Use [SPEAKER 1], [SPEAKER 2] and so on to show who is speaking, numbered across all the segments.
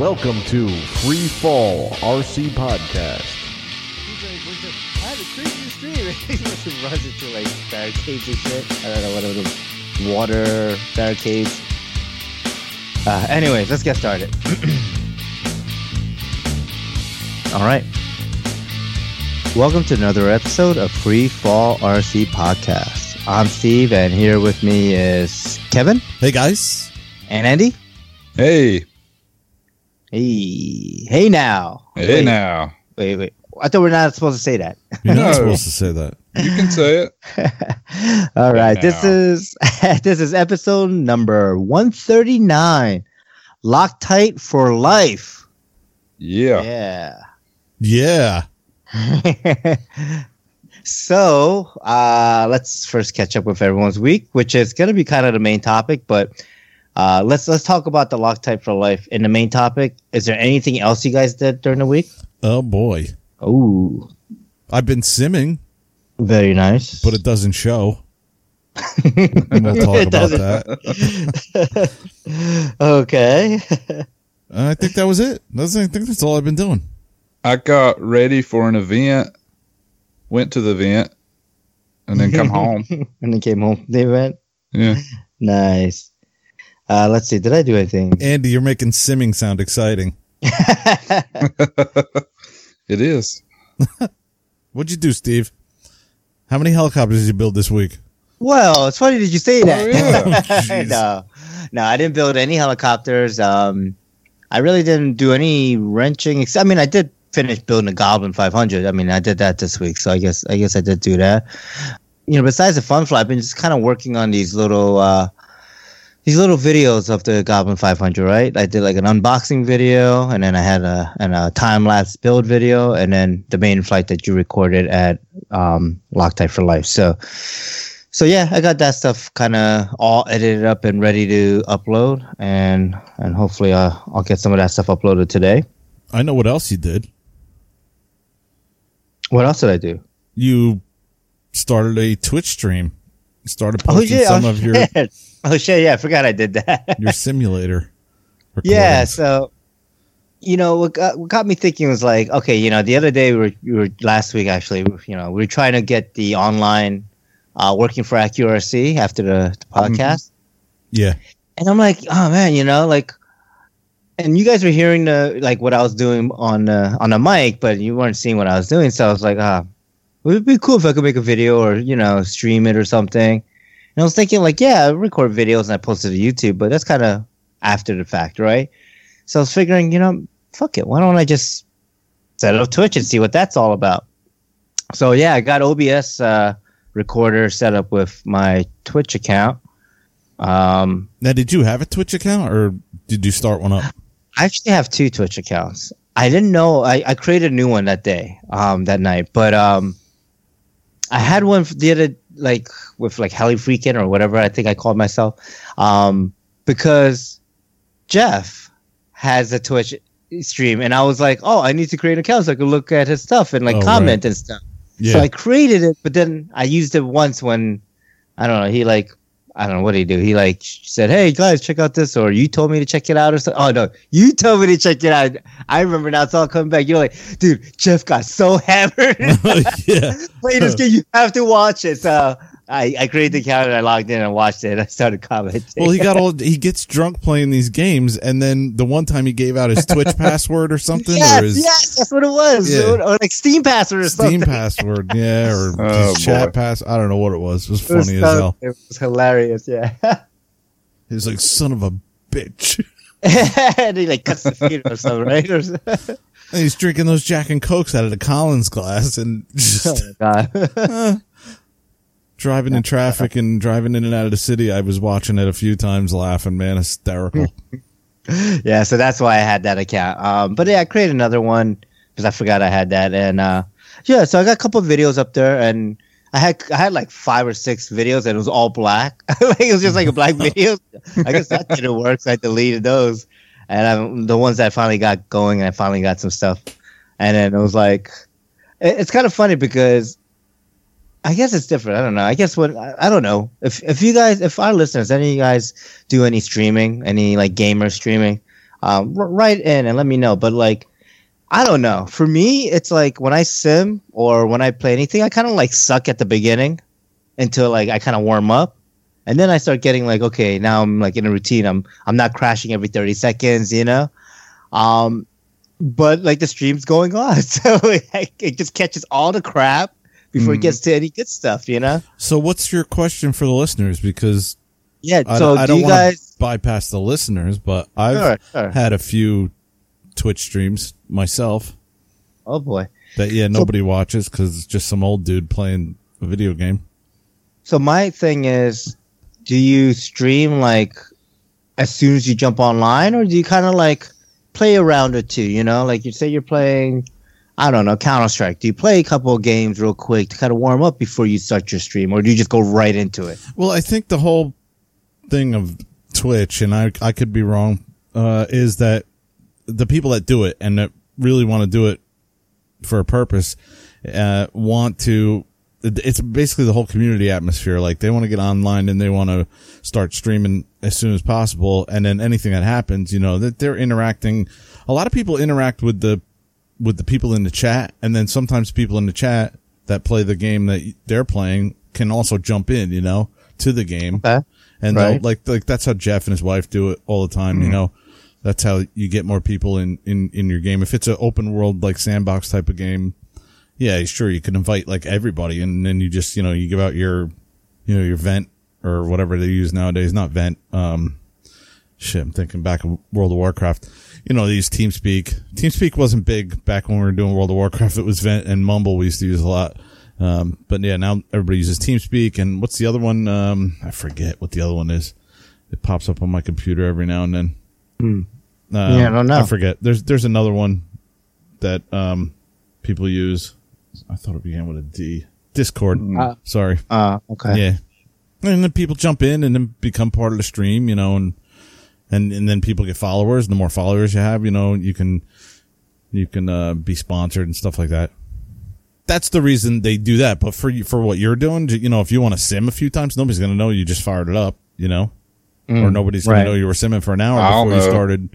[SPEAKER 1] Welcome to Free Fall RC Podcast.
[SPEAKER 2] He's like, what's the, I have a crazy stream. he must have runs into like barricades and shit. I don't know what are the water barricades. Uh, anyways, let's get started. All right. Welcome to another episode of Free Fall RC Podcast. I'm Steve, and here with me is Kevin
[SPEAKER 3] Hey guys.
[SPEAKER 2] and Andy.
[SPEAKER 4] Hey,
[SPEAKER 2] Hey, hey now.
[SPEAKER 4] hey
[SPEAKER 2] wait,
[SPEAKER 4] now.
[SPEAKER 2] Wait, wait. I thought we're not supposed to say that.
[SPEAKER 3] You're not supposed to say that.
[SPEAKER 4] You can say it.
[SPEAKER 2] All right, this
[SPEAKER 4] now.
[SPEAKER 2] is this is episode number one thirty nine. Loctite for life.
[SPEAKER 4] Yeah.
[SPEAKER 2] Yeah.
[SPEAKER 3] Yeah.
[SPEAKER 2] so uh, let's first catch up with everyone's week, which is going to be kind of the main topic. But uh, let's let's talk about the Loctite for life in the main topic. Is there anything else you guys did during the week?
[SPEAKER 3] Oh boy.
[SPEAKER 2] Oh,
[SPEAKER 3] I've been simming,
[SPEAKER 2] very nice.
[SPEAKER 3] but it doesn't show. And we'll talk
[SPEAKER 2] It
[SPEAKER 3] about
[SPEAKER 2] doesn't.
[SPEAKER 3] that.
[SPEAKER 2] okay.
[SPEAKER 3] I think that was it. That's, I think that's all I've been doing.
[SPEAKER 4] I got ready for an event, went to the event, and then come home.
[SPEAKER 2] and then came home from the event.
[SPEAKER 4] Yeah.
[SPEAKER 2] Nice. Uh, let's see. Did I do anything?
[SPEAKER 3] Andy, you're making simming sound exciting.
[SPEAKER 4] It is.
[SPEAKER 3] What'd you do, Steve? How many helicopters did you build this week?
[SPEAKER 2] well, it's funny Did you say that.
[SPEAKER 4] Oh, yeah.
[SPEAKER 2] no, no, I didn't build any helicopters. Um, I really didn't do any wrenching. Except, I mean, I did finish building a Goblin 500. I mean, I did that this week, so I guess I guess I did do that. You know, besides the fun fly, I've been just kind of working on these little uh, these little videos of the Goblin 500. Right, I did like an unboxing video, and then I had a and a time lapse build video, and then the main flight that you recorded at um, Loctite for Life. So so yeah, I got that stuff kind of all edited up and ready to upload, and and hopefully uh, I'll get some of that stuff uploaded today.
[SPEAKER 3] I know what else you did.
[SPEAKER 2] What else did I do?
[SPEAKER 3] You started a Twitch stream. Started
[SPEAKER 2] Oh
[SPEAKER 3] posting
[SPEAKER 2] yeah,
[SPEAKER 3] some
[SPEAKER 2] oh,
[SPEAKER 3] of your.
[SPEAKER 2] oh shit, yeah, I forgot I did that.
[SPEAKER 3] your simulator.
[SPEAKER 2] yeah, so you know what got, what got me thinking was like, okay, you know, the other day we were, we were last week actually, you know, we were trying to get the online uh, working for AccuRC after the, the podcast.
[SPEAKER 3] Yeah.
[SPEAKER 2] and I'm like, oh man, you know, like, and you guys were hearing the like what I was doing on uh, on the mic, but you weren't seeing what I was doing. So I was like, ah, it would be cool if I could make a video or you know stream it or something. And I was thinking like, yeah, I record videos and I post it to YouTube, but that's kind of after the fact, right? So I was figuring, you know, fuck it, why don't I just set up Twitch and see what that's all about? So yeah, I got OBS uh, recorder set up with my Twitch account. Um,
[SPEAKER 3] Now, did you have a Twitch account or did you start one up?
[SPEAKER 2] I actually have two Twitch accounts. I didn't know I, I created a new one that day, um, that night. But um, I had one the other like with like Heli Freakin or whatever I think I called myself, um, because Jeff has a Twitch stream, and I was like, oh, I need to create an account so I could look at his stuff and like
[SPEAKER 3] Oh,
[SPEAKER 2] comment and stuff.
[SPEAKER 3] Yeah.
[SPEAKER 2] So I created it, but then I used it once when I don't know. He like I don't know what he do. He like said, "Hey guys, check out this," or "You told me to check it out," or something. Oh no, you told me to check it out. I remember now. It's all coming back. You're like, dude, Jeff got so hammered.
[SPEAKER 3] yeah.
[SPEAKER 2] Play this game. You have to watch it. So I, I created the account and I logged in and watched it. And I started commenting.
[SPEAKER 3] Well, he got all he gets drunk playing these games, and then the one time he gave out his Twitch password or something,
[SPEAKER 2] yes,
[SPEAKER 3] or his
[SPEAKER 2] yes, that's what it was.
[SPEAKER 3] Yeah.
[SPEAKER 2] Or, or like Steam password or
[SPEAKER 3] Steam
[SPEAKER 2] something.
[SPEAKER 3] password, yeah, or
[SPEAKER 4] Oh,
[SPEAKER 3] his chat pass. I don't know what it was. It was
[SPEAKER 2] It was
[SPEAKER 3] funny as
[SPEAKER 2] so-
[SPEAKER 3] hell.
[SPEAKER 2] It was hilarious. Yeah.
[SPEAKER 3] He was like, "Son of a bitch,"
[SPEAKER 2] and he like cuts the feet or something, right? Or,
[SPEAKER 3] and he's drinking those Jack and Cokes out of the Collins glass and
[SPEAKER 2] oh,
[SPEAKER 3] just, oh
[SPEAKER 2] my god.
[SPEAKER 3] Driving in traffic and driving in and out of the city. I was watching it a few times, laughing, man, hysterical.
[SPEAKER 2] yeah, so that's why I had that account. Um, but yeah, I created another one because I forgot I had that, and uh, yeah, so I got a couple of videos up there, and I had I had like five or six videos, and it was all black. like it was just like a black video. I guess that didn't work, so I deleted those, and um, the ones that I finally got going, I finally got some stuff, and then it was like, it- it's kind of funny because. I guess it's different. I don't know. I guess what I, I don't know if if you guys, if our listeners, any of you guys do any streaming, any like gamer streaming, um, r- write in and let me know. But like, I don't know. For me, it's like when I sim or when I play anything, I kind of like suck at the beginning until like I kind of warm up. And then I start getting like, okay, now I'm like in a routine. I'm I'm not crashing every 30 seconds, you know? Um but like the stream's going on. So it just catches all the crap before it
[SPEAKER 4] Mhm.
[SPEAKER 2] gets to any good stuff, you know?
[SPEAKER 3] So, what's your question for the listeners? Because
[SPEAKER 2] Yeah.
[SPEAKER 3] I,
[SPEAKER 2] so
[SPEAKER 3] I
[SPEAKER 2] do
[SPEAKER 3] don't
[SPEAKER 2] you
[SPEAKER 3] want
[SPEAKER 2] guys
[SPEAKER 3] to bypass the listeners, but I've
[SPEAKER 2] Sure, sure.
[SPEAKER 3] had a few Twitch streams myself
[SPEAKER 2] Oh boy.
[SPEAKER 3] that yeah nobody watches because it's just some old dude playing a video game.
[SPEAKER 2] So my thing is, do you stream like as soon as you jump online, or do you kind of like play a round or two? You know, like you say you're playing, I don't know, Counter Strike. Do you play a couple of games real quick to kind of warm up before you start your stream, or do you just go right into it?
[SPEAKER 3] Well, I think the whole thing of Twitch, and I I could be wrong, uh, is that the people that do it and that really want to do it for a purpose uh, want to. It's basically the whole community atmosphere. Like they want to get online and they want to start streaming as soon as possible. And then anything that happens, you know, that they're interacting. A lot of people interact with the with the people in the chat, and then sometimes people in the chat that play the game that they're playing can also jump in, you know, to the game.
[SPEAKER 2] Okay.
[SPEAKER 3] And
[SPEAKER 2] Right.
[SPEAKER 3] like like that's how Jeff and his wife do it all the time. You know, that's how you get more people in in in your game. If it's an open world like sandbox type of game, yeah, sure you can invite like everybody, and then you just you know you give out your you know your vent or whatever they use nowadays. Not vent. Um, shit, I'm thinking back of World of Warcraft. You know, they use TeamSpeak. TeamSpeak wasn't big back when we were doing World of Warcraft. It was Vent and Mumble we used to use a lot. Um, but yeah, now everybody uses TeamSpeak. And what's the other one? Um, I forget what the other one is. It pops up on my computer every now and then. Um,
[SPEAKER 2] Yeah, I don't know.
[SPEAKER 3] I forget. There's there's another one that um people use. I thought it began with a D. Discord.
[SPEAKER 2] Uh,
[SPEAKER 3] Sorry.
[SPEAKER 2] Uh, okay.
[SPEAKER 3] Yeah. And then people jump in and then become part of the stream, you know, and, and, and then people get followers. And the more followers you have, you know, you can, you can, uh, be sponsored and stuff like that. That's the reason they do that. But for you, for what you're doing, you know, if you want to sim a few times, nobody's going to know you just fired it up, you know, or nobody's gonna know you were simming for an hour
[SPEAKER 4] I'll
[SPEAKER 3] before you started.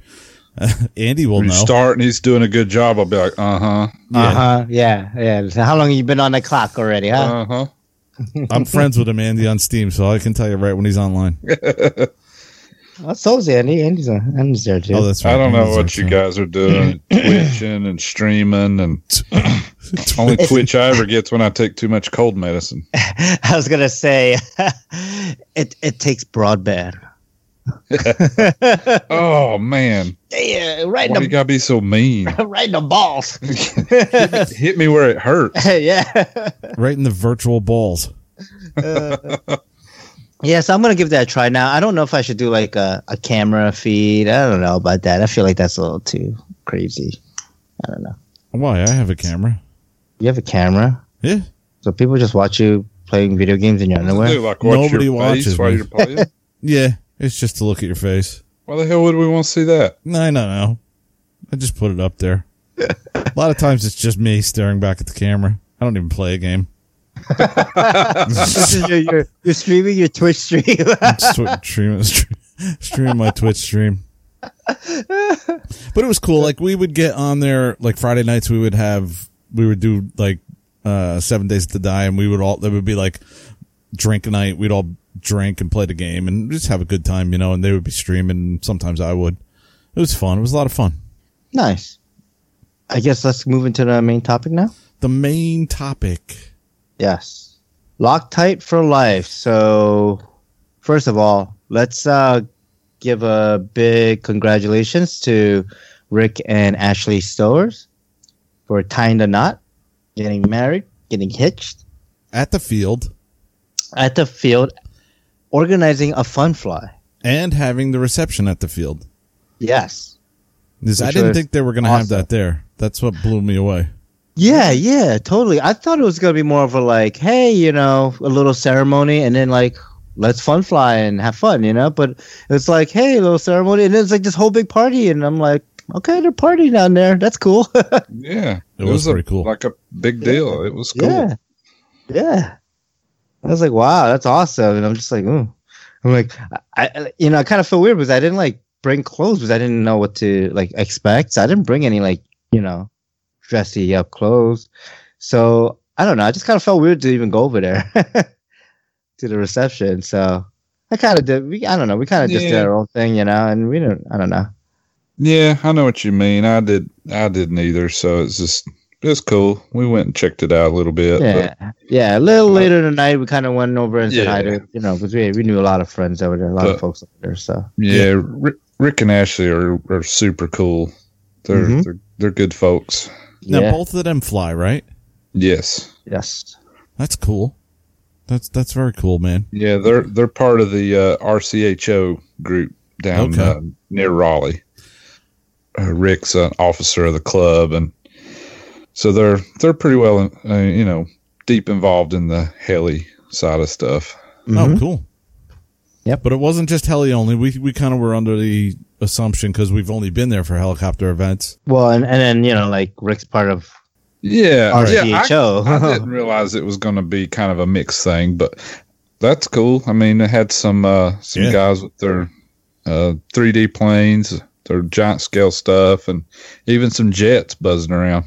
[SPEAKER 3] Andy will
[SPEAKER 4] When you
[SPEAKER 3] know.
[SPEAKER 4] start and he's doing a good job, I'll be like, uh huh,
[SPEAKER 3] Yeah.
[SPEAKER 2] Uh huh. Yeah. Yeah. So how long have you been on the clock already, huh?
[SPEAKER 4] uh huh.
[SPEAKER 3] I'm friends with him, Andy, on Steam, so I can tell you right when he's online.
[SPEAKER 2] oh, so's Andy. Andy's, on, Andy's there too.
[SPEAKER 3] Oh, that's right.
[SPEAKER 4] I don't know
[SPEAKER 3] Andy's
[SPEAKER 4] what you
[SPEAKER 3] too.
[SPEAKER 4] guys are doing, twitching and streaming, and only twitch I ever gets when I take too much cold medicine.
[SPEAKER 2] I was gonna say, it it takes broadband.
[SPEAKER 4] Oh man,
[SPEAKER 2] Yeah, right
[SPEAKER 4] why
[SPEAKER 2] in
[SPEAKER 4] you gotta be so mean?
[SPEAKER 2] right in the balls.
[SPEAKER 4] Hit me where it hurts.
[SPEAKER 2] yeah.
[SPEAKER 3] Right in the virtual balls.
[SPEAKER 2] Uh, Yeah, so I'm gonna give that a try. Now I don't know if I should do like a, a camera feed. I don't know about that. I feel like that's a little too crazy. I don't know.
[SPEAKER 3] Why? I have a camera.
[SPEAKER 2] You have a camera,
[SPEAKER 3] Yeah.
[SPEAKER 2] so people just watch you playing video games in your
[SPEAKER 4] Do
[SPEAKER 2] underwear.
[SPEAKER 4] like watch
[SPEAKER 3] Nobody
[SPEAKER 4] your
[SPEAKER 3] watches
[SPEAKER 4] face while
[SPEAKER 3] me.
[SPEAKER 4] you're playing.
[SPEAKER 3] Yeah. It's just to look at your face.
[SPEAKER 4] Why the hell would we want to see that?
[SPEAKER 3] No, no, no. I just put it up there. a lot of times it's just me staring back at the camera. I don't even play a game.
[SPEAKER 2] This is your, you're, you're streaming your Twitch stream.
[SPEAKER 3] I'm just tw- streaming, streaming my Twitch stream. But it was cool. Like we would get on there, like Friday nights, we would have, we would do like, uh, seven days to die and we would all, there would be like drink night. We'd all drink and play the game and just have a good time, you know, and they would be streaming. Sometimes I would. It was fun. It was a lot of fun.
[SPEAKER 2] nice. I guess let's move into the main topic now.
[SPEAKER 3] The main topic.
[SPEAKER 2] Yes. Loctite for life. So, first of all, let's uh, give a big congratulations to Rick and Ashley Stowers for tying the knot, getting married, getting hitched
[SPEAKER 3] At the field
[SPEAKER 2] at the field, organizing a fun fly.
[SPEAKER 3] and having the reception at the field.
[SPEAKER 2] Yes.
[SPEAKER 3] This- I didn't think they were going to have that there. That's what blew me away.
[SPEAKER 2] Yeah, yeah, totally. I thought it was gonna be more of a like, hey, you know, a little ceremony, and then like, let's fun fly and have fun, you know. But it's like, hey, a little ceremony, and it's like this whole big party, and I'm like, okay, they're partying down there. That's cool.
[SPEAKER 4] Yeah,
[SPEAKER 3] It was
[SPEAKER 4] a-
[SPEAKER 3] pretty cool.
[SPEAKER 4] Like a big deal. It was cool.
[SPEAKER 2] Yeah, yeah. I was like, wow, that's awesome, and I'm just like, ooh. I'm like, I, I you know, I kind of feel weird because I didn't like bring clothes because I didn't know what to like expect. So I didn't bring any like you know dressy up clothes. So I don't know. I just kind of felt weird to even go over there to the reception. So I kind of did. We I don't know. We kind of just did our own thing, you know. And we didn't. I don't know.
[SPEAKER 4] Yeah, I know what you mean. I did. I didn't either. So it's just it's cool. We went and checked it out a little bit.
[SPEAKER 2] Yeah,
[SPEAKER 4] But,
[SPEAKER 2] yeah. A little later tonight, we kind of went over and said hi to you know because we we knew a lot of friends over there, a lot
[SPEAKER 4] But-
[SPEAKER 2] of folks over there. So
[SPEAKER 4] yeah, Rick, Rick and Ashley are, are super cool. They're,
[SPEAKER 2] Mhm.
[SPEAKER 4] they're they're good folks.
[SPEAKER 3] Now
[SPEAKER 2] yeah,
[SPEAKER 3] both of them fly, right?
[SPEAKER 4] Yes.
[SPEAKER 2] yes.
[SPEAKER 3] That's cool. That's that's very cool, man.
[SPEAKER 4] Yeah, they're they're part of the uh, RCHO group down
[SPEAKER 3] Okay.
[SPEAKER 4] uh, near Raleigh. Uh, Rick's an officer of the club, and so they're they're pretty well, uh, you know, deep involved in the heli side of stuff.
[SPEAKER 3] Oh,
[SPEAKER 2] Mhm.
[SPEAKER 3] cool.
[SPEAKER 2] Yep.
[SPEAKER 3] But it wasn't just heli only. We we kind of were under the assumption because we've only been there for helicopter events.
[SPEAKER 2] Well, and and then you know like Rick's part of
[SPEAKER 4] Yeah, yeah. I, I didn't realize it was going to be kind of a mixed thing, but that's cool. I mean, it had some uh, some
[SPEAKER 3] Yeah.
[SPEAKER 4] guys with their uh, 3D planes, their giant scale stuff, and even some jets buzzing around.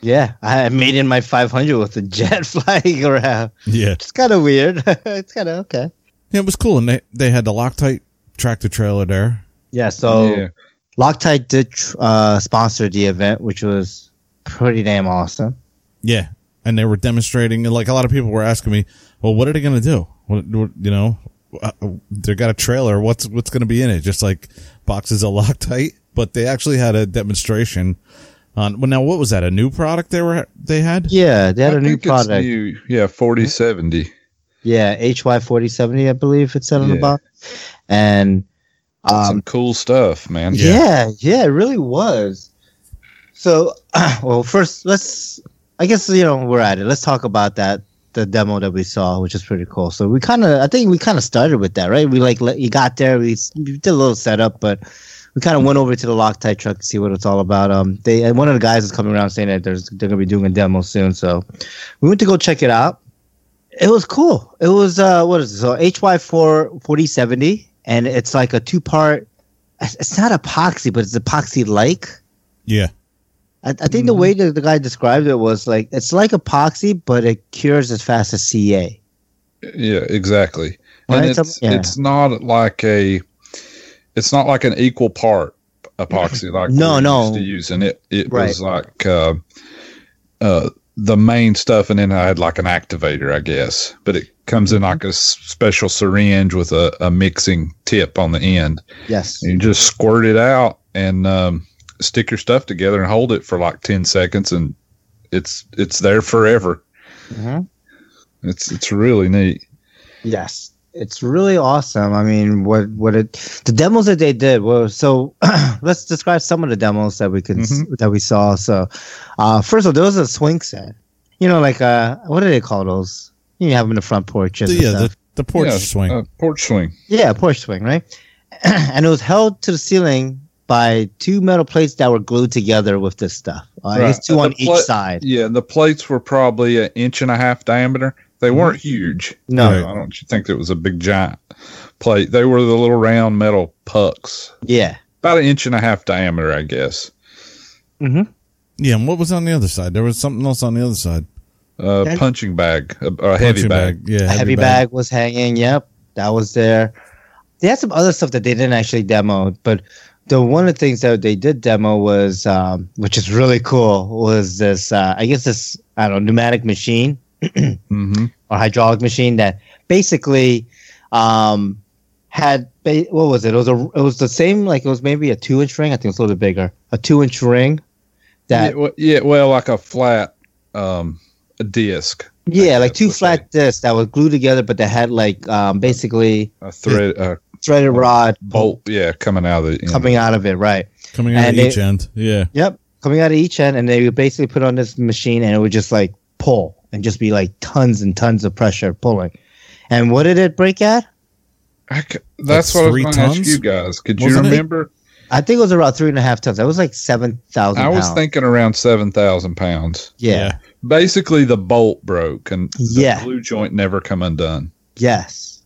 [SPEAKER 2] Yeah, I made in my 500 with a jet flying around.
[SPEAKER 3] Yeah.
[SPEAKER 2] It's kind of weird. it's kind of okay.
[SPEAKER 3] Yeah, it was cool, and they they had the Loctite tractor trailer there.
[SPEAKER 2] Yeah, so
[SPEAKER 4] yeah,
[SPEAKER 2] Loctite did uh, sponsor the event, which was pretty damn awesome.
[SPEAKER 3] Yeah, and they were demonstrating. and Like a lot of people were asking me, "Well, what are they going to do? What, what you know? Uh, they got a trailer. What's what's going to be in it? Just like boxes of Loctite." But they actually had a demonstration on. Well, now what was that? A new product they were they had?
[SPEAKER 2] Yeah, they had
[SPEAKER 4] I
[SPEAKER 2] a new product.
[SPEAKER 4] new. Yeah, forty seventy.
[SPEAKER 2] Yeah, HY 4070, I believe it said on the box. And
[SPEAKER 4] Some
[SPEAKER 2] um,
[SPEAKER 4] cool stuff, man.
[SPEAKER 2] yeah. yeah, it really was. So, well, first, let's, I guess, you know, we're at it. Let's talk about that, the demo that we saw, which is pretty cool. So, we kind of, I think we kind of started with that, right? We like, let, you got there, we, we did a little setup, but we kind of went over to the Loctite truck to see what it's all about. Um, they, one of the guys is coming around saying that there's, they're going to be doing a demo soon. So, we went to go check it out. It was cool. It was, uh, what is it? So, HY4 4070, and it's like a two part, it's it's not epoxy, but it's epoxy like.
[SPEAKER 3] Yeah,
[SPEAKER 2] I, I think the way that the guy described it was like it's like epoxy, but it cures as fast as CA.
[SPEAKER 4] Yeah, exactly.
[SPEAKER 2] Right,
[SPEAKER 4] And
[SPEAKER 2] some-
[SPEAKER 4] it's
[SPEAKER 2] yeah.
[SPEAKER 4] it's not like a it's not like an equal part epoxy like
[SPEAKER 2] No,
[SPEAKER 4] we're
[SPEAKER 2] no.
[SPEAKER 4] used to using it. It
[SPEAKER 2] Right.
[SPEAKER 4] was like uh, uh, the main stuff, and then I had like an activator, I guess. But it comes
[SPEAKER 2] Mm-hmm.
[SPEAKER 4] in like a s- special syringe with a, a mixing tip on the end.
[SPEAKER 2] Yes.
[SPEAKER 4] And you just squirt it out and um, stick your stuff together and hold it for like ten seconds, and it's it's there forever.
[SPEAKER 2] Mhm.
[SPEAKER 4] It's it's really neat.
[SPEAKER 2] Yes. It's really awesome. I mean, what what it the demos that they did were so. let's describe some of the demos that we can s
[SPEAKER 4] Mhm.
[SPEAKER 2] that we saw. So, uh, first of all, there was a swing set. You know, like uh, what do they call those? You have them in the front porch. and
[SPEAKER 3] yeah,
[SPEAKER 2] stuff.
[SPEAKER 3] the the porch
[SPEAKER 4] Yeah,
[SPEAKER 3] swing.
[SPEAKER 4] uh, porch swing.
[SPEAKER 2] Yeah, porch swing, right? and it was held to the ceiling by two metal plates that were glued together with this stuff. Uh, I guess
[SPEAKER 4] Right.
[SPEAKER 2] two
[SPEAKER 4] Uh,
[SPEAKER 2] on
[SPEAKER 4] the
[SPEAKER 2] each side.
[SPEAKER 4] Yeah, the plates were probably an inch and a half diameter. They weren't huge.
[SPEAKER 2] No.
[SPEAKER 4] I don't think it was a big giant plate. They were the little round metal pucks,
[SPEAKER 2] Yeah.
[SPEAKER 4] about an inch and a half diameter, I guess.
[SPEAKER 2] Mm-hmm.
[SPEAKER 3] yeah, and what was on the other side? There was something else on the other side.
[SPEAKER 4] Uh,
[SPEAKER 2] Yeah.
[SPEAKER 4] punching bag, a, a heavy
[SPEAKER 3] Punching
[SPEAKER 4] bag.
[SPEAKER 3] Yeah,
[SPEAKER 2] A heavy bag. was hanging. Yep, that was there. They had some other stuff that they didn't actually demo, but the one of the things that they did demo was, um, which is really cool, was this. Uh, I guess this I don't know pneumatic machine
[SPEAKER 4] hmm
[SPEAKER 2] or hydraulic machine that basically um, had ba- what was it? It was a it was the same like it was maybe a two inch ring. I think it's a little bit bigger. A two inch ring
[SPEAKER 4] Yeah,
[SPEAKER 2] that
[SPEAKER 4] well, yeah, well, like a flat um, a disc,
[SPEAKER 2] yeah, like two
[SPEAKER 4] what
[SPEAKER 2] flat discs that were glued together, but they had like um, basically
[SPEAKER 4] a thread, a
[SPEAKER 2] threaded rod
[SPEAKER 4] bolt. Yeah, coming out of the end.
[SPEAKER 2] coming out of it. Right.
[SPEAKER 3] coming out
[SPEAKER 2] and
[SPEAKER 3] of each
[SPEAKER 2] it-
[SPEAKER 3] end. Yeah,
[SPEAKER 2] Yep. Coming out of each end, and they would basically put on this machine, and it would just like pull and just be like tons and tons of pressure pulling. And what did it break at?
[SPEAKER 4] I c- that's
[SPEAKER 3] Like
[SPEAKER 4] what I
[SPEAKER 3] three
[SPEAKER 4] was going to ask
[SPEAKER 3] tons?
[SPEAKER 4] you guys. Could you
[SPEAKER 3] Wasn't it?
[SPEAKER 4] remember?
[SPEAKER 2] I think it was around three and a half tons. That was like seven thousand.
[SPEAKER 4] I was thinking around seven thousand pounds.
[SPEAKER 2] yeah.
[SPEAKER 4] Basically, the bolt broke and the
[SPEAKER 2] Yeah.
[SPEAKER 4] glue joint never come undone.
[SPEAKER 2] Yes.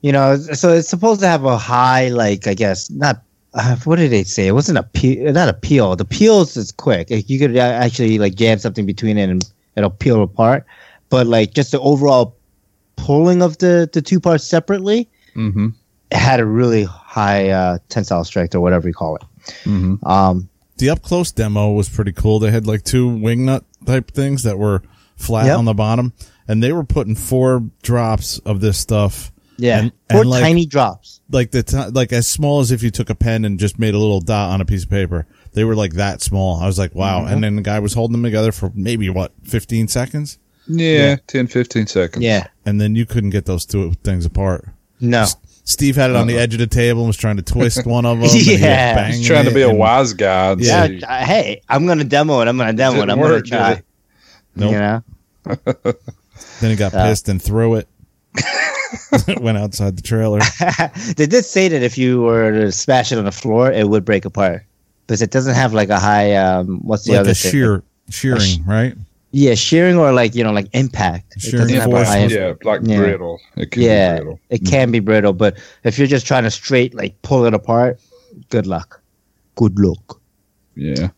[SPEAKER 2] You know, so it's supposed to have a high, like I guess not uh, what did they say? It wasn't a peel, not a peel. The peels is quick. You could uh, actually like jam something between it and it'll peel apart. But like just the overall pulling of the the two parts separately,
[SPEAKER 4] Mm-hmm.
[SPEAKER 2] had a really high uh, tensile strength or whatever you call it.
[SPEAKER 4] Mm-hmm.
[SPEAKER 2] Um,
[SPEAKER 3] The up close demo was pretty cool. They had like two wing nut type things that were flat
[SPEAKER 2] Yep.
[SPEAKER 3] on the bottom, and they were putting four drops of this stuff.
[SPEAKER 2] Yeah,
[SPEAKER 3] And-
[SPEAKER 2] four
[SPEAKER 3] and, like-
[SPEAKER 2] tiny drops.
[SPEAKER 3] like the t- like as small as if you took a pen and just made a little dot on a piece of paper. They were like that small. I was like, wow.
[SPEAKER 2] Mm-hmm.
[SPEAKER 3] And then the guy was holding them together for maybe what, 15 seconds?
[SPEAKER 4] Yeah, 10, 15 seconds.
[SPEAKER 2] Yeah,
[SPEAKER 3] And then you couldn't get those two things apart.
[SPEAKER 2] no,
[SPEAKER 3] Steve had it on the edge of the table and was trying to twist one of them. and he was
[SPEAKER 2] Yeah.
[SPEAKER 4] He's trying to be a wise guy. and
[SPEAKER 2] yeah.
[SPEAKER 4] see-
[SPEAKER 2] hey, I'm gonna demo it. I'm gonna demo it.
[SPEAKER 4] Didn't
[SPEAKER 2] I'm
[SPEAKER 4] work,
[SPEAKER 2] gonna try.
[SPEAKER 4] did it?
[SPEAKER 3] Nope.
[SPEAKER 2] You know,
[SPEAKER 3] Then he got
[SPEAKER 2] Uh.
[SPEAKER 3] pissed and threw it. Went outside the trailer.
[SPEAKER 2] they did say that if you were to smash it on the floor, it would break apart because it doesn't have like a high. Um, what's the
[SPEAKER 3] like
[SPEAKER 2] other
[SPEAKER 3] a
[SPEAKER 2] thing?
[SPEAKER 3] shear, shearing, right?
[SPEAKER 2] Yeah, shearing or like you know like impact. It
[SPEAKER 3] Shearing
[SPEAKER 2] doesn't have a
[SPEAKER 3] force.
[SPEAKER 2] high-
[SPEAKER 4] yeah, like
[SPEAKER 2] Yeah.
[SPEAKER 4] brittle. It can
[SPEAKER 2] yeah,
[SPEAKER 4] be brittle.
[SPEAKER 2] it can be brittle, but if you're just trying to straight like pull it apart, good luck. Good luck.
[SPEAKER 4] Yeah.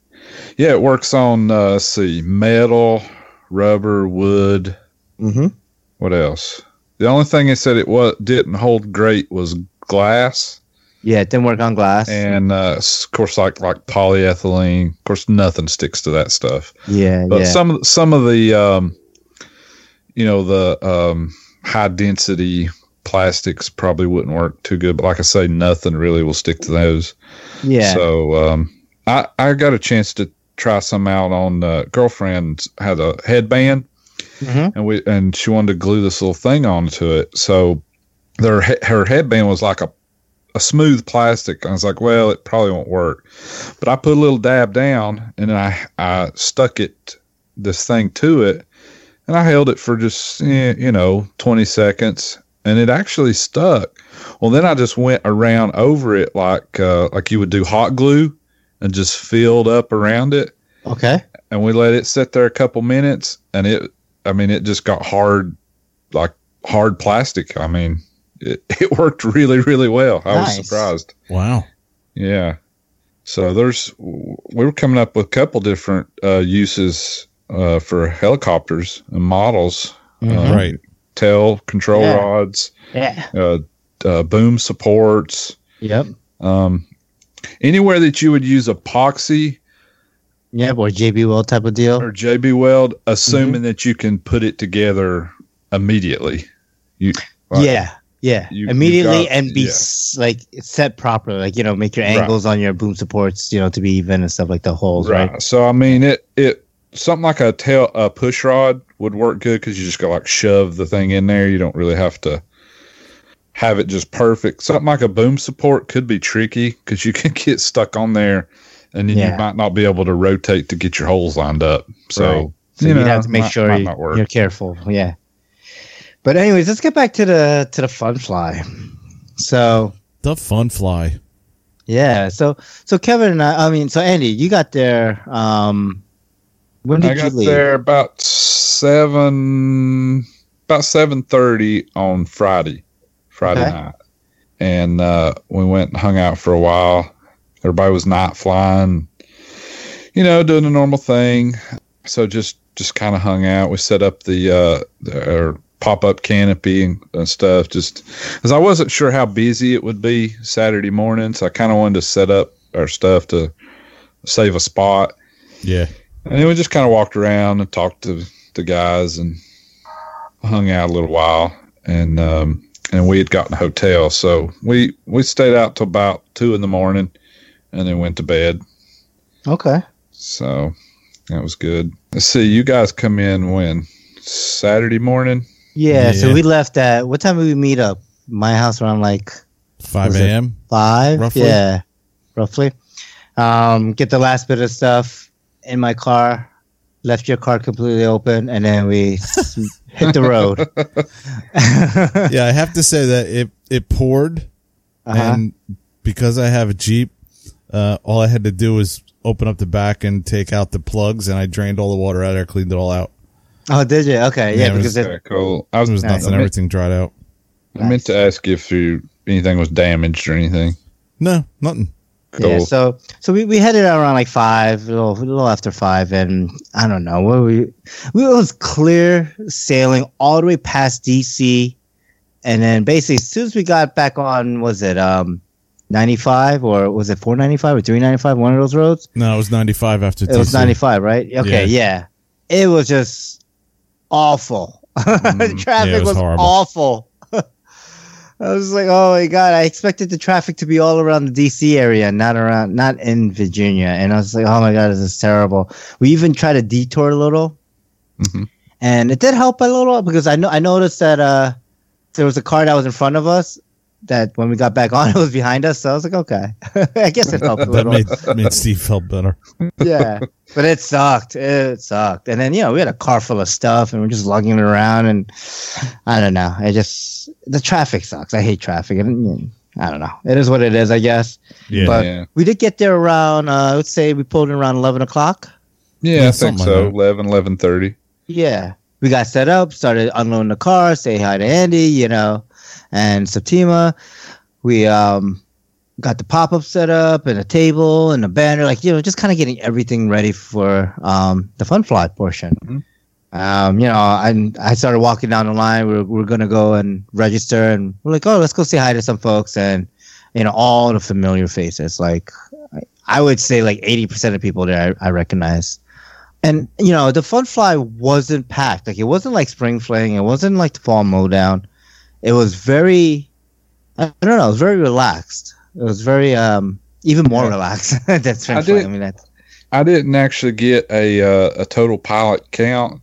[SPEAKER 4] Yeah, it works on, uh, let's see, metal, rubber, wood.
[SPEAKER 2] Mm-hmm.
[SPEAKER 4] What else? The only thing they said it was didn't hold great was glass,
[SPEAKER 2] Yeah, it didn't work on glass.
[SPEAKER 4] and uh, of course, like like polyethylene. Of course, nothing sticks to that stuff.
[SPEAKER 2] yeah,
[SPEAKER 4] But
[SPEAKER 2] yeah,
[SPEAKER 4] some of some of the, um, you know, the um, high density plastics probably wouldn't work too good. But like I say, nothing really will stick to those.
[SPEAKER 2] yeah.
[SPEAKER 4] So um, I I got a chance to try some out on uh, girlfriend had a headband
[SPEAKER 2] Mhm.
[SPEAKER 4] and we and she wanted to glue this little thing onto it. So their her headband was like a a smooth plastic. I was like, well, it probably won't work. But I put a little dab down and then I I stuck it this thing to it and I held it for just eh, you know 20 seconds and it actually stuck. Well, then I just went around over it like uh, like you would do hot glue and just filled up around it
[SPEAKER 2] Okay.
[SPEAKER 4] and we let it sit there a couple minutes and it i mean it just got hard like hard plastic i mean it, it worked really really well i
[SPEAKER 2] Nice.
[SPEAKER 4] was surprised
[SPEAKER 3] Wow.
[SPEAKER 4] yeah so there's we were coming up with a couple different uh, uses uh, for helicopters and models
[SPEAKER 2] Mhm.
[SPEAKER 4] uh,
[SPEAKER 3] Right.
[SPEAKER 4] tail control
[SPEAKER 2] Yeah.
[SPEAKER 4] rods
[SPEAKER 2] Yeah.
[SPEAKER 4] uh, uh, boom supports
[SPEAKER 2] Yep.
[SPEAKER 4] um, anywhere that you would use epoxy
[SPEAKER 2] Yep. Or JB Weld type of deal.
[SPEAKER 4] or JB Weld, assuming
[SPEAKER 2] Mm-hmm.
[SPEAKER 4] that you can put it together immediately. You like,
[SPEAKER 2] yeah. Yeah.
[SPEAKER 4] you-
[SPEAKER 2] Immediately
[SPEAKER 4] got-
[SPEAKER 2] and be
[SPEAKER 4] yeah.
[SPEAKER 2] s- like set properly. Like you know, make your
[SPEAKER 4] Right.
[SPEAKER 2] angles on your boom supports, you know, to be even and stuff like the holes, right?
[SPEAKER 4] right. So I mean, it it something like a tail a push rod would work good because you just got like shove the thing in there. You don't really have to have it just perfect. Something like a boom support could be tricky because you can get stuck on there, and then
[SPEAKER 2] Yeah.
[SPEAKER 4] you might not be able to rotate to get your holes lined up. So.
[SPEAKER 2] Right. So
[SPEAKER 4] you
[SPEAKER 2] you would
[SPEAKER 4] know,
[SPEAKER 2] have to make
[SPEAKER 4] might-
[SPEAKER 2] sure
[SPEAKER 4] might
[SPEAKER 2] you, you're careful. Yeah. But anyways, let's get back to the to the fun fly. So
[SPEAKER 3] The fun fly.
[SPEAKER 2] yeah, so so Kevin and I, I mean, so Andy, you got there. Um, when did
[SPEAKER 4] I got
[SPEAKER 2] you leave?
[SPEAKER 4] there about seven, about seven thirty on Friday, Friday
[SPEAKER 2] Okay.
[SPEAKER 4] night, and uh, we went and hung out for a while. Everybody was night flying, you know, doing the normal thing. So just just kind of hung out. We set up the uh, the pop up canopy and, and stuff. Just because I wasn't sure how busy it would be Saturday morning, so I kind of wanted to set up our stuff to save a spot.
[SPEAKER 3] Yeah.
[SPEAKER 4] And then we just kind of walked around and talked to the guys and hung out a little while. And um, and we had gotten a hotel, so we we stayed out till about two in the morning, and then went to bed.
[SPEAKER 2] Okay.
[SPEAKER 4] So that was good. Let's see, you guys come in when Saturday morning.
[SPEAKER 2] Yeah, so we left at what time did we meet up? My house around like
[SPEAKER 3] 5 a.m.
[SPEAKER 2] five.
[SPEAKER 3] Roughly?
[SPEAKER 2] Yeah, roughly. Um, get the last bit of stuff in my car. Left your car completely open, and then we hit the road.
[SPEAKER 3] yeah, I have to say that it it poured,
[SPEAKER 2] Uh-huh.
[SPEAKER 3] and because I have a Jeep, uh, all I had to do was open up the back and take out the plugs, and I drained all the water out there, cleaned it all out.
[SPEAKER 2] Oh, did you? Okay, yeah,
[SPEAKER 3] Yeah, it
[SPEAKER 2] because
[SPEAKER 3] was-
[SPEAKER 2] it,
[SPEAKER 4] cool. I was,
[SPEAKER 3] There was
[SPEAKER 2] Nice.
[SPEAKER 3] nothing; everything dried out.
[SPEAKER 4] I meant to ask you if you, anything was damaged or anything.
[SPEAKER 3] No, nothing.
[SPEAKER 2] Yeah,
[SPEAKER 4] Cool.
[SPEAKER 2] so so we, we headed out around like five, a little, a little after five, and I don't know what we we was clear sailing all the way past DC, and then basically as soon as we got back on, was it um ninety five or was it four ninety five or three ninety five? One of those roads.
[SPEAKER 3] No, it was 95 after
[SPEAKER 2] It was ninety five, right? Okay, yeah. It was just awful. the traffic
[SPEAKER 3] Mm, Yeah, was
[SPEAKER 2] was, awful. I was like, oh my god! I expected the traffic to be all around the DC area, not around, not in Virginia. And I was like, oh my god, this is terrible. We even tried to detour a little,
[SPEAKER 4] Mhm.
[SPEAKER 2] and it did help a little because I know I noticed that uh, there was a car that was in front of us. That when we got back on, it was behind us. So I was like, okay, I guess it helped a
[SPEAKER 3] That
[SPEAKER 2] little
[SPEAKER 3] made, made Steve felt better.
[SPEAKER 2] yeah, but it sucked. It sucked. And then you know we had a car full of stuff, and we're just lugging it around, and I don't know. It just the traffic sucks. I hate traffic, and you know, I don't know. It is what it is, I guess.
[SPEAKER 3] Yeah.
[SPEAKER 2] But
[SPEAKER 4] yeah.
[SPEAKER 2] we did get there around. Uh, let's say we pulled in around eleven o'clock.
[SPEAKER 4] Yeah,
[SPEAKER 3] Yeah,
[SPEAKER 4] I think
[SPEAKER 3] something
[SPEAKER 4] so.
[SPEAKER 3] like that.
[SPEAKER 4] 11, 11.30.
[SPEAKER 2] Yeah, we got set up, started unloading the car, say hi to Andy, you know, and Septima. We um got the pop up set up and a table and a banner, like you know, just kind of getting everything ready for um the fun fly portion.
[SPEAKER 4] Mhm.
[SPEAKER 2] Um, you know, I I started walking down the line. We're we're gonna go and register, and we're like, oh, let's go say hi to some folks, and you know, all the familiar faces. Like, I- would say like eighty percent of people there I, I recognize and you know the fun fly wasn't packed like it wasn't like spring fling it wasn't like the fall mowdown it was very i don't know it was very relaxed it was very um even more relaxed spring
[SPEAKER 4] I did-
[SPEAKER 2] i mean that's
[SPEAKER 4] I didn't actually get a uh, a total pilot count,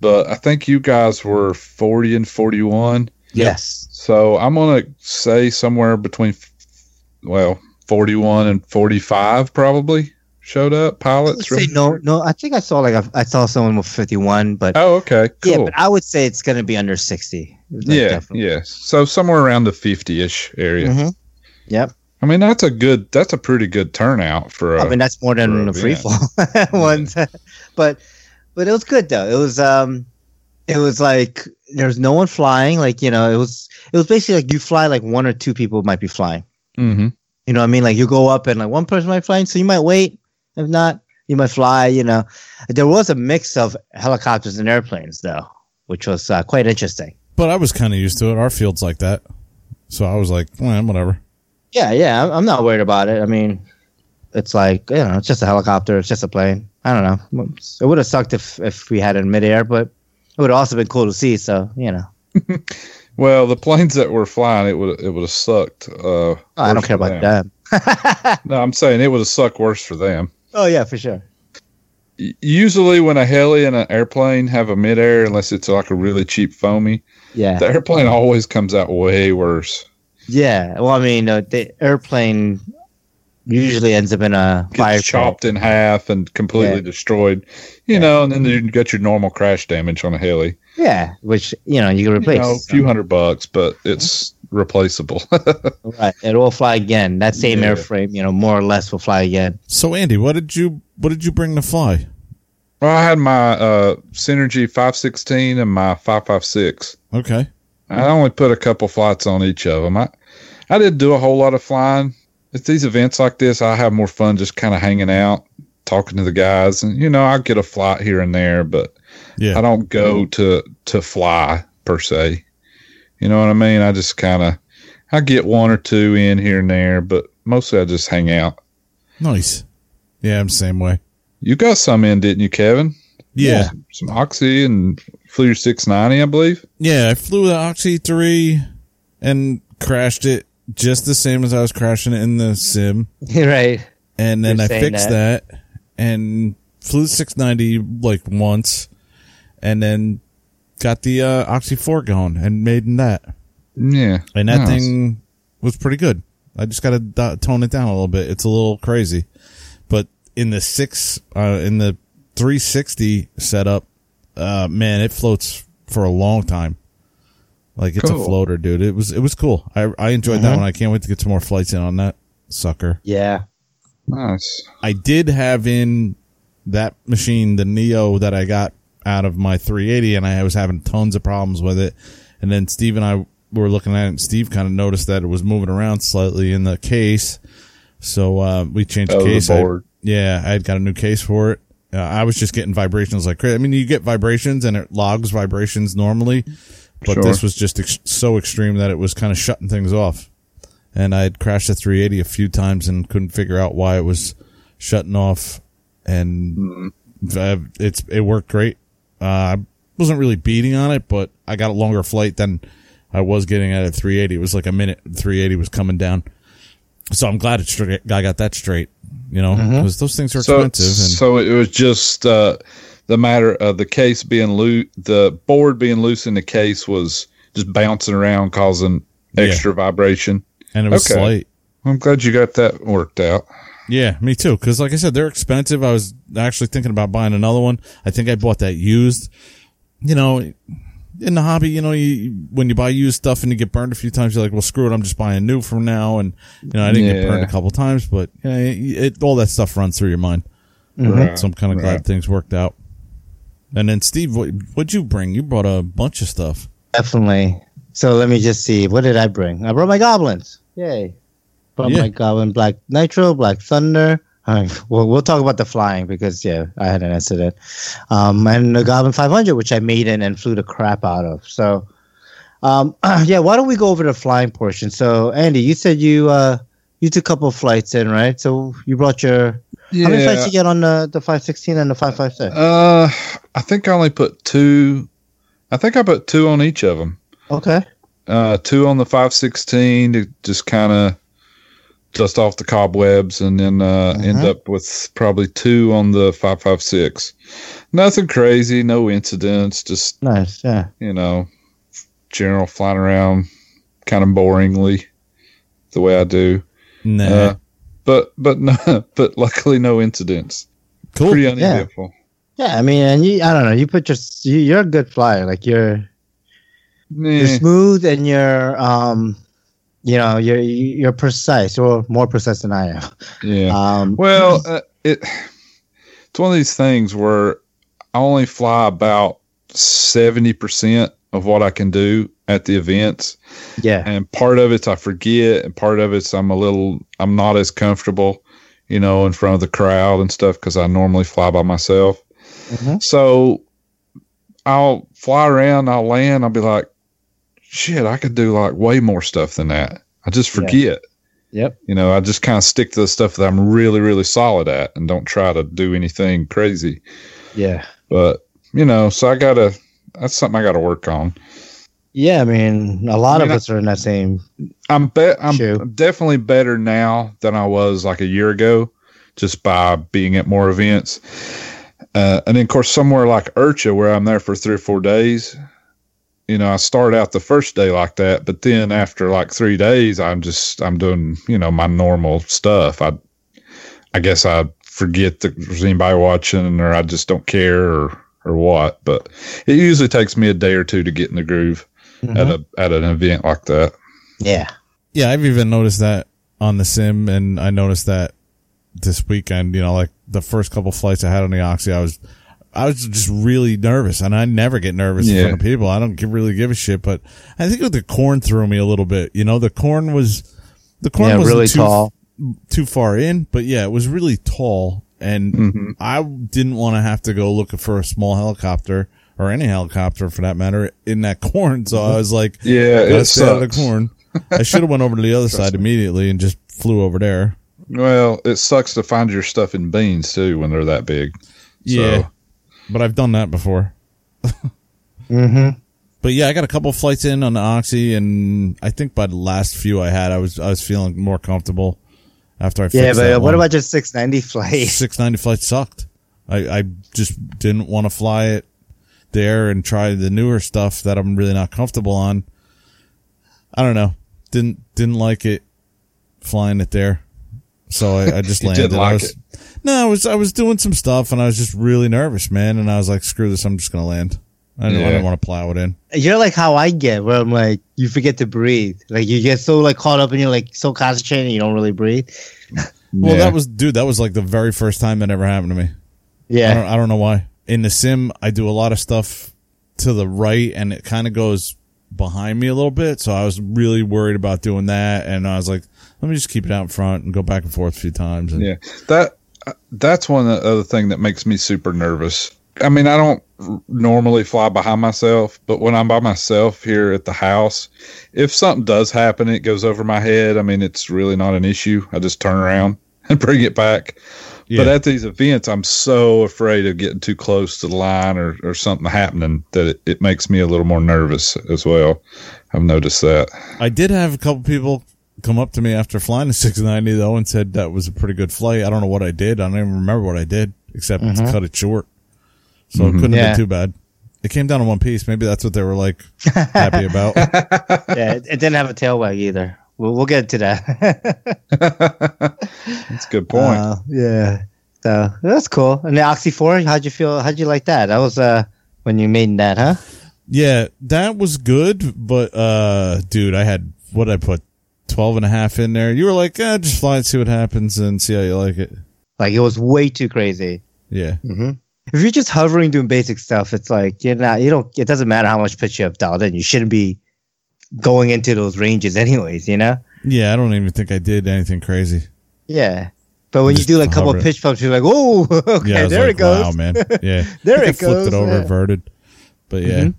[SPEAKER 4] but I think you guys were 40 and 41.
[SPEAKER 2] yes
[SPEAKER 4] So I'm going to say somewhere between, well, 41 and 45 probably showed up pilots.
[SPEAKER 2] say no no i think i saw like a, i saw someone with 51 but
[SPEAKER 4] Oh, okay. Cool.
[SPEAKER 2] yeah but i would say it's gonna be under 60 Like,
[SPEAKER 4] yeah,
[SPEAKER 2] definitely.
[SPEAKER 4] yes. So somewhere around the 50-ish area.
[SPEAKER 2] Mhm. yep
[SPEAKER 4] I mean, that's a good, that's a pretty good turnout for a,
[SPEAKER 2] I mean, that's more than the free fall ones, but but it was good though. It was um, it was like there's no one flying. Like you know, it was it was basically like you fly like one or two people might be flying.
[SPEAKER 4] hmm
[SPEAKER 2] You know what I mean? Like you go up and like one person might fly, so you might wait. If not, you might fly. You know, there was a mix of helicopters and airplanes though, which was uh, quite interesting.
[SPEAKER 3] But I was kind of used to it. Our field's like that. So I was like, eh, whatever.
[SPEAKER 2] Yeah, yeah, I'm- I'm not worried about it. I mean, it's like you know, it's just a helicopter, it's just a plane. I don't know. It would have sucked if if we had it in midair, but it would have also been cool to see. So you know,
[SPEAKER 4] Well, the planes that were flying, it would it would have sucked. Uh,
[SPEAKER 2] Oh, I don't care about
[SPEAKER 4] them.
[SPEAKER 2] them.
[SPEAKER 4] No, I'm saying it would have sucked worse for them.
[SPEAKER 2] oh yeah, for sure.
[SPEAKER 4] Usually, when a heli and an airplane have a midair, unless it's like a really cheap foamy,
[SPEAKER 2] Yeah,
[SPEAKER 4] the airplane always comes out way worse.
[SPEAKER 2] yeah. Well, I mean, uh, the airplane usually ends up in a fire
[SPEAKER 4] Gets chopped in half and completely
[SPEAKER 2] Yeah.
[SPEAKER 4] destroyed. You
[SPEAKER 2] Yeah.
[SPEAKER 4] know, and then you got your normal crash damage on a heli.
[SPEAKER 2] Yeah, which you know you can
[SPEAKER 4] You
[SPEAKER 2] replace.
[SPEAKER 4] know, a few hundred bucks, but it's replaceable.
[SPEAKER 2] Right, it will fly again. That same
[SPEAKER 4] Yeah.
[SPEAKER 2] airframe, you know, more or less will fly again.
[SPEAKER 3] So Andy, what did you what did you bring to fly?
[SPEAKER 4] well, I had my uh, Synergy 516 and my 556.
[SPEAKER 3] Okay.
[SPEAKER 4] I only put a couple flights on each of them. I, I didn't do a whole lot of flying. At these events like this, I have more fun just kind of hanging out, talking to the guys, and you know, I get a flight here and there, but
[SPEAKER 3] Yeah.
[SPEAKER 4] I don't go to to fly per se. You know what I mean? I just kind of I get one or two in here and there, but mostly I just hang out.
[SPEAKER 3] Nice. Yeah, I'm the same way.
[SPEAKER 4] You got some in, didn't you, Kevin?
[SPEAKER 3] Yeah.
[SPEAKER 4] Some Oxy and flew your 690, I believe.
[SPEAKER 3] Yeah, I flew the Oxy 3 and crashed it just the same as I was crashing it in the sim.
[SPEAKER 2] right.
[SPEAKER 3] And then
[SPEAKER 2] You're
[SPEAKER 3] I
[SPEAKER 2] saying
[SPEAKER 3] fixed that. and flew the 690 like once and then got the uh, Oxy 4 going and made in that.
[SPEAKER 4] Yeah.
[SPEAKER 3] And that
[SPEAKER 4] Nice.
[SPEAKER 3] thing was pretty good. I just got to do- tone it down a little bit. It's a little crazy. But in the 6 uh in the 360 setup, uh man, it floats for a long time. Like it's a floater, dude. It was it was cool. I I enjoyed that one. I can't wait to get some more flights in on that sucker.
[SPEAKER 2] Yeah.
[SPEAKER 4] Nice.
[SPEAKER 3] I did have in that machine the Neo that I got out of my 380, and I was having tons of problems with it. And then Steve and I were looking at it, and Steve kind of noticed that it was moving around slightly in the case. So uh, we changed
[SPEAKER 4] Oh,
[SPEAKER 3] the case. I- yeah, I had got a new case for it. Uh, I was just getting vibrations like crazy. I mean, you get vibrations and it logs vibrations normally, but
[SPEAKER 4] Sure.
[SPEAKER 3] this was just ex- so extreme that it was kind of shutting things off. And I had crashed the 380 a few times and couldn't figure out why it was shutting off. And uh, it's it worked great. Uh, I wasn't really beating on it, but I got a longer flight than I was getting at a 380. It was like a minute 380 was coming down. So I'm glad it's. I got that straight. You know, because those things are
[SPEAKER 4] So,
[SPEAKER 3] expensive. And
[SPEAKER 4] so it was just uh, the matter of the case being loose, the board being loose in the case was just bouncing around, causing extra vibration.
[SPEAKER 3] and it was
[SPEAKER 4] Okay.
[SPEAKER 3] slight.
[SPEAKER 4] I'm glad you got that worked out.
[SPEAKER 3] Yeah, me too. Because like I said, they're expensive. I was actually thinking about buying another one. I think I bought that used. You know, in the hobby, you know, you when you buy used stuff and you get burned a few times, you're like, well, screw it, I'm just buying new from now. And you know, I didn't get burned a couple times, but you know, it, it, all that stuff runs through your mind. Mm-hmm.
[SPEAKER 4] Right,
[SPEAKER 3] So I'm kind of glad
[SPEAKER 4] right.
[SPEAKER 3] things worked out. And then Steve, what what'd you bring? You brought a bunch of stuff.
[SPEAKER 2] Definitely. So let me just see. What did I bring? I brought my goblins. Yay. Brought
[SPEAKER 3] Yeah.
[SPEAKER 2] my goblin Black Nitro, Black Thunder. Right. Well, we'll talk about the flying because, yeah, I had an incident. Um, and the Goblin 500, which I made in and flew the crap out of. So, um, yeah, why don't we go over the flying portion? So, Andy, you said you uh, you took a couple of flights in, right? So you brought your. How many flights
[SPEAKER 4] Yeah.
[SPEAKER 2] you get on the, the 516 and the 556?
[SPEAKER 4] Uh, I think I only put two. I think I put two on each of them.
[SPEAKER 2] Okay.
[SPEAKER 4] Uh, two on the 516 to just kind of dust off the cobwebs, and then uh, end
[SPEAKER 2] Mhm.
[SPEAKER 4] up with probably two on the 556. Nothing crazy, no incidents, just
[SPEAKER 2] Nice. Yeah.
[SPEAKER 4] you know, general flying around, kind of boringly, the way I do.
[SPEAKER 3] Nah,
[SPEAKER 4] Uh, but but no, but luckily no incidents.
[SPEAKER 3] cool.
[SPEAKER 4] Pretty uneventful.
[SPEAKER 2] Yeah, I mean, and you, I don't know, you put your, you, you're a good flyer. Like you're, you're
[SPEAKER 4] Eh,
[SPEAKER 2] smooth and you're, um, you know, you're you're precise or more precise than I am.
[SPEAKER 4] yeah.
[SPEAKER 2] Um,
[SPEAKER 4] Well, uh, it it's one of these things where I only fly about seventy percent of what I can do at the events,
[SPEAKER 2] yeah,
[SPEAKER 4] and part of it's I forget, and part of it's I'm a little I'm not as comfortable, you know, in front of the crowd and stuff because I normally fly by myself.
[SPEAKER 2] Mhm.
[SPEAKER 4] So I'll fly around, I'll land, I'll be like, shit, I could do like way more stuff than that. I just
[SPEAKER 2] Yeah.
[SPEAKER 4] forget.
[SPEAKER 2] yep,
[SPEAKER 4] You know, I just kind of stick to the stuff that I'm really, really solid at and don't try to do anything crazy.
[SPEAKER 2] yeah,
[SPEAKER 4] But, you know, so I got to, that's something I got to work on.
[SPEAKER 2] yeah. I mean, a lot
[SPEAKER 4] I mean,
[SPEAKER 2] of us are in that same.
[SPEAKER 4] I'm bet I'm
[SPEAKER 2] True.
[SPEAKER 4] definitely better now than I was like a year ago, just by being at more events. Uh, and then, of course, somewhere like IRCHA, where I'm there for three or four days, you know, I start out the first day like that, but then after like three days, I'm just I'm doing you know my normal stuff. I I guess I forget that there's anybody watching, or I just don't care, or or what. But it usually takes me a day or two to get in the groove at
[SPEAKER 2] Mhm.
[SPEAKER 4] a at an event like that.
[SPEAKER 2] Yeah,
[SPEAKER 3] Yeah, I've even noticed that on the sim, and I noticed that this weekend. You know, like the first couple flights I had on the Oxy, I was, I was just really nervous, and I never get nervous in front of people. I don't give, really give a shit, but I think the corn threw me a little bit. You know, the corn was, the corn
[SPEAKER 2] yeah,
[SPEAKER 3] was
[SPEAKER 2] really
[SPEAKER 3] too,
[SPEAKER 2] tall.
[SPEAKER 3] too far in, but yeah, it was really tall, and
[SPEAKER 4] Mhm.
[SPEAKER 3] I didn't want to have to go looking for a small helicopter or any helicopter for that matter in that corn. So I was like,
[SPEAKER 4] Yeah,
[SPEAKER 3] gotta
[SPEAKER 4] it
[SPEAKER 3] stay out of the corn. I should have went over to the other side immediately and just flew over there.
[SPEAKER 4] Well, it sucks to find your stuff in beans too when they're that big.
[SPEAKER 3] Yeah,
[SPEAKER 4] So,
[SPEAKER 3] but I've done that before.
[SPEAKER 2] hmm
[SPEAKER 3] But yeah, I got a couple flights in on the Oxy, and I think by the last few I had, I was I was feeling more comfortable after I fixed
[SPEAKER 2] Yeah, but what
[SPEAKER 3] one.
[SPEAKER 2] about your 690 flight?
[SPEAKER 3] six ninety flight sucked. I, I just didn't want to fly it there and try the newer stuff that I'm really not comfortable on. I don't know. Didn't didn't like it flying it there. So I, I just landed.
[SPEAKER 4] didn't
[SPEAKER 3] I was,
[SPEAKER 4] it.
[SPEAKER 3] No, I was I was doing some stuff and I was just really nervous, man. And I was like, screw this, I'm just gonna land. I didn't, I
[SPEAKER 4] Yeah.
[SPEAKER 3] didn't want to plow it in.
[SPEAKER 2] You're like how I get, where I'm like, you forget to breathe. Like you get so like caught up and you're like so concentrated, and you don't really breathe.
[SPEAKER 3] Well,
[SPEAKER 4] Yeah.
[SPEAKER 3] that was dude. That was like the very first time that ever happened to me. I
[SPEAKER 2] Yeah,
[SPEAKER 3] don't, I don't know why. In the sim, I do a lot of stuff to the right, and it kind of goes behind me a little bit, so I was really worried about doing that. And I was like, let me just keep it out in front and go back and forth a few times. And
[SPEAKER 4] Yeah, that that's one other thing that makes me super nervous. I mean, I don't normally fly behind myself, but when I'm by myself here at the house, if something does happen, it goes over my head. I mean, it's really not an issue. I just turn around and bring it back. But at these events, I'm so afraid of getting too close to the line or, or something happening that it, it makes me a little more nervous as well. I've noticed that.
[SPEAKER 3] I did have a couple people come up to me after flying the 690 though and said that was a pretty good flight. I don't know what I did. I don't even remember what I did except to cut it short. So it couldn't have been too bad. It came down to one piece. Maybe that's what they were like happy about.
[SPEAKER 2] yeah, it, it didn't have a tail wag either. We'll, we'll get to that.
[SPEAKER 4] That's a good point.
[SPEAKER 2] Uh, yeah. So that's cool. And the Oxy Four, how'd you feel? How'd you like that? That was uh when you made that, huh?
[SPEAKER 3] Yeah, that was good, but uh dude, I had what did I put 12 and a half in there. You were like, eh, just fly and see what happens and see how you like it.
[SPEAKER 2] Like it was way too crazy.
[SPEAKER 3] Yeah.
[SPEAKER 2] If you're just hovering doing basic stuff, it's like you're not. You don't. It doesn't matter how much pitch you have dialed in. You shouldn't be going into those ranges, anyways. You know.
[SPEAKER 3] Yeah, I don't even think I did anything crazy.
[SPEAKER 2] Yeah. But when you do like a couple of pitch bumps, you're like, oh, okay,
[SPEAKER 3] Yeah,
[SPEAKER 2] there
[SPEAKER 3] like,
[SPEAKER 2] it goes.
[SPEAKER 3] wow, man. Yeah.
[SPEAKER 2] There it goes.
[SPEAKER 3] Flipped it over
[SPEAKER 2] yeah.
[SPEAKER 3] inverted. But yeah.
[SPEAKER 2] Mhm.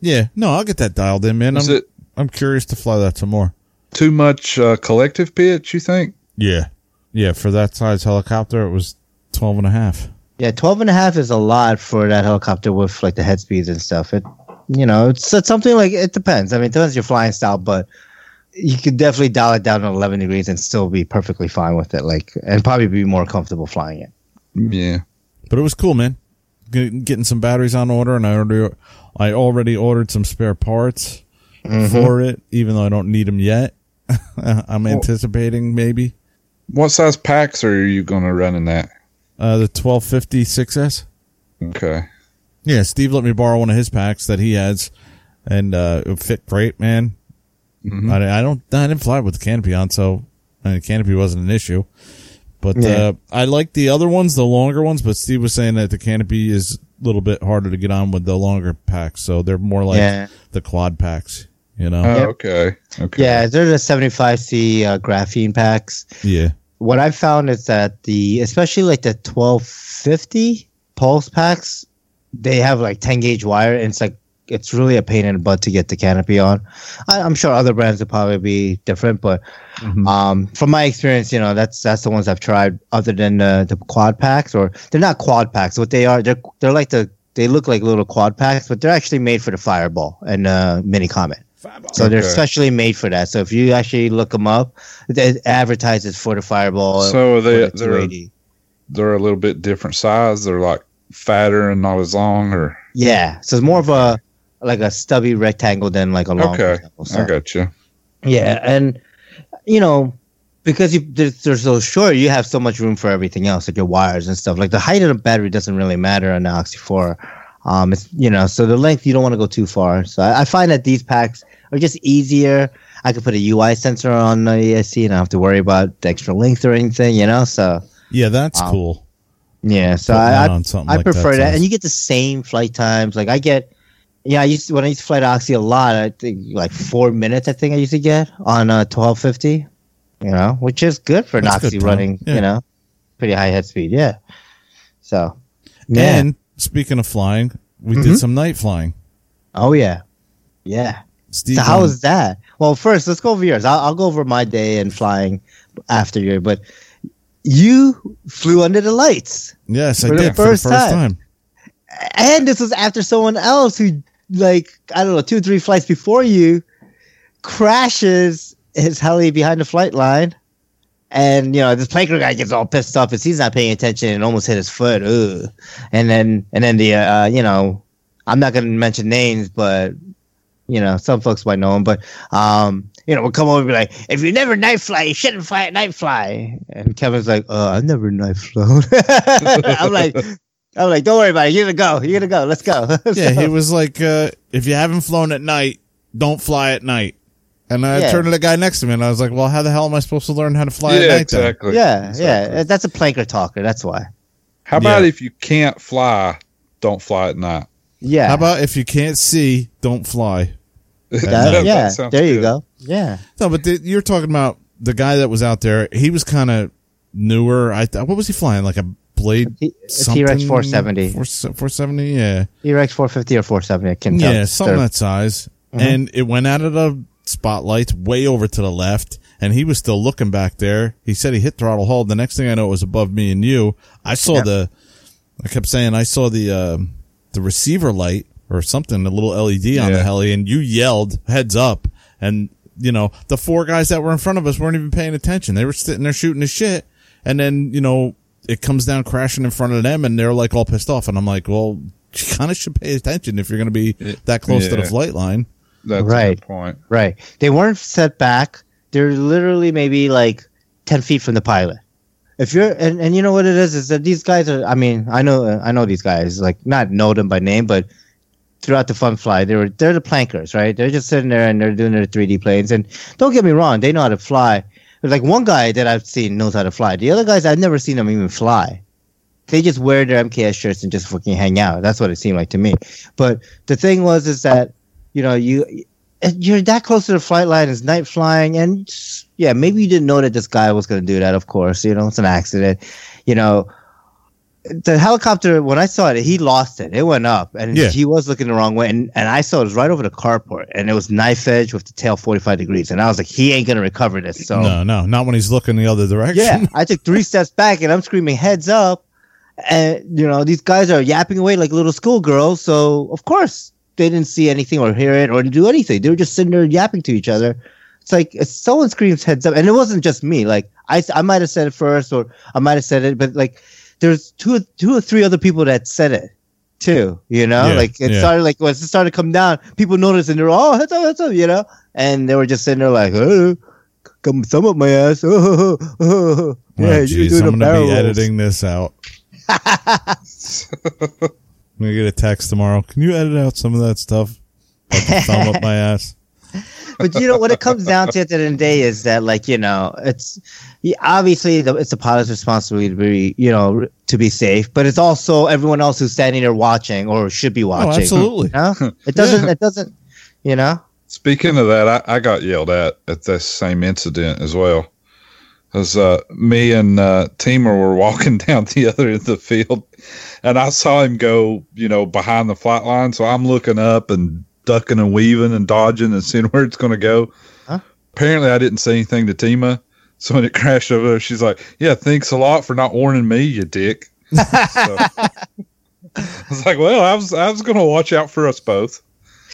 [SPEAKER 3] Yeah, no, I'll get that dialed in, man.
[SPEAKER 4] Is
[SPEAKER 3] I'm,
[SPEAKER 4] it
[SPEAKER 3] I'm curious to fly that some more.
[SPEAKER 4] Too much uh, collective pitch, you think?
[SPEAKER 3] Yeah. Yeah, for that size helicopter, it was 12 and a half.
[SPEAKER 2] Yeah, 12 and a half is a lot for that helicopter with like the head speeds and stuff. It, you know, it's, it's something like it depends. I mean, it depends your flying style, but you could definitely dial it down to 11 degrees and still be perfectly fine with it. Like, and probably be more comfortable flying it.
[SPEAKER 4] Yeah.
[SPEAKER 3] But it was cool, man. Getting some batteries on order, and I already, I already ordered some spare parts for it, even though I don't need them yet. I'm anticipating maybe
[SPEAKER 4] What size packs are you going to run in that?
[SPEAKER 3] uh, the 1250 6S.
[SPEAKER 4] Okay.
[SPEAKER 3] Yeah, Steve let me borrow one of his packs that he has, and uh, it fit great, man. I, I don't, I didn't fly with the canopy on, so I mean, the canopy wasn't an issue. But
[SPEAKER 2] Yeah.
[SPEAKER 3] uh, I like the other ones, the longer ones. But Steve was saying that the canopy is a little bit harder to get on with the longer packs, so they're more like
[SPEAKER 2] Yeah.
[SPEAKER 3] the quad packs. You know?
[SPEAKER 4] Oh, okay. Okay.
[SPEAKER 2] Yeah, they're the 75C uh, graphene packs.
[SPEAKER 3] yeah,
[SPEAKER 2] What I found is that the, especially like the 1250 pulse packs, they have like 10 gauge wire, and it's like, it's really a pain in the butt to get the canopy on. I, I'm sure other brands would probably be different, but
[SPEAKER 4] Mhm.
[SPEAKER 2] um, from my experience, you know, that's that's the ones I've tried. Other than the the quad packs, or they're not quad packs. What they are, they're they're like the they look like little quad packs, but they're actually made for the Fireball and uh, Mini Comet. So they're
[SPEAKER 4] Okay.
[SPEAKER 2] specially made for that. So if you actually look them up, it advertises for the Fireball.
[SPEAKER 4] So are they,
[SPEAKER 2] the
[SPEAKER 4] they're,
[SPEAKER 2] 280.
[SPEAKER 4] they're a little bit different size. They're like fatter and not as long or
[SPEAKER 2] Yeah, so it's more of a like a stubby rectangle than like a long.
[SPEAKER 4] okay.
[SPEAKER 2] rectangle. So-
[SPEAKER 4] I got you.
[SPEAKER 2] Yeah, and you know, because you they're, they're so short, you have so much room for everything else, like your wires and stuff. Like the height of the battery doesn't really matter on the Oxy Four. Um, it's you know, so the length you don't want to go too far. So I, I find that these packs are just easier. I could put a UI sensor on the ESC and I don't have to worry about the extra length or anything, you know. So
[SPEAKER 3] yeah, that's
[SPEAKER 2] Um,
[SPEAKER 3] cool.
[SPEAKER 2] yeah, so I, I I
[SPEAKER 3] like
[SPEAKER 2] prefer that,
[SPEAKER 3] size.
[SPEAKER 2] and you get the same flight times. Like I get, yeah, I used to, when I used to fly to Oxy a lot. I think like four minutes. I think I used to get on uh, twelve fifty. You know, which is good for an
[SPEAKER 3] That's
[SPEAKER 2] Oxy
[SPEAKER 3] time.
[SPEAKER 2] running.
[SPEAKER 3] Yeah.
[SPEAKER 2] You know, pretty high head speed. Yeah. So, yeah.
[SPEAKER 3] And speaking of flying, we
[SPEAKER 2] Mhm.
[SPEAKER 3] did some night flying.
[SPEAKER 2] oh yeah, yeah.
[SPEAKER 3] Steve,
[SPEAKER 2] So how was that? Well, first let's go over yours. I'll, I'll go over my day and flying after you. But you flew under the lights.
[SPEAKER 3] Yes, I
[SPEAKER 2] the
[SPEAKER 3] did
[SPEAKER 2] first
[SPEAKER 3] for the first
[SPEAKER 2] time.
[SPEAKER 3] time.
[SPEAKER 2] and this was after someone else who like i don't know two or three flights before you crashes his heli behind the flight line and you know this planker guy gets all pissed off because he's not paying attention and almost hit his foot Ugh. and then and then the uh you know i'm not gonna mention names but you know some folks might know him but um you know we'll come over and be like if you never night fly you shouldn't fly at night fly and kevin's like uh i've never night flown i'm like I'm like, don't worry about it. You're gonna go. You're gonna go. Let's go.
[SPEAKER 3] Yeah, he was like, uh, if you haven't flown at night, don't fly at night. And I
[SPEAKER 2] Yeah.
[SPEAKER 3] turned to the guy next to me and I was like, well, how the hell am I supposed to learn how to fly at
[SPEAKER 4] yeah,
[SPEAKER 3] night then?
[SPEAKER 4] exactly.
[SPEAKER 2] yeah,
[SPEAKER 4] Exactly.
[SPEAKER 2] yeah. That's a planker talker. That's why.
[SPEAKER 4] How about
[SPEAKER 3] Yeah.
[SPEAKER 4] if you can't fly, don't fly at night?
[SPEAKER 2] Yeah.
[SPEAKER 3] How about if you can't see, don't fly?
[SPEAKER 2] That-
[SPEAKER 4] That
[SPEAKER 2] yeah,
[SPEAKER 4] sounds
[SPEAKER 2] there you
[SPEAKER 4] good.
[SPEAKER 2] go. Yeah.
[SPEAKER 3] No, but the, you're talking about the guy that was out there. He was kind of newer. I th- what was he flying? Like a blade something?
[SPEAKER 2] T-Rex 470.
[SPEAKER 3] 470, yeah.
[SPEAKER 2] T-Rex 450 or 470. I can't tell.
[SPEAKER 3] Yeah, something
[SPEAKER 2] They're-
[SPEAKER 3] that size.
[SPEAKER 2] Mhm.
[SPEAKER 3] And it went out of the spotlight way over to the left, and he was still looking back there. He said he hit throttle hold. The next thing I know, it was above me and you. I saw
[SPEAKER 2] Yep.
[SPEAKER 3] the. I kept saying I saw the uh, the receiver light or something, a little LED on the
[SPEAKER 4] Yeah.
[SPEAKER 3] heli, and you yelled heads up, and you know the four guys that were in front of us weren't even paying attention. They were sitting there shooting the shit, and then you know it comes down crashing in front of them, and they're like all pissed off, and I'm like, well. You kind of should pay attention if you're going to be that close to the flight line.
[SPEAKER 4] That's
[SPEAKER 2] Right.
[SPEAKER 4] good point.
[SPEAKER 2] Right. They weren't set back. They're literally maybe like 10 feet from the pilot. If you're, and, and you know what it is, is that these guys are, I mean, I know, I know these guys, like not know them by name, but throughout the fun fly, they were, they're the plankers, right? They're just sitting there and they're doing their 3D planes. And don't get me wrong, they know how to fly. Like one guy that I've seen knows how to fly. The other guys, I've never seen them even fly. They just wear their MKS shirts and just fucking hang out. That's what it seemed like to me. But the thing was, is that, you know, you you're that close to the flight line. It's night flying, and yeah, maybe you didn't know that this guy was going to do that. Of course, you know it's an accident. You know, the helicopter when I saw it, he lost it. It went up, and
[SPEAKER 3] Yeah.
[SPEAKER 2] he was looking the wrong way, and, and I saw it was right over the carport, and it was knife edge with the tail forty five degrees, and I was like, he ain't going to recover this. So
[SPEAKER 3] No, no, not when he's looking the other direction.
[SPEAKER 2] yeah, I took three steps back, and I'm screaming heads up, and you know these guys are yapping away like little schoolgirls. So of course they didn't see anything or hear it or do anything. They were just sitting there yapping to each other. It's like someone screams heads up, and it wasn't just me. Like I, I might have said it first, or I might have said it, but like there's two, two or three other people that said it too. You know,
[SPEAKER 3] Yeah,
[SPEAKER 2] like it
[SPEAKER 3] yeah.
[SPEAKER 2] started like once it started to come down, people noticed and they're oh heads up, heads up, you know, and they were just sitting there like oh. Come some up my ass. Oh, oh, oh.
[SPEAKER 3] Oh,
[SPEAKER 2] Yeah, do the
[SPEAKER 3] I'm going to be editing this out. I'm going to get a text tomorrow. Can you edit out some of that stuff? Thumb up my ass.
[SPEAKER 2] but you know what it comes down to at the end of the day is that like you know it's obviously the, it's the pilot's responsibility to be you know to be safe but it's also everyone else who's standing there watching or should be oh, watching
[SPEAKER 3] Oh, absolutely.
[SPEAKER 2] you know? it doesn't it doesn't you know
[SPEAKER 4] Speaking of that, I, I got yelled at at this same incident as well. As uh, me and uh, Teamer were walking down the other end of the field, and I saw him go, you know, behind the flat line. So I'm looking up and ducking and weaving and dodging and seeing where it's going to go.
[SPEAKER 2] Huh?
[SPEAKER 4] Apparently, I didn't say anything to Tima. So when it crashed over there, she's like, "Yeah, thanks a lot for not warning me, you dick." So, I was like, "Well, I was I was going to watch out for us both."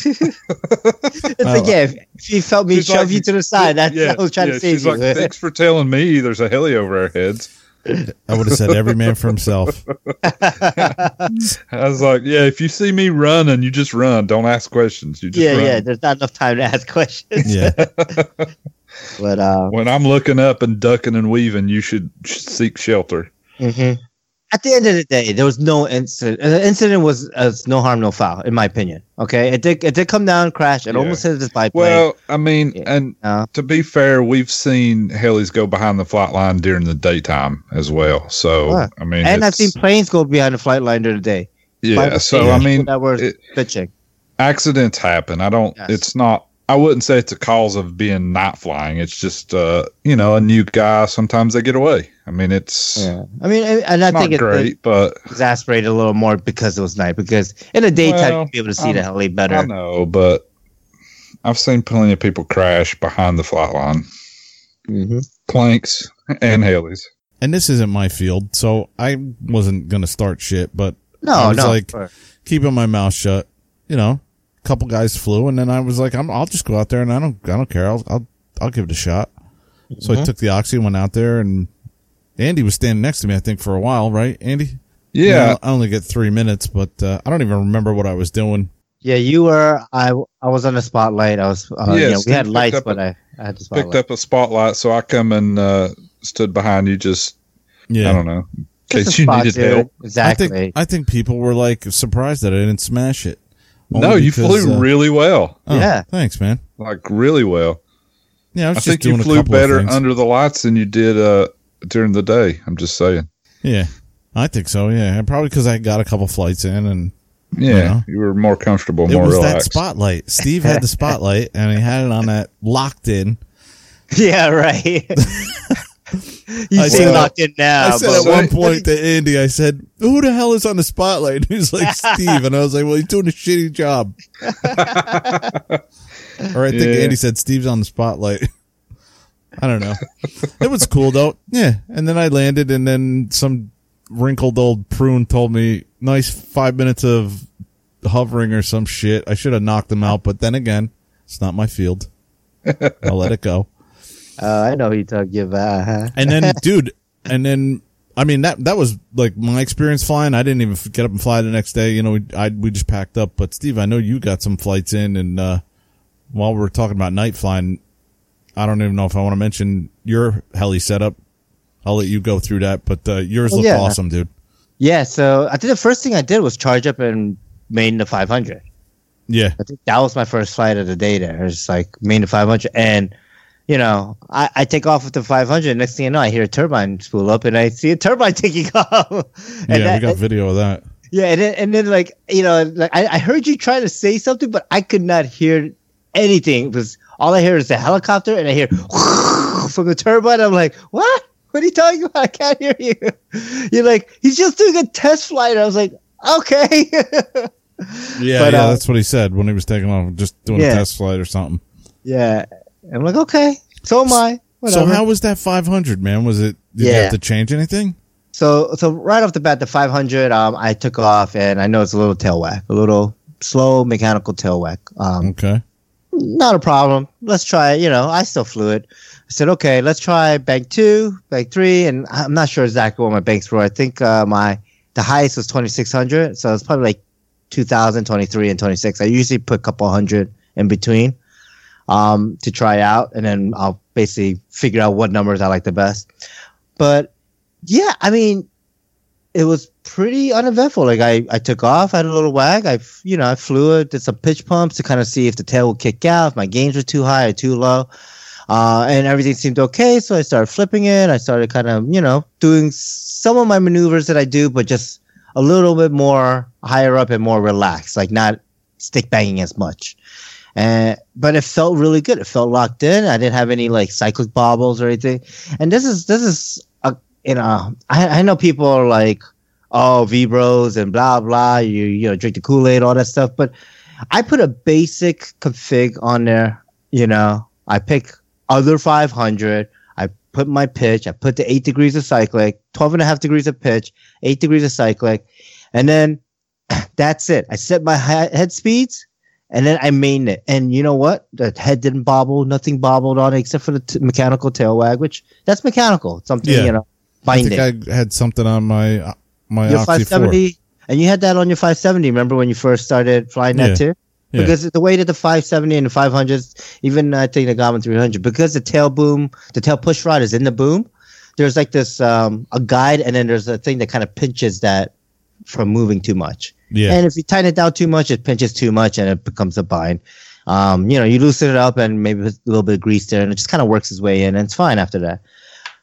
[SPEAKER 2] It's like yeah if, if you felt me shove
[SPEAKER 4] like-
[SPEAKER 2] you to the side that's
[SPEAKER 4] yeah,
[SPEAKER 2] what I was trying
[SPEAKER 4] yeah,
[SPEAKER 2] to save
[SPEAKER 4] she's
[SPEAKER 2] you
[SPEAKER 4] like, thanks for telling me there's a heli over our heads.
[SPEAKER 3] I would have said every man for himself.
[SPEAKER 4] I was like, yeah, if you see me running, you just run. Don't ask questions. You just
[SPEAKER 2] yeah
[SPEAKER 4] run.
[SPEAKER 2] yeah there's not enough time to ask questions
[SPEAKER 3] Yeah.
[SPEAKER 2] but uh
[SPEAKER 4] When I'm looking up and ducking and weaving, you should seek shelter.
[SPEAKER 2] mhm. At the end of the day, there was no incident. The incident was uh, no harm, no foul, in my opinion. Okay, it did it did come down, crash, it
[SPEAKER 4] Yeah.
[SPEAKER 2] almost hit this biplane.
[SPEAKER 4] Well, I mean,
[SPEAKER 2] Yeah.
[SPEAKER 4] and
[SPEAKER 2] Uh,
[SPEAKER 4] to be fair, we've seen helis go behind the flight line during the daytime as well. So,
[SPEAKER 2] Sure.
[SPEAKER 4] I mean,
[SPEAKER 2] and I've seen planes go behind the flight line during the day.
[SPEAKER 4] yeah. So, I mean,
[SPEAKER 2] that was
[SPEAKER 4] it-
[SPEAKER 2] bitching.
[SPEAKER 4] accidents happen. I don't.
[SPEAKER 2] Yes.
[SPEAKER 4] It's not. I wouldn't say it's a cause of being not flying. It's just, uh, you know, a new guy. Sometimes they get away. I mean, it's
[SPEAKER 2] Yeah, I mean, and- and I
[SPEAKER 4] not
[SPEAKER 2] think it,
[SPEAKER 4] great,
[SPEAKER 2] it
[SPEAKER 4] but
[SPEAKER 2] exasperated a little more because it was night. Because in the daytime,
[SPEAKER 4] Well,
[SPEAKER 2] you'd be able to see
[SPEAKER 4] I'm-
[SPEAKER 2] the heli better.
[SPEAKER 4] I know. But I've seen plenty of people crash behind the flight line,
[SPEAKER 2] hmm
[SPEAKER 4] planks and helis.
[SPEAKER 3] And this isn't my field, so I wasn't going to start shit, but I
[SPEAKER 2] No,
[SPEAKER 3] was
[SPEAKER 2] no,
[SPEAKER 3] like-
[SPEAKER 2] sure.
[SPEAKER 3] keeping my mouth shut. You know, a couple guys flew, and then I was like, I'm, I'll just go out there, and I don't, I don't care. I'll, I'll, I'll give it a shot. So I
[SPEAKER 2] Mhm.
[SPEAKER 3] took the oxy, went out there, and Andy was standing next to me. I think for a while, right, Andy?
[SPEAKER 4] Yeah,
[SPEAKER 3] I only get three minutes, but uh, I don't even remember what I was doing.
[SPEAKER 2] yeah, you were. I I was on the spotlight. I was. Uh,
[SPEAKER 4] Yeah,
[SPEAKER 2] you know, we had lights, but
[SPEAKER 4] a-
[SPEAKER 2] I, I had the spotlight.
[SPEAKER 4] picked up a spotlight, so I come and uh, stood behind you, just
[SPEAKER 3] Yeah,
[SPEAKER 4] I don't know, in case you
[SPEAKER 2] spot,
[SPEAKER 4] needed
[SPEAKER 2] dude.
[SPEAKER 4] help.
[SPEAKER 3] I think I think people were like surprised that I didn't smash it. Only
[SPEAKER 4] No, you
[SPEAKER 3] because,
[SPEAKER 4] flew
[SPEAKER 3] uh,
[SPEAKER 4] really well,
[SPEAKER 3] oh,
[SPEAKER 2] Yeah.
[SPEAKER 3] thanks, man.
[SPEAKER 4] like really well.
[SPEAKER 3] Yeah, I was
[SPEAKER 4] I
[SPEAKER 3] just
[SPEAKER 4] think
[SPEAKER 3] doing
[SPEAKER 4] you flew better under the lights than you did uh, during the day. I'm just saying.
[SPEAKER 3] Yeah, I think so. Yeah, probably because I got a couple flights in, and
[SPEAKER 4] Yeah,
[SPEAKER 3] You know?
[SPEAKER 4] you were more comfortable,
[SPEAKER 3] It
[SPEAKER 4] more
[SPEAKER 3] was that
[SPEAKER 4] relaxed.
[SPEAKER 3] spotlight. Steve had the spotlight, and he had it on that locked in.
[SPEAKER 2] Yeah, right. you
[SPEAKER 3] I
[SPEAKER 2] say
[SPEAKER 3] said-
[SPEAKER 2] locked in now.
[SPEAKER 3] I said
[SPEAKER 2] but
[SPEAKER 3] at
[SPEAKER 4] but-
[SPEAKER 3] one point to Andy, I said, "Who the hell is on the spotlight?" He was like, "Steve," and I was like, "Well, he's doing a shitty job." or I think
[SPEAKER 4] Yeah.
[SPEAKER 3] Andy said, "Steve's on the spotlight." I don't know. it was cool though. Yeah, and then I landed, and then some wrinkled old prune told me, "Nice five minutes of hovering or some shit." I should have knocked him out, but then again, it's not my field. I'll let it go.
[SPEAKER 2] Uh, I know who you talking about. huh?
[SPEAKER 3] And then, dude, and then, I mean, that, that was like my experience flying. I didn't even get up and fly the next day. You know, we, I, we just packed up. But Steve, I know you got some flights in. And, uh, while we're talking about night flying, I don't even know if I want to mention your heli setup. I'll let you go through that. But, uh, yours
[SPEAKER 2] Well,
[SPEAKER 3] looked
[SPEAKER 2] yeah.
[SPEAKER 3] awesome, dude.
[SPEAKER 2] Yeah, so I think the first thing I did was charge up and main the 500.
[SPEAKER 3] Yeah.
[SPEAKER 2] I think that was my first flight of the day there. It's like main the 500. And, you know, I, I take off with the 500. Next thing you know, I hear a turbine spool up and I see a turbine taking off.
[SPEAKER 3] Yeah.
[SPEAKER 2] that-
[SPEAKER 3] we got video of that.
[SPEAKER 2] Yeah, and then, and then like you know, like I, I heard you try to say something, but I could not hear anything because all I hear is the helicopter, and I hear from the turbine. I'm like, what? What are you talking about? I can't hear you. You're like, he's just doing a test flight. I was like, okay.
[SPEAKER 3] Yeah.
[SPEAKER 2] But,
[SPEAKER 3] yeah.
[SPEAKER 2] uh,
[SPEAKER 3] that's what he said when he was taking off, just doing
[SPEAKER 2] Yeah.
[SPEAKER 3] a test flight or something.
[SPEAKER 2] yeah, And I'm like, okay, so am I.
[SPEAKER 3] So how was that 500, man? Was it, did you have to change anything?
[SPEAKER 2] So so right off the bat, the 500, um, I took off, and I know it's a little tail whack, a little slow mechanical tail whack. Um,
[SPEAKER 3] Okay.
[SPEAKER 2] not a problem. Let's try it. You know, I still flew it. I said, okay, let's try bank two, bank three, and I'm not sure exactly what my banks were. I think uh, my the highest was 2600, so it's probably like 2000, 23, and 26. I usually put a couple hundred in between um, to try out, and then I'll basically figure out what numbers I like the best. But yeah, I mean, it was pretty uneventful. Like I, I took off, I had a little wag. I, you know, I flew it, did some pitch pumps to kind of see if the tail would kick out, if my gains were too high or too low. Uh, and everything seemed okay. So I started flipping it. I started kind of, you know, doing some of my maneuvers that I do, but just a little bit more higher up and more relaxed, like not stick banging as much. And but it felt really good. It felt locked in. I didn't have any like cyclic bobbles or anything. And this is this is a you know I I know people are like oh vibros and blah blah you you know drink the Kool Aid all that stuff. But I put a basic config on there. You know I pick other 500. I put my pitch. I put the eight degrees of cyclic, 12 and a half degrees of pitch, eight degrees of cyclic, and then that's it. I set my he- head speeds and then I main it. And you know what? The head didn't bobble, nothing bobbled on it except for the t- mechanical tail wag, which that's mechanical. Something,
[SPEAKER 3] Yeah.
[SPEAKER 2] you know,
[SPEAKER 3] I think I had something on my uh, my
[SPEAKER 2] your
[SPEAKER 3] Oxy 4.
[SPEAKER 2] 570, and you had that on your 570. Remember when you first started flying that
[SPEAKER 3] Yeah.
[SPEAKER 2] too?
[SPEAKER 3] Yeah.
[SPEAKER 2] Because the way that the 570 and the 500s, even I think the Goblin 300, because the tail boom, the tail push rod is in the boom, there's like this um, a guide, and then there's a thing that kind of pinches that from moving too much.
[SPEAKER 3] Yeah.
[SPEAKER 2] And if you tighten it down too much, it pinches too much, and it becomes a bind. Um, you know, you loosen it up, and maybe a little bit of grease there, and it just kind of works its way in, and it's fine after that.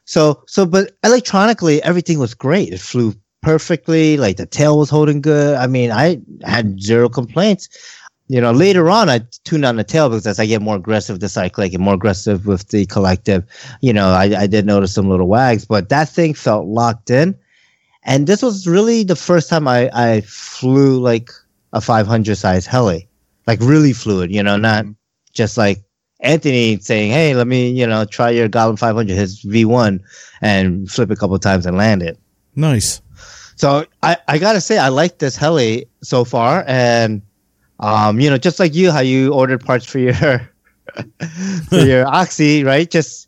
[SPEAKER 2] So, so, but electronically, everything was great. It flew perfectly. Like the tail was holding good. I mean, I had zero complaints. You know, later on, I tuned on the tail because as I get more aggressive with the cyclic and more aggressive with the collective, you know, I, I did notice some little wags, but that thing felt locked in. And this was really the first time I, I flew like a 500 size heli, like really fluid, you know, not just like Anthony saying, Hey, let me, you know, try your Goblin 500, his V1 and flip a couple times and land it.
[SPEAKER 3] nice.
[SPEAKER 2] So I, I gotta say I like this heli so far, and um, you know, just like you, how you ordered parts for your for your Oxy, right? Just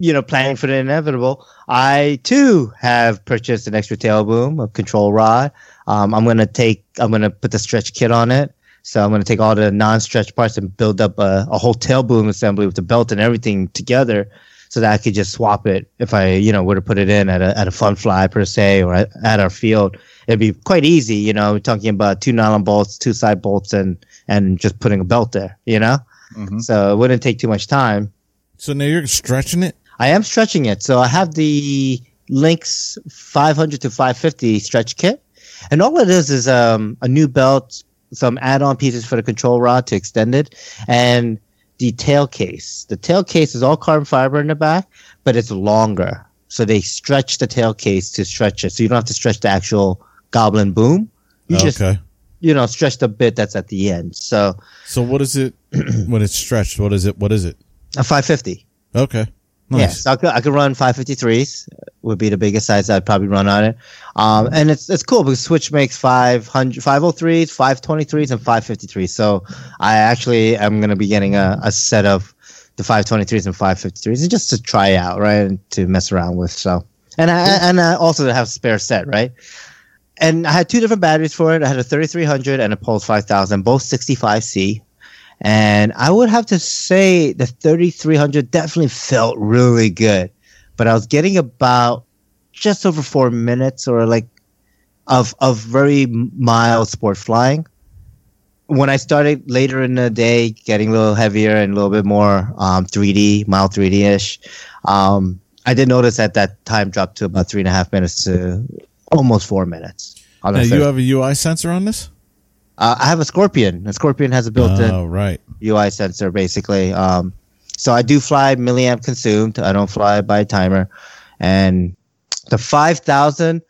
[SPEAKER 2] you know, planning for the inevitable. I too have purchased an extra tail boom, a control rod. Um, I'm gonna take, I'm gonna put the stretch kit on it. So I'm gonna take all the non-stretch parts and build up a, a whole tail boom assembly with the belt and everything together so that I could just swap it if I, you know, were to put it in at a, at a fun fly per se or at, at our field. It'd be quite easy, you know, we're talking about two nylon bolts, two side bolts and, and just putting a belt there, you know?
[SPEAKER 4] Mhm.
[SPEAKER 2] So it wouldn't take too much time.
[SPEAKER 3] So now you're stretching it?
[SPEAKER 2] I am stretching it. So I have the Lynx 500 to 550 stretch kit. and all it is is um, a new belt, some add-on pieces for the control rod to extend it, and the tail case. The tail case is all carbon fiber in the back, but it's longer, so they stretch the tail case to stretch it, so you don't have to stretch the actual Goblin boom. You just you know stretch the bit that's at the end. So
[SPEAKER 3] So what is it when it's stretched? What is it? What is it?
[SPEAKER 2] a 550.
[SPEAKER 3] Okay.
[SPEAKER 2] Yeah, so I could, I could run 553s would be the biggest size I'd probably run on it. Um, and it's it's cool because Switch makes 500, 503s, 523s, and 553s. So I actually am going to be getting a, a set of the 523s and 553s and just to try out, right, and to mess around with. So and I and I also have a spare set, right. And I had two different batteries for it. I had a 3300 and a Pulse 5000, both 65C. And I would have to say the 3300 definitely felt really good, but I was getting about just over four minutes or like of of very mild sport flying. When I started later in the day, getting a little heavier and a little bit more um, 3D, mild 3D ish, um, I did notice that that time dropped to about three and a half minutes to almost four minutes.
[SPEAKER 3] Now you have a UI sensor on this?
[SPEAKER 2] Uh, I have a Scorpion. A Scorpion has a built-in
[SPEAKER 3] Oh, right.
[SPEAKER 2] UI sensor basically. Um, so I do fly milliamp consumed. I don't fly by timer. And the 5000,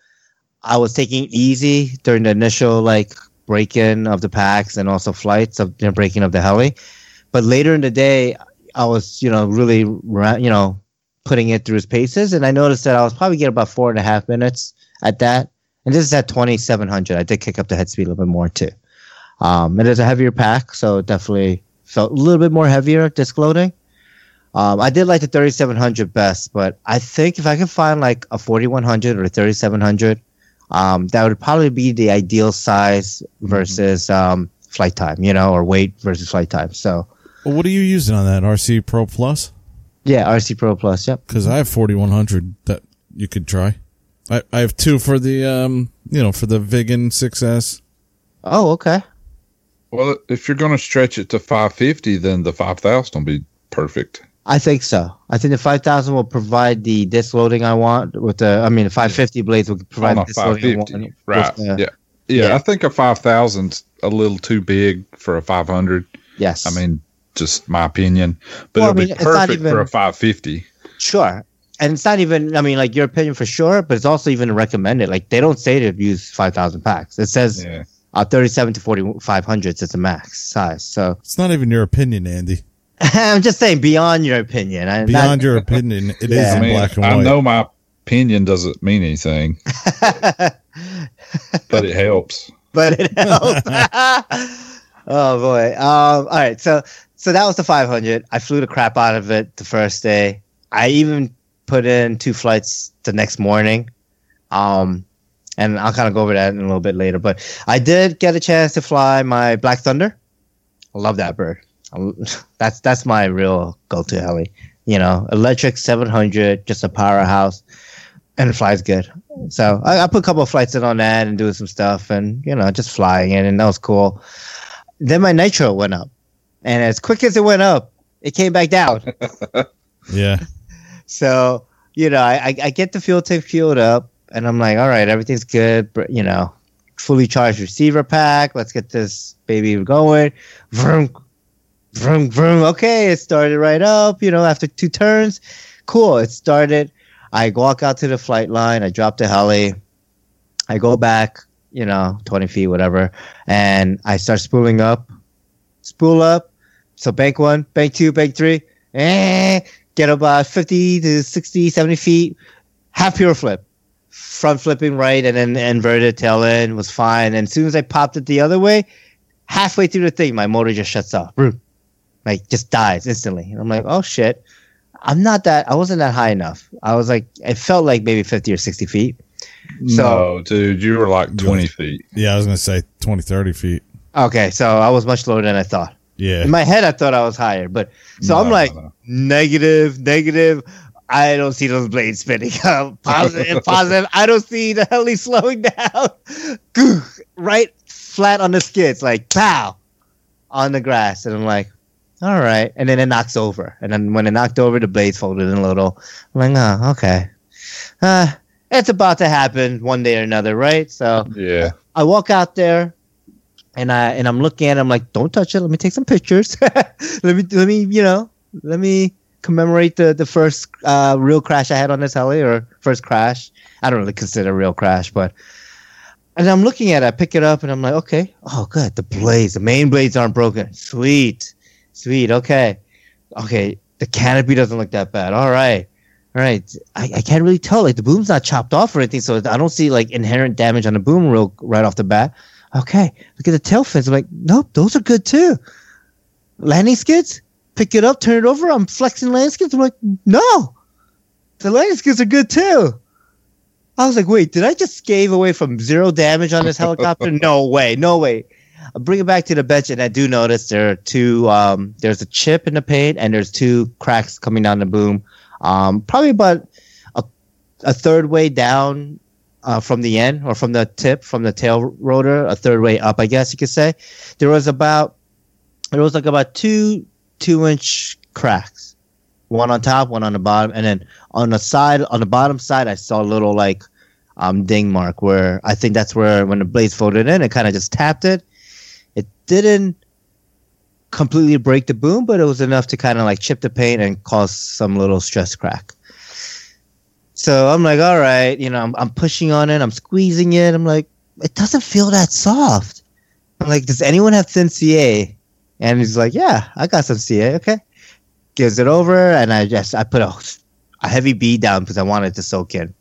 [SPEAKER 2] I was taking easy during the initial like break in of the packs and also flights of you know, breaking of the heli. But later in the day, I was, you know, really, you know, putting it through its paces. And I noticed that I was probably getting about four and a half minutes at that. And this is at 2700. I did kick up the head speed a little bit more too. Um, it is a heavier pack, so it definitely felt a little bit more heavier disc loading. Um, I did like the 3700 best, but I think if I could find like a 4100 or a 3700, um, that would probably be the ideal size versus um, flight time, you know, or weight versus flight time. So
[SPEAKER 3] Well, what are you using on that RC Pro Plus?
[SPEAKER 2] yeah, RC Pro Plus. Yep.
[SPEAKER 3] Because I have 4100 that you could try. I, I have two for the um you know for the Vigan 6S.
[SPEAKER 2] Oh, okay.
[SPEAKER 4] Well, if you're going to stretch it to 550, then the 5000 will be perfect.
[SPEAKER 2] I think so. I think the 5000 will provide the disc loading I want with the, I mean, the 550 blades will provide the disc loading I
[SPEAKER 4] 550,
[SPEAKER 2] want.
[SPEAKER 4] right?
[SPEAKER 2] the- uh,
[SPEAKER 4] yeah. yeah,
[SPEAKER 2] yeah.
[SPEAKER 4] I think a 5000's a little too big for a 500.
[SPEAKER 2] Yes.
[SPEAKER 4] I mean, just my opinion, but
[SPEAKER 2] Well,
[SPEAKER 4] it'll
[SPEAKER 2] mean,
[SPEAKER 4] be perfect
[SPEAKER 2] even-
[SPEAKER 4] for a 550.
[SPEAKER 2] Sure. And it's not even, I mean, like your opinion for sure, but it's also even recommended. Like they don't say to use 5,000 packs. It says
[SPEAKER 4] Yeah.
[SPEAKER 2] Uh, 37 to 4,500s is the max size. So
[SPEAKER 3] It's not even your opinion, Andy.
[SPEAKER 2] I'm just saying beyond your opinion. I,
[SPEAKER 3] Beyond your opinion, it is
[SPEAKER 2] Yeah.
[SPEAKER 4] I
[SPEAKER 3] in
[SPEAKER 4] mean,
[SPEAKER 3] black and white.
[SPEAKER 4] I know my opinion doesn't mean anything, but it helps.
[SPEAKER 2] but it helps. oh boy. Um, all right. So, so that was the 500. I flew the crap out of it the first day. I even put in two flights the next morning. Um, and I'll kind of go over that in a little bit later. But I did get a chance to fly my Black Thunder. I love that bird. I- That's that's my real go-to heli. You know, electric 700, just a powerhouse, and it flies good. So I, I put a couple of flights in on that and doing some stuff, and you know, just flying in, and that was cool. Then my nitro went up, and as quick as it went up, it came back down.
[SPEAKER 3] Yeah.
[SPEAKER 2] So, you know, I, I, I get the fuel tank fueled up and I'm like, all right, everything's good. You know, fully charged receiver pack. Let's get this baby going. Vroom, vroom, vroom. Okay, it started right up, you know, after two turns. Cool. It started. I walk out to the flight line. I drop the heli. I go back, you know, 20 feet, whatever. And I start spooling up. Spool up. So bank one, bank two, bank three. Eh, get about 50 to 60, 70 feet, half piro flip, front flipping right, and then inverted tail end was fine. And as soon as I popped it the other way, halfway through the thing, my motor just shuts off. Boom. Like just dies instantly. And I'm like, oh shit. I'm not that, I wasn't that high enough. I was like, it felt like maybe 50 or 60 feet. So-
[SPEAKER 4] no, dude, you were like 20 feet.
[SPEAKER 3] Yeah, I was going to say 20, 30 feet.
[SPEAKER 2] Okay. So I was much lower than I thought.
[SPEAKER 3] Yeah.
[SPEAKER 2] In my head, I thought I was higher, but so I'm like
[SPEAKER 4] no, no.
[SPEAKER 2] negative, negative. I don't see those blades spinning up. Positive, positive. I don't see the heli slowing down. Right flat on the skids, like pow, on the grass, and I'm like, all right. And then it knocks over, and then when it knocked over, the blades folded in a little. I'm like, oh, okay. Uh, it's about to happen one day or another, right? So
[SPEAKER 4] Yeah.
[SPEAKER 2] I walk out there and I and I'm looking at it, I'm like, don't touch it. Let me take some pictures. let me let me, you know, let me commemorate the the first uh, real crash I had on this heli or first crash. I don't really consider real crash, but and I'm looking at it, I pick it up and I'm like, okay, oh good. The blades, the main blades aren't broken. Sweet. Sweet. Okay. Okay. The canopy doesn't look that bad. All right. All right. I, I can't really tell. Like the boom's not chopped off or anything, so I don't see like inherent damage on the boom real right off the bat. Okay. Look at the tail fins. I'm like, nope, those are good too. Landing skids? Pick it up, turn it over. I'm flexing skids. I'm like, no. The skids are good too. I was like, wait, did I just gave away from zero damage on this helicopter? no way, no way. I bring it back to the bench, and I do notice there are two. Um, there's a chip in the paint, and there's two cracks coming down the boom. Um, probably about a, a third way down uh, from the end or from the tip, from the tail rotor, a third way up, I guess you could say. There was about there was like about two two inch cracks, one on top, one on the bottom, and then on the side, on the bottom side, I saw a little like um, ding mark where I think that's where when the blades folded in, it kind of just tapped it. It didn't completely break the boom, but it was enough to kind of like chip the paint and cause some little stress crack. So I'm like, all right, you know, I'm, I'm pushing on it, I'm squeezing it. I'm like, it doesn't feel that soft. I'm like, does anyone have thin CA? And he's like, yeah, I got some CA. Okay. Gives it over, and I just I put a, a heavy bead down because I wanted to soak in,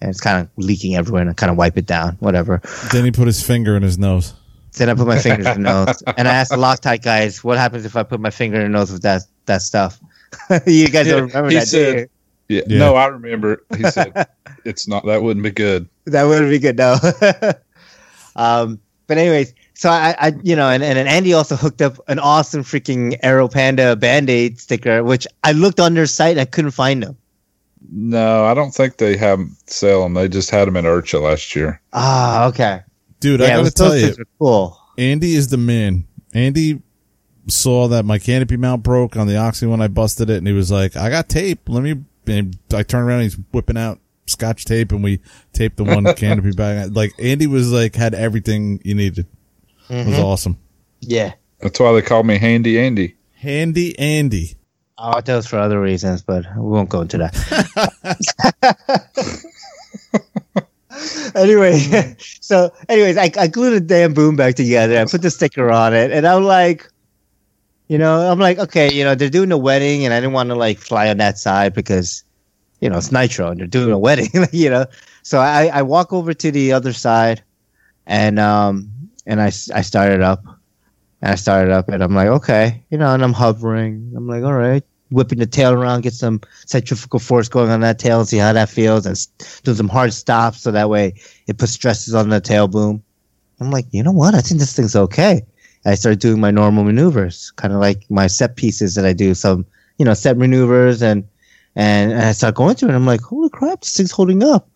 [SPEAKER 2] and it's kind of leaking everywhere, and I kind of wipe it down, whatever.
[SPEAKER 3] Then he put his finger in his nose.
[SPEAKER 2] Then I put my finger in the nose, and I asked the Loctite guys, "What happens if I put my finger in the nose with that that stuff?" you guys don't remember
[SPEAKER 4] he
[SPEAKER 2] that, do
[SPEAKER 4] said- Yeah.
[SPEAKER 3] Yeah.
[SPEAKER 4] No, I remember. He said it's not. That wouldn't be good.
[SPEAKER 2] That wouldn't be good, no. um, but anyways, so I, I, you know, and, and Andy also hooked up an awesome freaking Aero Panda Band Aid sticker, which I looked on their site and I couldn't find them.
[SPEAKER 4] No, I don't think they have sell them. They just had them in IRCHA last year.
[SPEAKER 2] Ah, okay.
[SPEAKER 3] Dude,
[SPEAKER 2] yeah,
[SPEAKER 3] I gotta
[SPEAKER 2] those
[SPEAKER 3] tell you,
[SPEAKER 2] things are cool.
[SPEAKER 3] Andy is the man. Andy saw that my canopy mount broke on the Oxy when I busted it, and he was like, "I got tape. Let me." And I turn around, and he's whipping out scotch tape, and we taped the one canopy back. Like Andy was like had everything you needed. It was awesome.
[SPEAKER 2] Yeah.
[SPEAKER 4] That's why they call me Handy Andy.
[SPEAKER 3] Handy Andy.
[SPEAKER 2] Oh, that was for other reasons, but we won't go into that. anyway, so anyways, I, I glued the damn boom back together. I put the sticker on it, and I'm like, you know, I'm like, okay, you know, they're doing a wedding, and I didn't want to like fly on that side because, you know, it's nitro, and they're doing a wedding, you know. So I, I walk over to the other side, and um, and I, I started up, and I started up, and I'm like, okay, you know, and I'm hovering. I'm like, all right, whipping the tail around, get some centrifugal force going on that tail, and see how that feels, and do some hard stops so that way it puts stresses on the tail boom. I'm like, you know what? I think this thing's okay. And I started doing my normal maneuvers, kind of like my set pieces that I do, some you know set maneuvers, and and, and I start going through it. And I'm like, holy crap, this thing's holding up.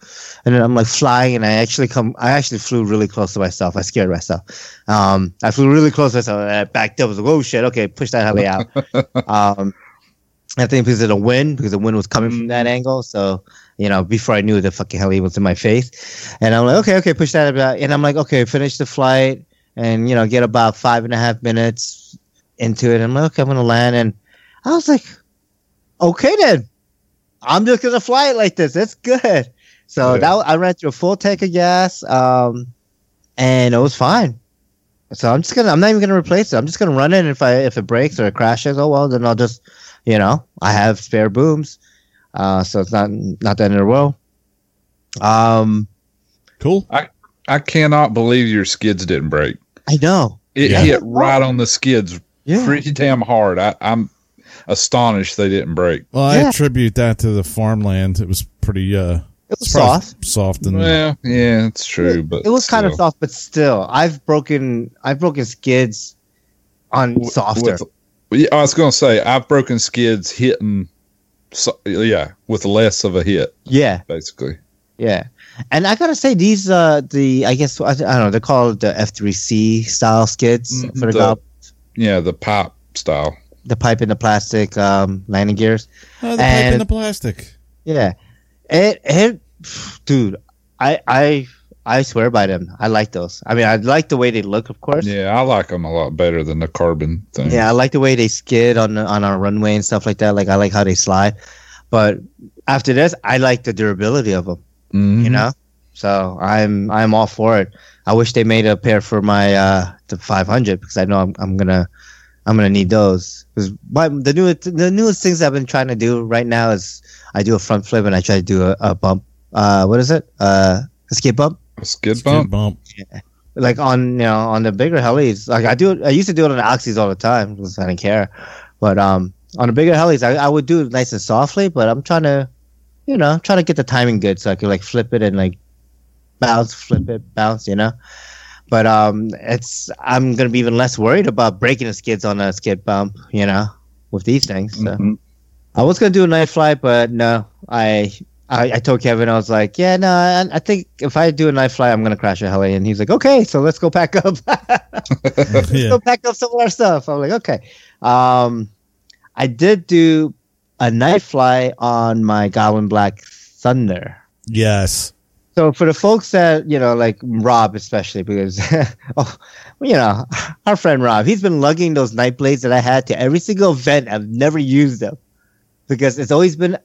[SPEAKER 2] And then I'm like flying, and I actually come. I actually flew really close to myself. I scared myself. Um, I flew really close to myself. And I backed up. I was like, oh shit, okay, push that heli out. um, I think because of the wind, because the wind was coming from that angle. So, you know, before I knew the fucking heli was in my face. And I'm like, okay, okay, push that about. And I'm like, okay, finish the flight and, you know, get about five and a half minutes into it. I'm like, okay, I'm going to land. And I was like, okay, then. I'm just going to fly it like this. That's good. So
[SPEAKER 4] Yeah.
[SPEAKER 2] that I ran through a full tank of gas um, and it was fine. So I'm just gonna. I'm not even gonna replace it. I'm just gonna run it. And if I if it breaks or it crashes, oh well, then I'll just, you know, I have spare booms, uh, so it's not not that end of the world. Um,
[SPEAKER 3] Cool.
[SPEAKER 4] I cannot believe your skids didn't break.
[SPEAKER 2] I know.
[SPEAKER 4] It
[SPEAKER 3] Yeah.
[SPEAKER 4] hit right on the skids
[SPEAKER 2] Yeah.
[SPEAKER 4] pretty damn hard. I, I'm astonished they didn't break.
[SPEAKER 3] Well, I attribute that to the farmland. It was pretty uh
[SPEAKER 2] It was soft.
[SPEAKER 3] soft and
[SPEAKER 4] Well, yeah, it's true, but
[SPEAKER 2] It was kind of soft, but still, I've broken. I've broken skids on
[SPEAKER 4] With-
[SPEAKER 2] softer.
[SPEAKER 4] with- yeah, I was going to say I've broken skids hitting, so, yeah, with less of a hit,
[SPEAKER 2] yeah,
[SPEAKER 4] basically.
[SPEAKER 2] yeah. And I gotta say, these uh the I guess I, I don't know they're called the F3C style skids
[SPEAKER 4] Mm,
[SPEAKER 2] for the,
[SPEAKER 4] the-
[SPEAKER 2] gob-
[SPEAKER 4] Yeah, the pop style.
[SPEAKER 2] The pipe and the plastic um landing gears.
[SPEAKER 3] oh, the pipe
[SPEAKER 2] And-
[SPEAKER 3] and the plastic.
[SPEAKER 2] Yeah, it it dude, I I I swear by them. I like those. I mean, I like the way they look, of course.
[SPEAKER 4] Yeah, I like them a lot better than the carbon thing.
[SPEAKER 2] Yeah, I like the way they skid on the, on our runway and stuff like that. Like I like how they slide. But after this, I like the durability of them.
[SPEAKER 4] Mhm.
[SPEAKER 2] You know, so I'm I'm all for it. I wish they made a pair for my uh the 500 because I know I'm I'm gonna I'm gonna need those. Because my the newest the newest things I've been trying to do right now is I do a front flip and I try to do a, a bump. Uh, what is it? Uh, a skid bump.
[SPEAKER 4] A skid
[SPEAKER 3] Skid
[SPEAKER 4] bump.
[SPEAKER 3] bump.
[SPEAKER 2] Like on you know on the bigger helis, like I do. I used to do it on the oxys all the time because I didn't care. But um, on the bigger helis, I, I would do it nice and softly. But I'm trying to, you know, trying to get the timing good so I can like flip it and like bounce, flip it, bounce. You know. But um, it's I'm gonna be even less worried about breaking the skids on a skid bump. You know, with these things. So.
[SPEAKER 4] Mhm.
[SPEAKER 2] I was gonna do a night flight, but no, I. I, I told Kevin, I was like, yeah, no, I, I think if I do a night flight, I'm gonna crash a heli, and he's like, okay, so let's go pack up. let's
[SPEAKER 3] Yeah.
[SPEAKER 2] go pack up some of our stuff. I'm like, okay. Um, I did do a night fly on my Goblin Black Thunder.
[SPEAKER 3] Yes.
[SPEAKER 2] So for the folks that you know, like Rob especially, because oh, you know, our friend Rob, he's been lugging those night blades that I had to every single event. I've never used them because it's always been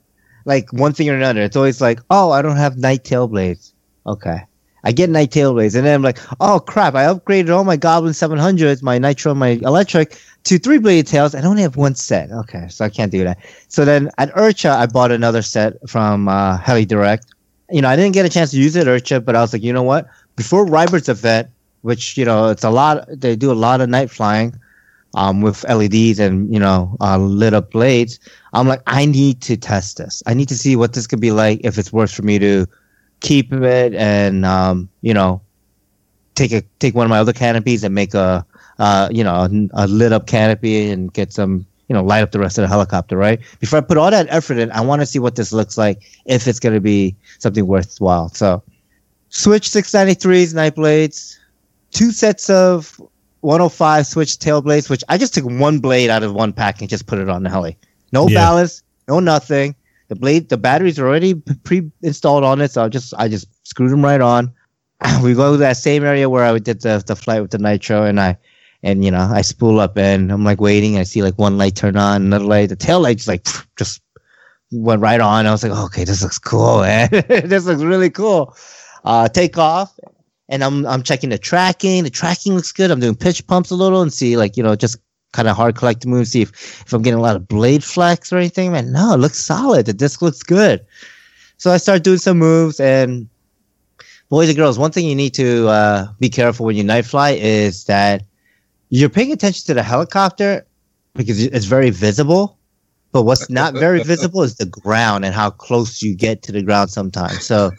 [SPEAKER 2] like one thing or another. It's always like, oh, I don't have night tail blades. Okay. I get night tail blades, and then I'm like, oh crap! I upgraded all my Goblin 700s, my Nitro, my electric, to three bladed tails. I only have one set. Okay, so I can't do that. So then at IRCHA, I bought another set from uh, Heli Direct. You know, I didn't get a chance to use it or chip, but I was like, you know what? Before Rybert's event, which you know, it's a lot. They do a lot of night flying, um, with LEDs and you know, uh, lit up blades. I'm like, I need to test this. I need to see what this could be like if it's worth for me to keep it and um, you know, take a take one of my other canopies and make a uh, you know, a, a lit up canopy and get some you know, light up the rest of the helicopter, right? Before I put all that effort in, I want to see what this looks like if it's going to be something worthwhile. So, Switch 693s night blades, two sets of 105 switch tail blades, which I just took one blade out of one pack and just put it on the heli. No
[SPEAKER 3] Yeah.
[SPEAKER 2] ballast, no nothing. The blade, the batteries are already pre-installed on it, so I just I just screwed them right on. We go to that same area where I did the the flight with the nitro, and I and you know I spool up and I'm like waiting. I see like one light turn on, another light. The tail light just like just went right on. I was like, okay, this looks cool, man. this looks really cool. Uh, take off, and I'm I'm checking the tracking. The tracking looks good. I'm doing pitch pumps a little and see like you know just kind of hard collect moves. See if if I'm getting a lot of blade flex or anything. Man, no, it looks solid. The disc looks good. So I start doing some moves and boys and girls, one thing you need to uh, be careful when you night fly is that you're paying attention to the helicopter because it's very visible. But what's not very visible is the ground and how close you get to the ground sometimes. So,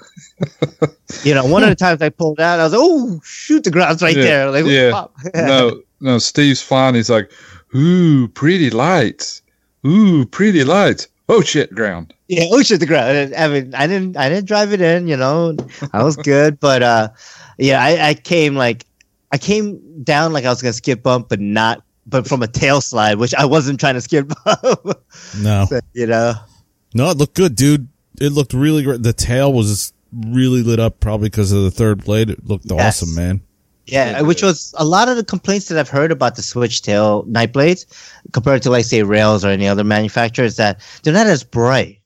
[SPEAKER 2] you know, one of the times I pulled out, I was like, oh, shoot, the ground's right
[SPEAKER 4] Yeah,
[SPEAKER 2] there. Like,
[SPEAKER 4] yeah. no, no. Steve's flying. He's like, "Ooh, pretty lights. Ooh, pretty lights. Oh shit, ground."
[SPEAKER 2] Yeah, oh shit, the ground. I mean, I didn't, I didn't drive it in. You know, I was good, but uh, yeah, I, I came like, I came down like I was gonna skid bump, but not, but from a tail slide, which I wasn't trying to skip bump.
[SPEAKER 3] No.
[SPEAKER 2] you know,
[SPEAKER 3] No, it looked good, dude. It looked really great. The tail was really lit up, probably because of the third blade. It looked
[SPEAKER 2] Yes.
[SPEAKER 3] awesome, man.
[SPEAKER 2] yeah, which was a lot of the complaints that I've heard about the switch tail night blades compared to like say rails or any other manufacturer is that they're not as bright.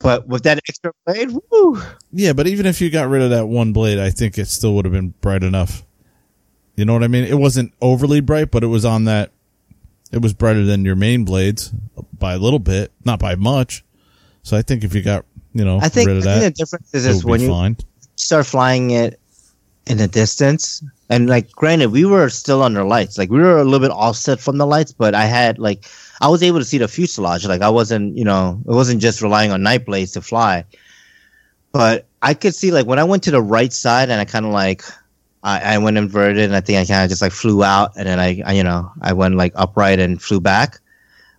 [SPEAKER 2] But with that extra blade, woo,
[SPEAKER 3] Yeah, but even if you got rid of that one blade, I think it still would have been bright enough. You know what I mean? It wasn't overly bright, but it was on that. It was brighter than your main blades by a little bit, not by much. So I think if you got, you know,
[SPEAKER 2] I think,
[SPEAKER 3] rid of
[SPEAKER 2] I think the difference is, is when you
[SPEAKER 3] fine.
[SPEAKER 2] start flying it in the distance and like granted we were still under lights like we were a little bit offset from the lights but i had like i was able to see the fuselage like i wasn't you know it wasn't just relying on night blades to fly but i could see like when i went to the right side and i kind of like I, I went inverted and i think i kind of just like flew out and then I, I you know i went like upright and flew back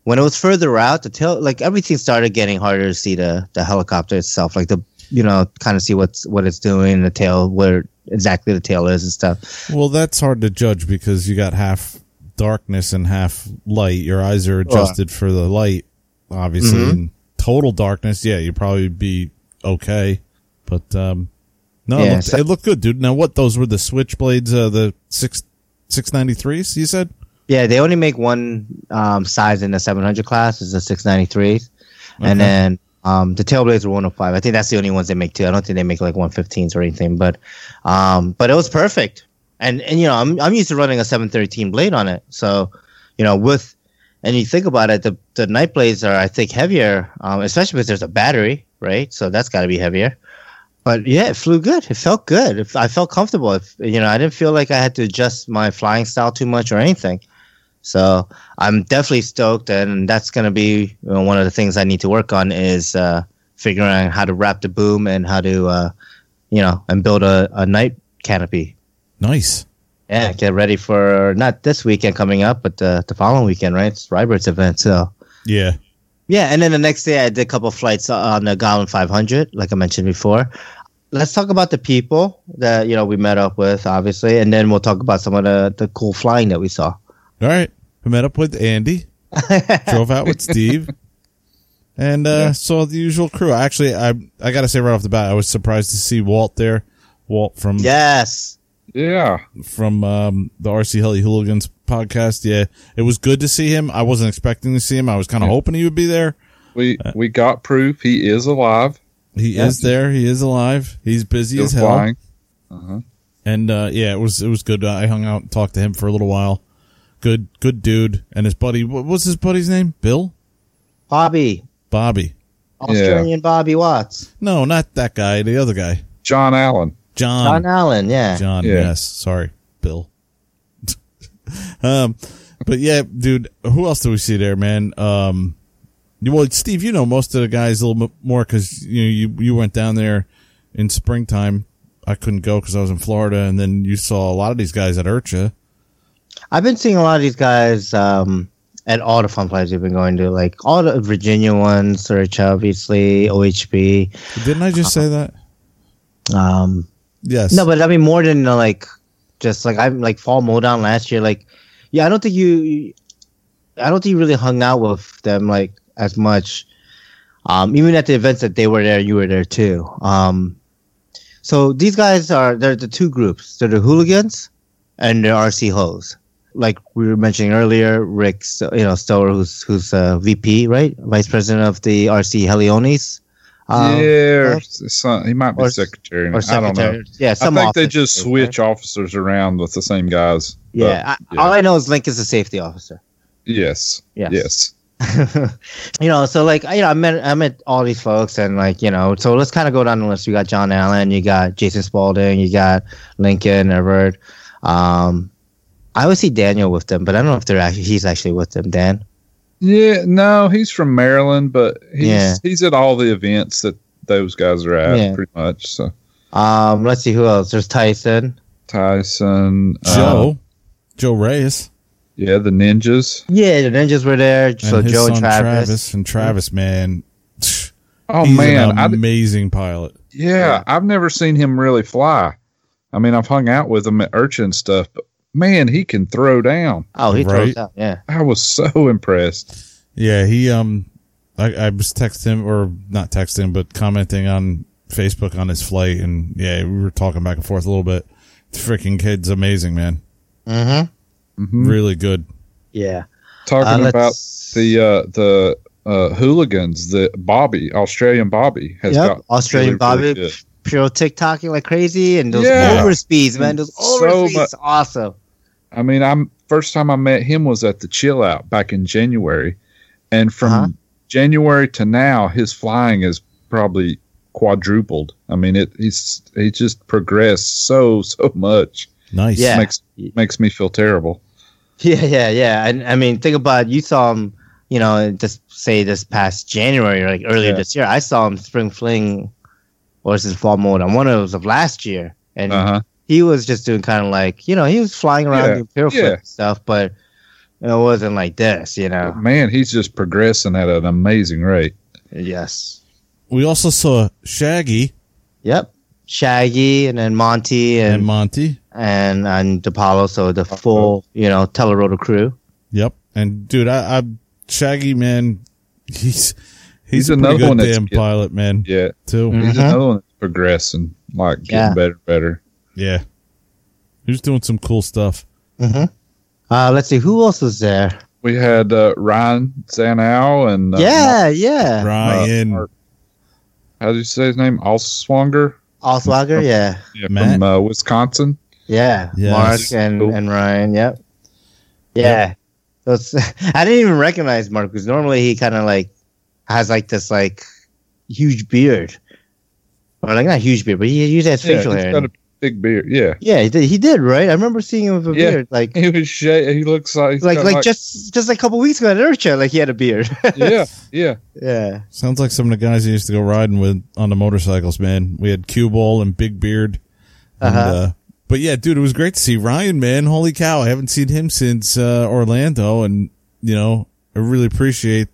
[SPEAKER 2] when it was further out the tail like everything started getting harder to see the the helicopter itself like the you know kind of see what's what it's doing the tail where exactly the tail is and stuff
[SPEAKER 3] Well, that's hard to judge because you got half darkness and half light. Your eyes are adjusted for the light, obviously.
[SPEAKER 2] Mhm.
[SPEAKER 3] In total darkness, yeah, you'd probably be okay. But um, no,
[SPEAKER 2] Yeah,
[SPEAKER 3] it, looked,
[SPEAKER 2] so-
[SPEAKER 3] it looked good, dude. Now, what those were the switchblades? Uh, the six six ninety threes. You said.
[SPEAKER 2] Yeah, they only make one um, size in the 700 class. Is the 693s,
[SPEAKER 3] Okay.
[SPEAKER 2] and then um, the Tailblades are 105. I think that's the only ones they make too. I don't think they make like 115s or anything. But um, but it was perfect. And and you know I'm I'm used to running a 713 blade on it. So you know with and you think about it, the the night blades are I think heavier, um, especially because there's a battery, right? So that's got to be heavier. But yeah, it flew good. It felt good. It, I felt comfortable. If, you know, I didn't feel like I had to adjust my flying style too much or anything. So I'm definitely stoked, and that's going to be you know, one of the things I need to work on is uh, figuring out how to wrap the boom and how to, uh, you know, and build a, a night canopy.
[SPEAKER 3] Nice.
[SPEAKER 2] Yeah, get ready for not this weekend coming up, but the, the following weekend, right? It's Rybert's event, so
[SPEAKER 3] Yeah.
[SPEAKER 2] yeah. And then the next day, I did a couple flights on the Goblin 500, like I mentioned before. Let's talk about the people that you know we met up with, obviously, and then we'll talk about some of the the cool flying that we saw.
[SPEAKER 3] All right. we met up with Andy. drove out with Steve. And uh, saw the usual crew. Actually, I I gotta say right off the bat, I was surprised to see Walt there. Walt from
[SPEAKER 2] Yes.
[SPEAKER 4] Yeah.
[SPEAKER 3] from um, the RC Heli Hooligans podcast. Yeah, it was good to see him. I wasn't expecting to see him. I was kind of hoping he would be there.
[SPEAKER 4] We we got proof he is alive.
[SPEAKER 3] He
[SPEAKER 2] Yeah.
[SPEAKER 3] is there. He is alive. He's busy
[SPEAKER 4] Still
[SPEAKER 3] as hell.
[SPEAKER 4] flying.
[SPEAKER 3] And uh, yeah, it was it was good. I hung out and talked to him for a little while. Good good dude. And his buddy. What was his buddy's name? Bill.
[SPEAKER 2] Bobby,
[SPEAKER 3] Bobby.
[SPEAKER 2] Australian Bobby Watts,
[SPEAKER 3] No, not that guy. The other guy.
[SPEAKER 4] John Allen.
[SPEAKER 3] John.
[SPEAKER 2] John Allen. Yeah.
[SPEAKER 3] John,
[SPEAKER 4] Yeah.
[SPEAKER 3] yes. Sorry, Bill. um, but yeah, dude, who else do we see there, man? Um, you- well, Steve, you know most of the guys a little bit more because you know you you went down there in springtime. I couldn't go because I was in Florida, and then you saw a lot of these guys at IRCHA.
[SPEAKER 2] I've been seeing a lot of these guys um, at all the fun flights we've been going to, like all the Virginia ones, Search, obviously, OHB.
[SPEAKER 3] Didn't I just say that?
[SPEAKER 2] Um,
[SPEAKER 3] Yes.
[SPEAKER 2] no, but I mean more than uh, like just like I'm like fall Modown last year. Like, yeah, I don't think you, I don't think you really hung out with them like as much. Um, even at the events that they were there, you were there too. Um, so these guys are they're the two groups. They're the hooligans and the RC hoes. Like we were mentioning earlier, Rick, you know, Stower, who's who's uh, VP, right, vice president of the RC Helionis. Um,
[SPEAKER 4] yeah, or
[SPEAKER 2] or-
[SPEAKER 4] some, he might be
[SPEAKER 2] or-
[SPEAKER 4] secretary.
[SPEAKER 2] or
[SPEAKER 4] I don't know.
[SPEAKER 2] secretary. Yeah,
[SPEAKER 4] I
[SPEAKER 2] some
[SPEAKER 4] think they just
[SPEAKER 2] right?
[SPEAKER 4] switch officers around with the same guys. But,
[SPEAKER 2] Yeah, I, all I know is Link is a safety officer.
[SPEAKER 4] yes.
[SPEAKER 2] Yes.
[SPEAKER 4] Yes.
[SPEAKER 2] you know, so like you know, I met I met all these folks, and like you know, so let's kind of go down the list. You got John Allen, you got Jason Spalding, you got Lincoln, Everett. Um, I always see Daniel with them, but I don't know if they're actually he's actually with them. Dan.
[SPEAKER 4] Yeah, no, he's from Maryland, but he's
[SPEAKER 2] Yeah.
[SPEAKER 4] he's at all the events that those guys are at,
[SPEAKER 2] Yeah.
[SPEAKER 4] pretty much. So
[SPEAKER 2] Um, let's see who else. There's Tyson.
[SPEAKER 4] Tyson, uh,
[SPEAKER 3] Joe. Joe Reyes.
[SPEAKER 4] Yeah, the ninjas.
[SPEAKER 2] Yeah, the ninjas were there.
[SPEAKER 3] And
[SPEAKER 2] So
[SPEAKER 3] his
[SPEAKER 2] Joe
[SPEAKER 3] son
[SPEAKER 2] and Travis.
[SPEAKER 3] And Travis, man.
[SPEAKER 4] Oh
[SPEAKER 3] He's
[SPEAKER 4] man,
[SPEAKER 3] an
[SPEAKER 4] I,
[SPEAKER 3] amazing pilot.
[SPEAKER 4] yeah,
[SPEAKER 2] Yeah.
[SPEAKER 4] I've never seen him really fly. I mean, I've hung out with him at Urchin and stuff, but man, he can throw down.
[SPEAKER 2] Oh, he
[SPEAKER 3] Right.
[SPEAKER 2] throws out. Yeah.
[SPEAKER 4] I was so impressed.
[SPEAKER 3] Yeah, he um, I, I was texting him or not texting but commenting on Facebook on his flight, and yeah, we were talking back and forth a little bit. The freaking kid's amazing, man.
[SPEAKER 2] Mm-hmm.
[SPEAKER 4] Mhm.
[SPEAKER 3] Really good.
[SPEAKER 2] Yeah.
[SPEAKER 4] Talking
[SPEAKER 2] Uh,
[SPEAKER 4] about the uh, the uh, hooligans, the Bobby, Australian Bobby, has
[SPEAKER 2] Yep,
[SPEAKER 4] got
[SPEAKER 2] Australian
[SPEAKER 4] really, really
[SPEAKER 2] Bobby.
[SPEAKER 4] good.
[SPEAKER 2] Pure tic-tocing like crazy, and those
[SPEAKER 4] Yeah.
[SPEAKER 2] overspeeds, man. Those
[SPEAKER 4] So
[SPEAKER 2] overspeeds,
[SPEAKER 4] much-
[SPEAKER 2] awesome.
[SPEAKER 4] I mean, I'm first time I met him was at the Chill Out back in January, and from
[SPEAKER 2] Uh-huh.
[SPEAKER 4] January to now, his flying is probably quadrupled. I mean, it he's he just progressed so so much.
[SPEAKER 3] Nice.
[SPEAKER 2] Yeah.
[SPEAKER 4] makes makes me feel terrible.
[SPEAKER 2] Yeah, yeah, yeah. And I mean, think about it, you saw him, you know, just say this past January, like earlier
[SPEAKER 4] Yeah.
[SPEAKER 2] this year. I saw him spring fling, or is it fall mode on one of those of last year, and
[SPEAKER 4] Uh huh.
[SPEAKER 2] he was just doing kind of like, you know, he was flying around
[SPEAKER 4] Yeah,
[SPEAKER 2] doing pure
[SPEAKER 4] yeah.
[SPEAKER 2] and stuff, but it wasn't like this, you know.
[SPEAKER 4] Man, he's just progressing at an amazing rate.
[SPEAKER 2] Yes.
[SPEAKER 3] We also saw Shaggy
[SPEAKER 2] Yep. Shaggy and then Monty
[SPEAKER 3] and
[SPEAKER 2] and
[SPEAKER 3] Monty.
[SPEAKER 2] And and DePaulo, so the full, you know, Telerotor crew.
[SPEAKER 3] Yep. And dude, I, I Shaggy, man, he's he's,
[SPEAKER 4] He's
[SPEAKER 3] a
[SPEAKER 4] another
[SPEAKER 3] good
[SPEAKER 4] one
[SPEAKER 3] damn
[SPEAKER 4] get-
[SPEAKER 3] pilot, man.
[SPEAKER 4] Yeah,
[SPEAKER 3] Too.
[SPEAKER 4] He's
[SPEAKER 2] Mhm.
[SPEAKER 4] another one that's progressing, like getting
[SPEAKER 2] Yeah.
[SPEAKER 4] better, better.
[SPEAKER 3] Yeah. he's doing some cool stuff.
[SPEAKER 2] Mm-hmm. Uh, let's see who else was there.
[SPEAKER 4] We had uh, Ryan Zanow and uh,
[SPEAKER 2] yeah, yeah.
[SPEAKER 3] Ryan.
[SPEAKER 4] Mark- how do you say his name? Oswanger.
[SPEAKER 2] Oswager, yeah,
[SPEAKER 4] yeah,
[SPEAKER 3] Matt?
[SPEAKER 4] from uh, Wisconsin.
[SPEAKER 2] Yeah.
[SPEAKER 3] Yes.
[SPEAKER 2] Mark and,
[SPEAKER 4] Cool.
[SPEAKER 2] and Ryan, yep. Yeah. So I didn't even recognize Mark because normally he kind of like has like this like huge beard, or like not huge beard, but he usually has
[SPEAKER 4] Yeah,
[SPEAKER 2] facial
[SPEAKER 4] he's
[SPEAKER 2] hair.
[SPEAKER 4] got a big beard. Yeah,
[SPEAKER 2] yeah, he did. He did right. I remember seeing him with a
[SPEAKER 4] Yeah.
[SPEAKER 2] beard, like
[SPEAKER 4] he was sha- He looks like he's
[SPEAKER 2] like like just just like a couple weeks ago at IRCHA, like he had a beard.
[SPEAKER 4] yeah, yeah.
[SPEAKER 2] yeah.
[SPEAKER 3] Sounds like some of the guys he used to go riding with on the motorcycles, man. We had Cue Ball and Big Beard. And,
[SPEAKER 2] Uh-huh.
[SPEAKER 3] uh, but yeah, dude, it was great to see Ryan, man. Holy cow. I haven't seen him since uh, Orlando. And, you know, I really appreciate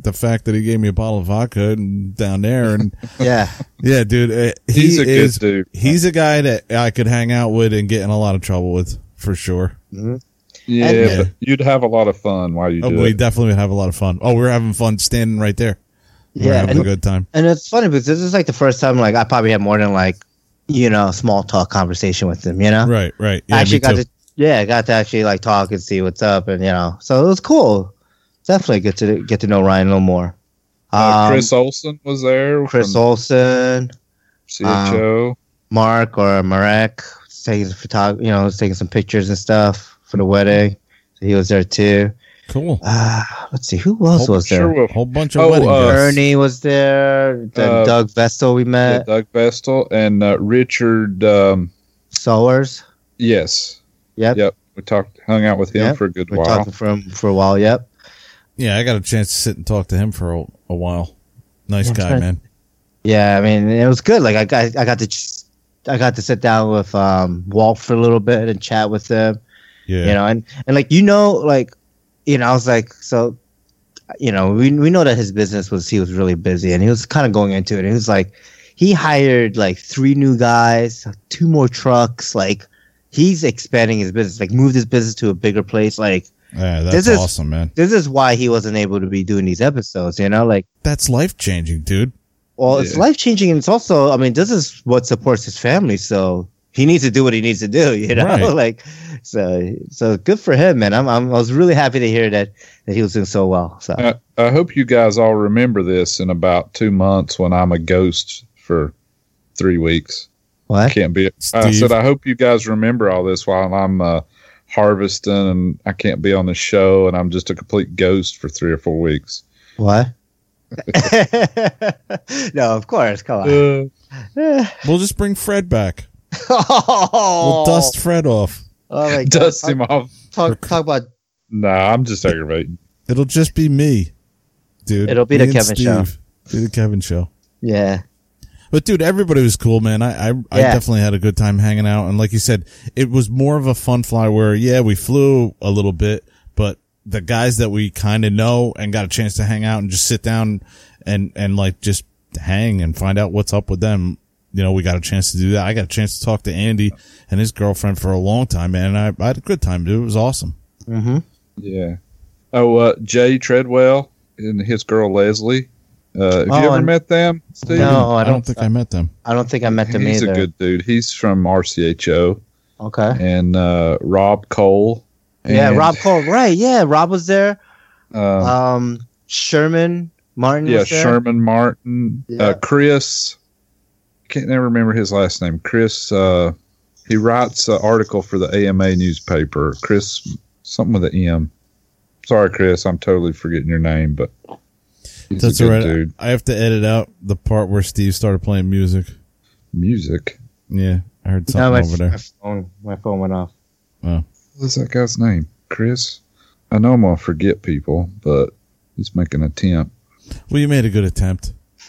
[SPEAKER 3] the fact that he gave me a bottle of vodka and down there. And
[SPEAKER 2] Yeah.
[SPEAKER 3] yeah, dude, uh, he
[SPEAKER 4] He's a good dude.
[SPEAKER 3] he's a guy that I could hang out with and get in a lot of trouble with for sure.
[SPEAKER 4] Yeah,
[SPEAKER 2] And-
[SPEAKER 4] but you'd have a lot of fun while you
[SPEAKER 3] Oh,
[SPEAKER 4] do
[SPEAKER 3] we
[SPEAKER 4] it.
[SPEAKER 3] definitely would have a lot of fun. Oh, we are having fun standing right there. We were
[SPEAKER 2] Yeah.
[SPEAKER 3] having
[SPEAKER 2] And,
[SPEAKER 3] a good time.
[SPEAKER 2] and it's funny because this is like the first time like I probably had more than like, you know, small talk conversation with him, you know?
[SPEAKER 3] Right, right.
[SPEAKER 2] I
[SPEAKER 3] Yeah,
[SPEAKER 2] actually got
[SPEAKER 3] too.
[SPEAKER 2] to yeah, got to actually like talk and see what's up and you know. So it was cool. Definitely good to get to know Ryan a little more.
[SPEAKER 4] Uh,
[SPEAKER 2] Um,
[SPEAKER 4] Chris Olsen was there.
[SPEAKER 2] Chris
[SPEAKER 4] from
[SPEAKER 2] Olsen,
[SPEAKER 4] CHO.
[SPEAKER 2] Mark or Marek was taking some photog- you know, taking some pictures and stuff for the wedding. So he was there too.
[SPEAKER 3] Cool.
[SPEAKER 2] Uh, let's see who else
[SPEAKER 3] Whole-
[SPEAKER 2] was there.
[SPEAKER 4] sure will.
[SPEAKER 3] Whole bunch of
[SPEAKER 4] Oh,
[SPEAKER 3] wedding
[SPEAKER 4] uh.
[SPEAKER 2] Ernie was there. Then
[SPEAKER 4] Uh,
[SPEAKER 2] Doug Vestal we
[SPEAKER 4] Yeah,
[SPEAKER 2] met.
[SPEAKER 4] Doug Vestal and uh, Richard. Um,
[SPEAKER 2] Sowers.
[SPEAKER 4] yes.
[SPEAKER 2] Yep.
[SPEAKER 4] Yep. We talked, hung out with him
[SPEAKER 2] Yep.
[SPEAKER 4] for a good
[SPEAKER 2] We're
[SPEAKER 4] while.
[SPEAKER 2] talking for him for a while. Yep.
[SPEAKER 3] Yeah, I got a chance to sit and talk to him for a, a while. Nice
[SPEAKER 2] Yeah,
[SPEAKER 3] guy,
[SPEAKER 2] sure.
[SPEAKER 3] man.
[SPEAKER 2] Yeah, I mean, it was good. Like I got, I got to, just, I got to sit down with um, Walt for a little bit and chat with him.
[SPEAKER 3] Yeah.
[SPEAKER 2] You know, and and like you know, like you know, I was like, so, you know, we we know that his business was he was really busy and he was kind of going into it. And he was like, he hired like three new guys, two more trucks, like. He's expanding his business, like moved his business to a bigger place. Like
[SPEAKER 3] yeah, that's
[SPEAKER 2] this is-
[SPEAKER 3] awesome, man.
[SPEAKER 2] this is why he wasn't able to be doing these episodes. You know, like
[SPEAKER 3] That's life changing, dude.
[SPEAKER 2] Well, it's life changing, and it's also, I mean, this is what supports his family, so he needs to do what he needs to do, you know.
[SPEAKER 3] Right.
[SPEAKER 2] like, so, so good for him, man. I'm, I'm, I was really happy to hear that that he was doing so well. So,
[SPEAKER 4] I, I hope you guys all remember this in about two months when I'm a ghost for three weeks.
[SPEAKER 2] what?
[SPEAKER 4] Can't be. I said I hope you guys remember all this while I'm uh, harvesting and I can't be on the show and I'm just a complete ghost for three or four weeks.
[SPEAKER 2] What? no, of course. Come on.
[SPEAKER 4] Uh,
[SPEAKER 3] We'll just bring Fred back.
[SPEAKER 2] Oh,
[SPEAKER 3] We'll dust Fred off.
[SPEAKER 2] Oh my God.
[SPEAKER 4] dust
[SPEAKER 2] talk,
[SPEAKER 4] him off.
[SPEAKER 2] Talk, talk about.
[SPEAKER 4] Nah, I'm just aggravating.
[SPEAKER 3] It'll just be me, dude.
[SPEAKER 2] It'll be
[SPEAKER 3] Me
[SPEAKER 2] the
[SPEAKER 3] and
[SPEAKER 2] Kevin show.
[SPEAKER 3] Be the Kevin show.
[SPEAKER 2] Yeah.
[SPEAKER 3] But dude, everybody was cool, man. I I, I definitely had a good time hanging out, and like you said, it was more of a fun fly. Where yeah, we flew a little bit, but the guys that we kind of know and got a chance to hang out and just sit down and and like just hang and find out what's up with them. You know, we got a chance to do that. I got a chance to talk to Andy and his girlfriend for a long time, man. And I, I had a good time, dude. It was awesome.
[SPEAKER 2] Mm-hmm.
[SPEAKER 4] Yeah. Oh, uh, Jay Treadwell and his girl Leslie. Uh, have
[SPEAKER 2] Oh,
[SPEAKER 4] you ever
[SPEAKER 2] and-
[SPEAKER 4] met them, Steve?
[SPEAKER 2] No, I
[SPEAKER 3] I don't
[SPEAKER 2] don't.
[SPEAKER 3] think I met them.
[SPEAKER 2] I don't think I met them
[SPEAKER 4] He's
[SPEAKER 2] either.
[SPEAKER 4] He's a good dude. He's from RCHO
[SPEAKER 2] okay.
[SPEAKER 4] and uh, Rob Cole.
[SPEAKER 2] Yeah, Rob Cole. Right. Yeah, Rob was there.
[SPEAKER 4] Um,
[SPEAKER 2] Um, Sherman Martin.
[SPEAKER 4] yeah,
[SPEAKER 2] was there.
[SPEAKER 4] Sherman Martin.
[SPEAKER 2] Yeah.
[SPEAKER 4] Uh, Chris. Can't never remember his last name. Chris. Uh, he writes an article for the AMA newspaper. Chris, something with an M. Sorry, Chris. I'm totally forgetting your name, but he's
[SPEAKER 3] That's
[SPEAKER 4] a good
[SPEAKER 3] right.
[SPEAKER 4] dude.
[SPEAKER 3] I have to edit out the part where Steve started playing music.
[SPEAKER 4] Music.
[SPEAKER 3] Yeah, I heard
[SPEAKER 2] No,
[SPEAKER 3] something
[SPEAKER 2] my,
[SPEAKER 3] over there.
[SPEAKER 2] my phone. My phone went off. Oh.
[SPEAKER 4] What's that guy's name? Chris? I know I'm going to forget people, but he's making an attempt.
[SPEAKER 3] Well, you made a good attempt.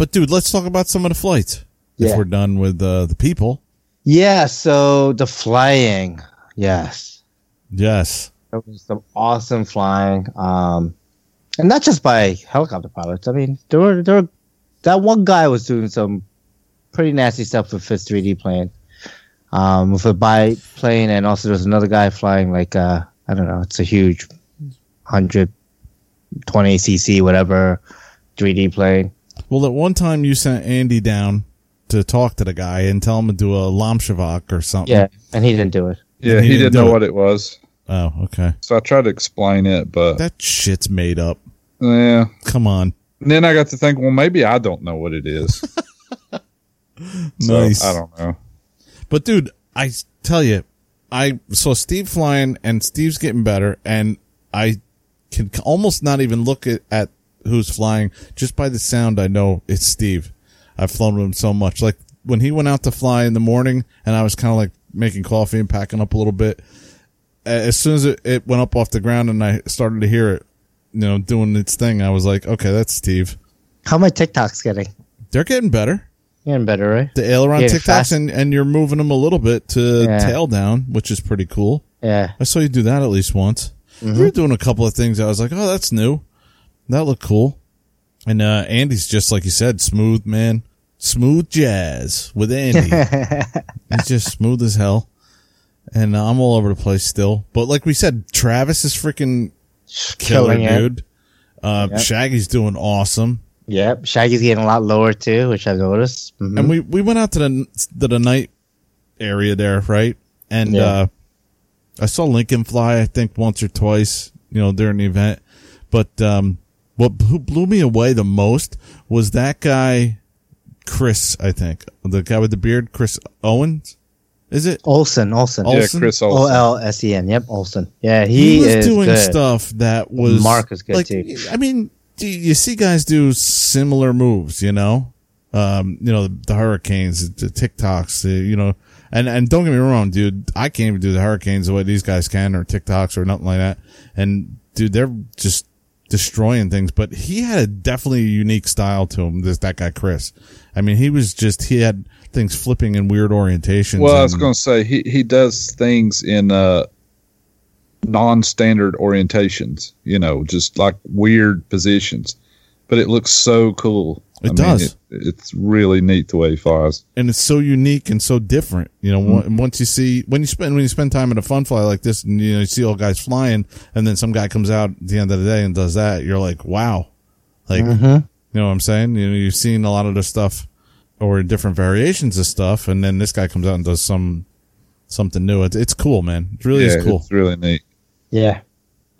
[SPEAKER 3] but dude, let's talk about some of the flights. If we're done with uh, the people.
[SPEAKER 2] Yeah. So the flying. Yes.
[SPEAKER 3] Yes.
[SPEAKER 2] There was some awesome flying. Um, and not just by helicopter pilots. I mean, there were there were that one guy was doing some pretty nasty stuff with his 3D plane. Um, with a biplane, and also there's another guy flying like uh, I don't know, it's a huge 120 cc whatever 3D plane.
[SPEAKER 3] Well, at one time you sent Andy down to talk to the guy and tell him to do a Lomcevak or something.
[SPEAKER 2] Yeah, and he didn't do it.
[SPEAKER 4] Yeah,
[SPEAKER 3] He
[SPEAKER 4] he,
[SPEAKER 3] didn't
[SPEAKER 4] didn't know
[SPEAKER 3] it.
[SPEAKER 4] what it was.
[SPEAKER 3] Oh, okay.
[SPEAKER 4] So I tried to explain it, but
[SPEAKER 3] That shit's made up.
[SPEAKER 4] yeah.
[SPEAKER 3] Come on.
[SPEAKER 4] And then I got to think, well, maybe I don't know what it is. So,
[SPEAKER 3] Nice.
[SPEAKER 4] I don't know.
[SPEAKER 3] But dude, I tell you, I saw Steve flying and Steve's getting better and I can almost not even look at, at who's flying just by the sound. I know it's Steve. I've flown with him so much. Like when he went out to fly in the morning and I was kind of like making coffee and packing up a little bit. As soon as it, it went up off the ground and I started to hear it, you know, doing its thing, I was like, okay, that's Steve.
[SPEAKER 2] How my tic-tocs getting?
[SPEAKER 3] They're getting better.
[SPEAKER 2] Getting better, right?
[SPEAKER 3] The aileron tic-tocs
[SPEAKER 2] fast.
[SPEAKER 3] and, and you're moving them a little bit to
[SPEAKER 2] Yeah.
[SPEAKER 3] tail down, which is pretty cool.
[SPEAKER 2] Yeah.
[SPEAKER 3] I saw you do that at least once.
[SPEAKER 2] Mm-hmm.
[SPEAKER 3] You were doing a couple of things. I was like, oh, that's new. That looked cool. And uh, Andy's just like you said, smooth man, smooth jazz with Andy. He's just smooth as hell. And uh, I'm all over the place still. But like we said, Travis is freaking killer,
[SPEAKER 2] Killing
[SPEAKER 3] dude. Uh,
[SPEAKER 2] Yep.
[SPEAKER 3] Shaggy's doing awesome.
[SPEAKER 2] Yep. Shaggy's getting a lot lower too, which I've noticed. Mhm.
[SPEAKER 3] And we, we went out to the to the night area there, right? And
[SPEAKER 2] Yeah.
[SPEAKER 3] uh I saw Lincoln fly, I think once or twice, you know, during the event. But um what blew me away the most was that guy Chris, I think. The guy with the beard, Chris Owens. Is it?
[SPEAKER 2] Olsen, Olsen.
[SPEAKER 3] Oh,
[SPEAKER 4] Yeah, Chris
[SPEAKER 2] O
[SPEAKER 4] Olsen.
[SPEAKER 2] L S E N. Yep, Olsen. Yeah,
[SPEAKER 3] He,
[SPEAKER 2] he,
[SPEAKER 3] was
[SPEAKER 2] is
[SPEAKER 3] doing
[SPEAKER 2] good.
[SPEAKER 3] stuff that was
[SPEAKER 2] Mark is good,
[SPEAKER 3] like,
[SPEAKER 2] too.
[SPEAKER 3] I mean, you see guys do similar moves, you know? Um, you know, the, the hurricanes, the tic-tocs, the, you know, and, and don't get me wrong, dude, I can't even do the hurricanes the way these guys can or tic-tocs or nothing like that. And dude, they're just destroying things, but he had a definitely unique style to him. This, that guy, Chris. I mean, he was just, he had things flipping in weird orientations.
[SPEAKER 4] Well, I was going to say he he does things in uh non-standard orientations. You know, just like weird positions, but it looks so cool.
[SPEAKER 3] It does.
[SPEAKER 4] it, it's really neat the way he flies.
[SPEAKER 3] and it's so unique and so different. You know,
[SPEAKER 2] Mm-hmm.
[SPEAKER 3] once you see when you spend when you spend time at a fun fly like this, and you know you see all guys flying, and then some guy comes out at the end of the day and does that, you're like, wow, like
[SPEAKER 2] Mm-hmm.
[SPEAKER 3] you know what I'm saying? You know, you've seen a lot of the stuff or different variations of stuff, and then this guy comes out and does some something new. It's it's cool, man. It really
[SPEAKER 4] yeah,
[SPEAKER 3] is cool.
[SPEAKER 4] it's really neat.
[SPEAKER 2] Yeah.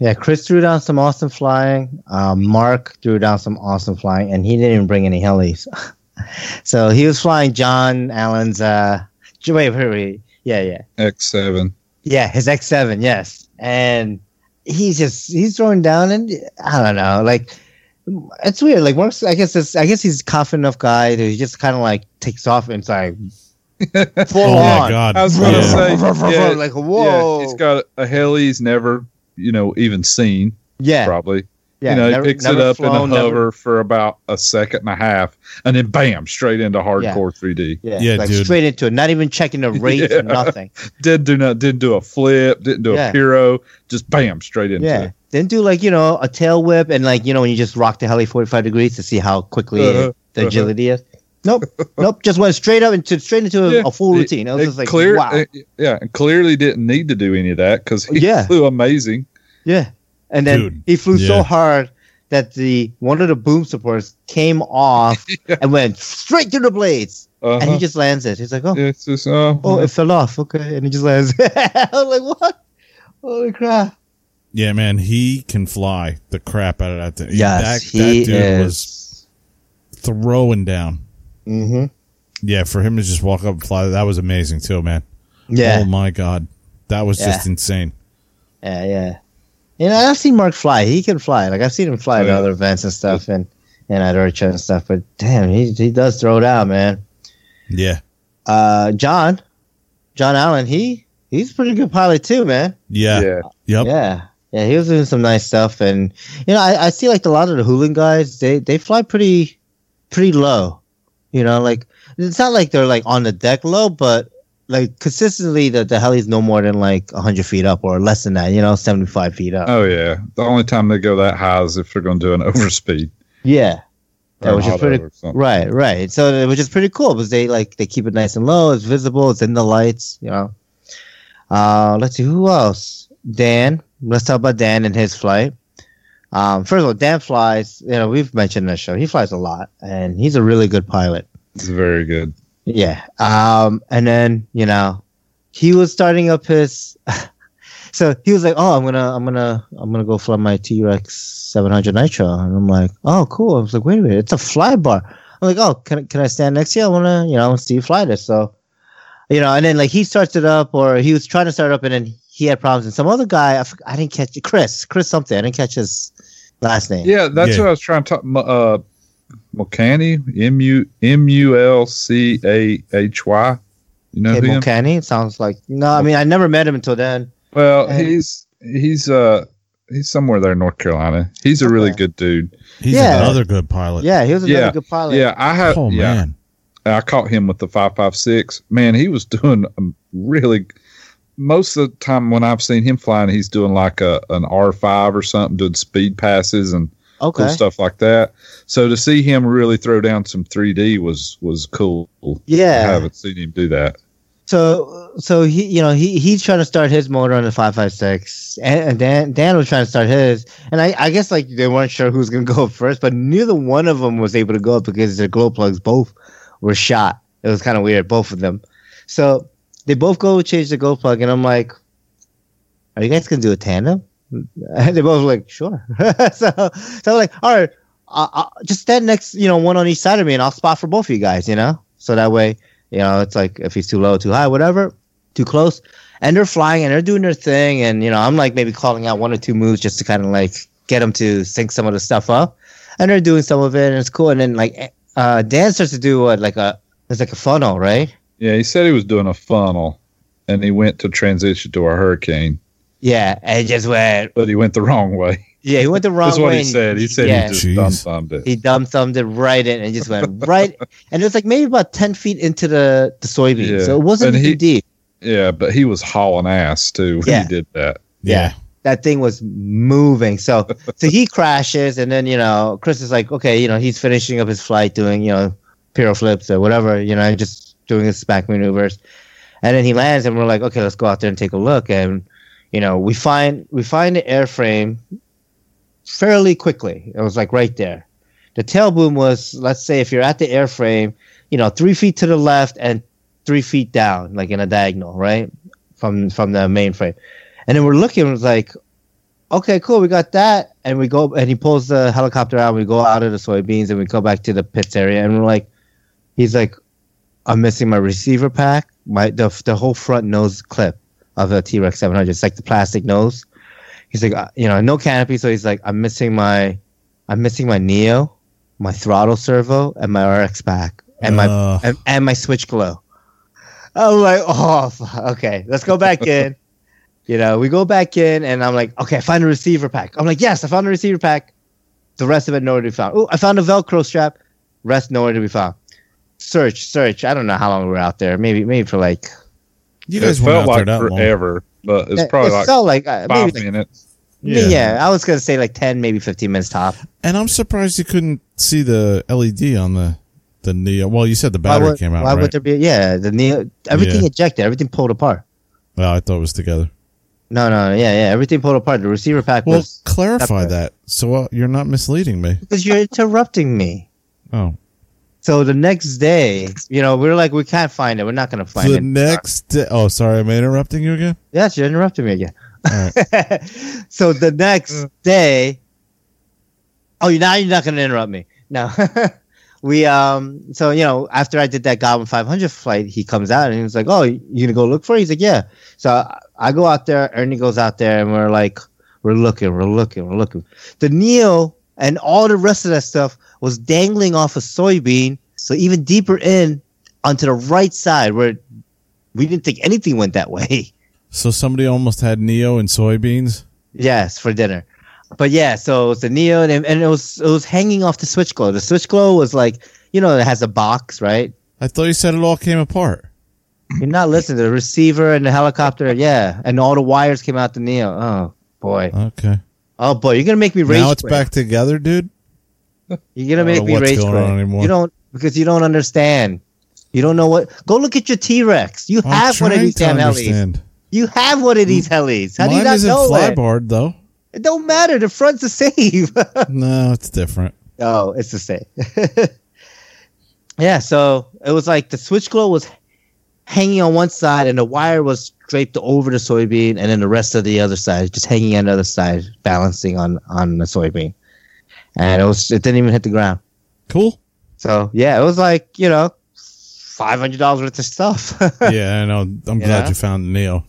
[SPEAKER 2] Yeah, Chris threw down some awesome flying. Um, Mark threw down some awesome flying, and he didn't even bring any helis. so he was flying John Allen's. Uh, wait, wait, wait. Yeah, yeah,
[SPEAKER 4] X seven.
[SPEAKER 2] yeah. His X seven, yes. And he's just he's throwing down, and I don't know, like it's weird. Like Mark's, I guess it's, I guess he's a confident enough guy that he just kind of like takes off and it's like full
[SPEAKER 3] Oh my
[SPEAKER 2] on.
[SPEAKER 3] god!
[SPEAKER 4] I was going to
[SPEAKER 3] Yeah.
[SPEAKER 4] say, yeah,
[SPEAKER 2] like
[SPEAKER 4] yeah,
[SPEAKER 2] whoa,
[SPEAKER 4] he's got a heli he's never, you know, even seen.
[SPEAKER 2] yeah,
[SPEAKER 4] Probably.
[SPEAKER 2] yeah.
[SPEAKER 4] you know,
[SPEAKER 2] never-
[SPEAKER 4] he picks it up
[SPEAKER 2] flown,
[SPEAKER 4] in a
[SPEAKER 2] never-
[SPEAKER 4] hover for about a second and a half, and then bam, straight into hardcore 3D.
[SPEAKER 2] Yeah,
[SPEAKER 3] Yeah,
[SPEAKER 2] like
[SPEAKER 3] dude.
[SPEAKER 2] straight into it, not even checking the rate
[SPEAKER 4] Yeah.
[SPEAKER 2] or nothing.
[SPEAKER 4] Did do not didn't do a flip, didn't do
[SPEAKER 2] Yeah.
[SPEAKER 4] a pyro, just bam, straight into
[SPEAKER 2] Yeah.
[SPEAKER 4] it.
[SPEAKER 2] Didn't do like, you know, a tail whip and like, you know, when you just rock the heli 45 degrees to see how quickly
[SPEAKER 4] Uh-huh,
[SPEAKER 2] the
[SPEAKER 4] uh-huh.
[SPEAKER 2] agility is. Nope. nope. Just went straight up into straight into a,
[SPEAKER 4] Yeah.
[SPEAKER 2] a full routine. I was
[SPEAKER 4] it
[SPEAKER 2] just like,
[SPEAKER 4] clear,
[SPEAKER 2] wow.
[SPEAKER 4] it- yeah, and clearly didn't need to do any of that because he
[SPEAKER 2] Yeah.
[SPEAKER 4] flew amazing.
[SPEAKER 2] Yeah. And then
[SPEAKER 3] Dude,
[SPEAKER 2] he flew
[SPEAKER 3] yeah.
[SPEAKER 2] so hard that the one of the boom supports came off and went straight to the blades.
[SPEAKER 4] Uh-huh.
[SPEAKER 2] And he just lands it. He's like, oh,
[SPEAKER 4] it's just uh,
[SPEAKER 2] oh, it fell off. Okay. And he just lands. I was like, what? Holy crap.
[SPEAKER 3] Yeah, man, he can fly the crap out of that thing.
[SPEAKER 2] Yes,
[SPEAKER 3] that,
[SPEAKER 2] he
[SPEAKER 3] that dude was throwing down.
[SPEAKER 2] hmm
[SPEAKER 3] Yeah, for him to just walk up and fly, that was amazing too, man.
[SPEAKER 2] Yeah.
[SPEAKER 3] Oh my god, that was just insane.
[SPEAKER 2] Yeah, yeah. You know, I've seen Mark fly. He can fly. Like I've seen him fly
[SPEAKER 4] Oh,
[SPEAKER 2] at other events and stuff, and and at IRCHA and stuff. But damn, he he does throw down, man.
[SPEAKER 3] Yeah,
[SPEAKER 2] Uh, John, John Allen, he he's a pretty good pilot too, man.
[SPEAKER 3] yeah,
[SPEAKER 4] yeah.
[SPEAKER 3] yep.
[SPEAKER 2] Yeah, yeah. He was doing some nice stuff, and you know, I, I see like a lot of the Hoolan guys. They they fly pretty pretty low. You know, like it's not like they're like on the deck low, but like consistently the the heli's no more than like hundred feet up or less than that. You know, seventy five feet up.
[SPEAKER 4] Oh yeah. The only time they go that high is if they're going to do an overspeed.
[SPEAKER 2] Yeah. That was just pretty right, right. So it was just pretty cool because they like they keep it nice and low. It's visible. It's in the lights. You know. Uh, let's see who else. Dan. Let's talk about Dan and his flight. Um, first of all, Dan flies. You know, we've mentioned in the show. He flies a lot, and he's a really good pilot.
[SPEAKER 4] It's very good.
[SPEAKER 2] Yeah. Um, and then you know, he was starting up his. so he was like, "Oh, I'm gonna, I'm gonna, I'm gonna go fly my T Rex 700 Nitro," and I'm like, "Oh, cool." I was like, "Wait a minute, it's a fly bar." I'm like, "Oh, can can I stand next to you? I wanna, you know, I wanna see you fly this." So, you know, and then like he starts it up, or he was trying to start it up, and then he had problems, and some other guy, I, forg- I didn't catch Chris, Chris something, I didn't catch his last name.
[SPEAKER 4] Yeah, that's
[SPEAKER 3] Yeah.
[SPEAKER 4] what I was trying to talk. Uh, Mulcahy, M U M U L C A H Y. You know
[SPEAKER 2] Hey,
[SPEAKER 4] him?
[SPEAKER 2] Mulcahy, it sounds like no. I mean, I never met him until then.
[SPEAKER 4] Well,
[SPEAKER 2] And-
[SPEAKER 4] he's he's uh he's somewhere there in North Carolina. He's a really
[SPEAKER 2] Okay.
[SPEAKER 4] good dude.
[SPEAKER 3] He's
[SPEAKER 2] Yeah.
[SPEAKER 3] another good pilot.
[SPEAKER 2] Yeah, he was another
[SPEAKER 4] Yeah,
[SPEAKER 2] good pilot.
[SPEAKER 4] Yeah, I have.
[SPEAKER 3] Oh
[SPEAKER 4] yeah,
[SPEAKER 3] man.
[SPEAKER 4] I caught him with the five five six. Man, he was doing um, really. Most of the time when I've seen him flying, he's doing like a an R five or something, doing speed passes and
[SPEAKER 2] Okay.
[SPEAKER 4] cool stuff like that. So to see him really throw down some 3D was was cool.
[SPEAKER 2] Yeah, I
[SPEAKER 4] haven't seen him do that.
[SPEAKER 2] So so he you know he he's trying to start his motor on the five five six, and, and Dan Dan was trying to start his, and I I guess like they weren't sure who was gonna go up first, but neither one of them was able to go up because their glow plugs both were shot. It was kind of weird, both of them. So they both go change the glow plug, and I'm like, "Are you guys gonna do a tandem?" And they both were like, "Sure." so so I'm like, "All right, uh, just stand next, you know, one on each side of me, and I'll spot for both of you guys, you know." So that way, you know, it's like if he's too low, too high, whatever, too close. And they're flying and they're doing their thing. And, you know, I'm like maybe calling out one or two moves just to kind of like get them to sync some of the stuff up. And they're doing some of it and it's cool. And then like uh, Dan starts to do what, like a, it's like a funnel, right?
[SPEAKER 4] Yeah, he said he was doing a funnel, and he went to transition to a hurricane,
[SPEAKER 2] Yeah. And it just went,
[SPEAKER 4] but he went the wrong way.
[SPEAKER 2] yeah, he went the wrong way.
[SPEAKER 4] That's what he
[SPEAKER 2] and
[SPEAKER 4] said. He said
[SPEAKER 2] yeah.
[SPEAKER 4] he just
[SPEAKER 3] Jeez.
[SPEAKER 4] dumb thumbed it.
[SPEAKER 2] he dumb thumbed it right in and just went right. and it was like maybe about 10 feet into the, the soybean.
[SPEAKER 4] Yeah.
[SPEAKER 2] So it wasn't
[SPEAKER 4] And
[SPEAKER 2] too
[SPEAKER 4] he-
[SPEAKER 2] deep.
[SPEAKER 4] Yeah, but he was hauling ass too when
[SPEAKER 2] Yeah.
[SPEAKER 4] he did that.
[SPEAKER 3] Yeah.
[SPEAKER 2] that thing was moving. So so he crashes, and then you know Chris is like, okay, you know he's finishing up his flight, doing you know pyro flips or whatever, you know, just doing his back maneuvers, and then he lands, and we're like, okay, let's go out there and take a look, and you know we find we find the airframe fairly quickly. It was like right there. The tail boom was, let's say, if you're at the airframe, you know, three feet to the left and three feet down, like in a diagonal, right, from from the mainframe. And then we're looking, it was like, okay, cool, we got that. And we go, and he pulls the helicopter out. We go out of the soybeans, and we go back to the pits area. And we're like, he's like, I'm missing my receiver pack, my the the whole front nose clip of a T Rex 700. It's like the plastic nose. He's like, uh, you know, no canopy. So he's like, I'm missing my, I'm missing my Neo, my throttle servo, and my RX pack, and my
[SPEAKER 3] Uh,
[SPEAKER 2] and, and my switch glow. I'm like, oh, okay, let's go back in. you know, we go back in, and I'm like, okay, I find a receiver pack. I'm like, yes, I found a receiver pack. The rest of it nowhere to be found. Oh, I found a Velcro strap. Rest nowhere to be found. Search, search. I don't know how long we were out there. Maybe, maybe for like.
[SPEAKER 3] You guys
[SPEAKER 4] it felt like
[SPEAKER 3] there that long.
[SPEAKER 4] forever, but it's probably
[SPEAKER 2] it
[SPEAKER 4] like
[SPEAKER 2] felt like uh,
[SPEAKER 4] five
[SPEAKER 2] like,
[SPEAKER 4] minutes.
[SPEAKER 2] yeah.
[SPEAKER 3] Yeah.
[SPEAKER 2] I was gonna say like ten, maybe fifteen minutes top.
[SPEAKER 3] And I'm surprised you couldn't see the LED on the the Neo. Well, you said the battery
[SPEAKER 2] would,
[SPEAKER 3] came out,
[SPEAKER 2] why
[SPEAKER 3] right?
[SPEAKER 2] would there be? Yeah, the Neo, everything
[SPEAKER 3] Yeah.
[SPEAKER 2] ejected, everything pulled apart.
[SPEAKER 3] well, I thought it was together.
[SPEAKER 2] No, no, yeah, yeah, everything pulled apart. The receiver pack
[SPEAKER 3] Well,
[SPEAKER 2] was
[SPEAKER 3] clarify
[SPEAKER 2] separate.
[SPEAKER 3] that so uh, you're not misleading me.
[SPEAKER 2] because you're interrupting me.
[SPEAKER 3] Oh,
[SPEAKER 2] So the next day, you know, we're like, we can't find it. We're not gonna find
[SPEAKER 3] the
[SPEAKER 2] it.
[SPEAKER 3] next day. Oh, sorry, am I interrupting you again?
[SPEAKER 2] Yes, you're interrupting me again.
[SPEAKER 3] Right.
[SPEAKER 2] so the next day, oh, now you're not gonna interrupt me. No, we um. So you know, after I did that Goblin 500 flight, he comes out and he's like, "Oh, you gonna go look for?" it? He's like, "Yeah." So I, I go out there. Ernie goes out there, and we're like, we're looking, we're looking, we're looking. The Neo and all the rest of that stuff was dangling off a soybean. So even deeper in onto the right side where we didn't think anything went that way.
[SPEAKER 3] So somebody almost had Neo and soybeans.
[SPEAKER 2] Yes, for dinner. But yeah, so it was the Neo, and, and it was it was hanging off the switch glow. The switch glow was like, you know, it has a box, right?
[SPEAKER 3] I thought you said it all came apart.
[SPEAKER 2] You're not listening. The receiver and the helicopter, yeah, and all the wires came out the Neo. Oh boy,
[SPEAKER 3] Okay.
[SPEAKER 2] oh boy, you're gonna make me rage.
[SPEAKER 3] now it's
[SPEAKER 2] quit.
[SPEAKER 3] back together, dude.
[SPEAKER 2] You're gonna make me
[SPEAKER 3] what's
[SPEAKER 2] rage
[SPEAKER 3] going
[SPEAKER 2] quit.
[SPEAKER 3] on anymore.
[SPEAKER 2] You don't because you don't understand. You don't know what. Go look at your T Rex. You
[SPEAKER 3] I'm
[SPEAKER 2] have one of these damn helis. You have one of these helis. How do you not
[SPEAKER 3] isn't
[SPEAKER 2] know it?
[SPEAKER 3] flybarred though.
[SPEAKER 2] It don't matter. The front's the same.
[SPEAKER 3] No, it's different.
[SPEAKER 2] oh, it's the same. yeah, so it was like the switch glow was hanging on one side and the wire was draped over the soybean and then the rest of the other side just hanging on the other side, balancing on on the soybean. And it was it didn't even hit the ground.
[SPEAKER 3] Cool.
[SPEAKER 2] So yeah, it was like, you know, five hundred dollars worth of stuff.
[SPEAKER 3] Yeah, I know. I'm glad
[SPEAKER 2] Yeah.
[SPEAKER 3] you found the Neo.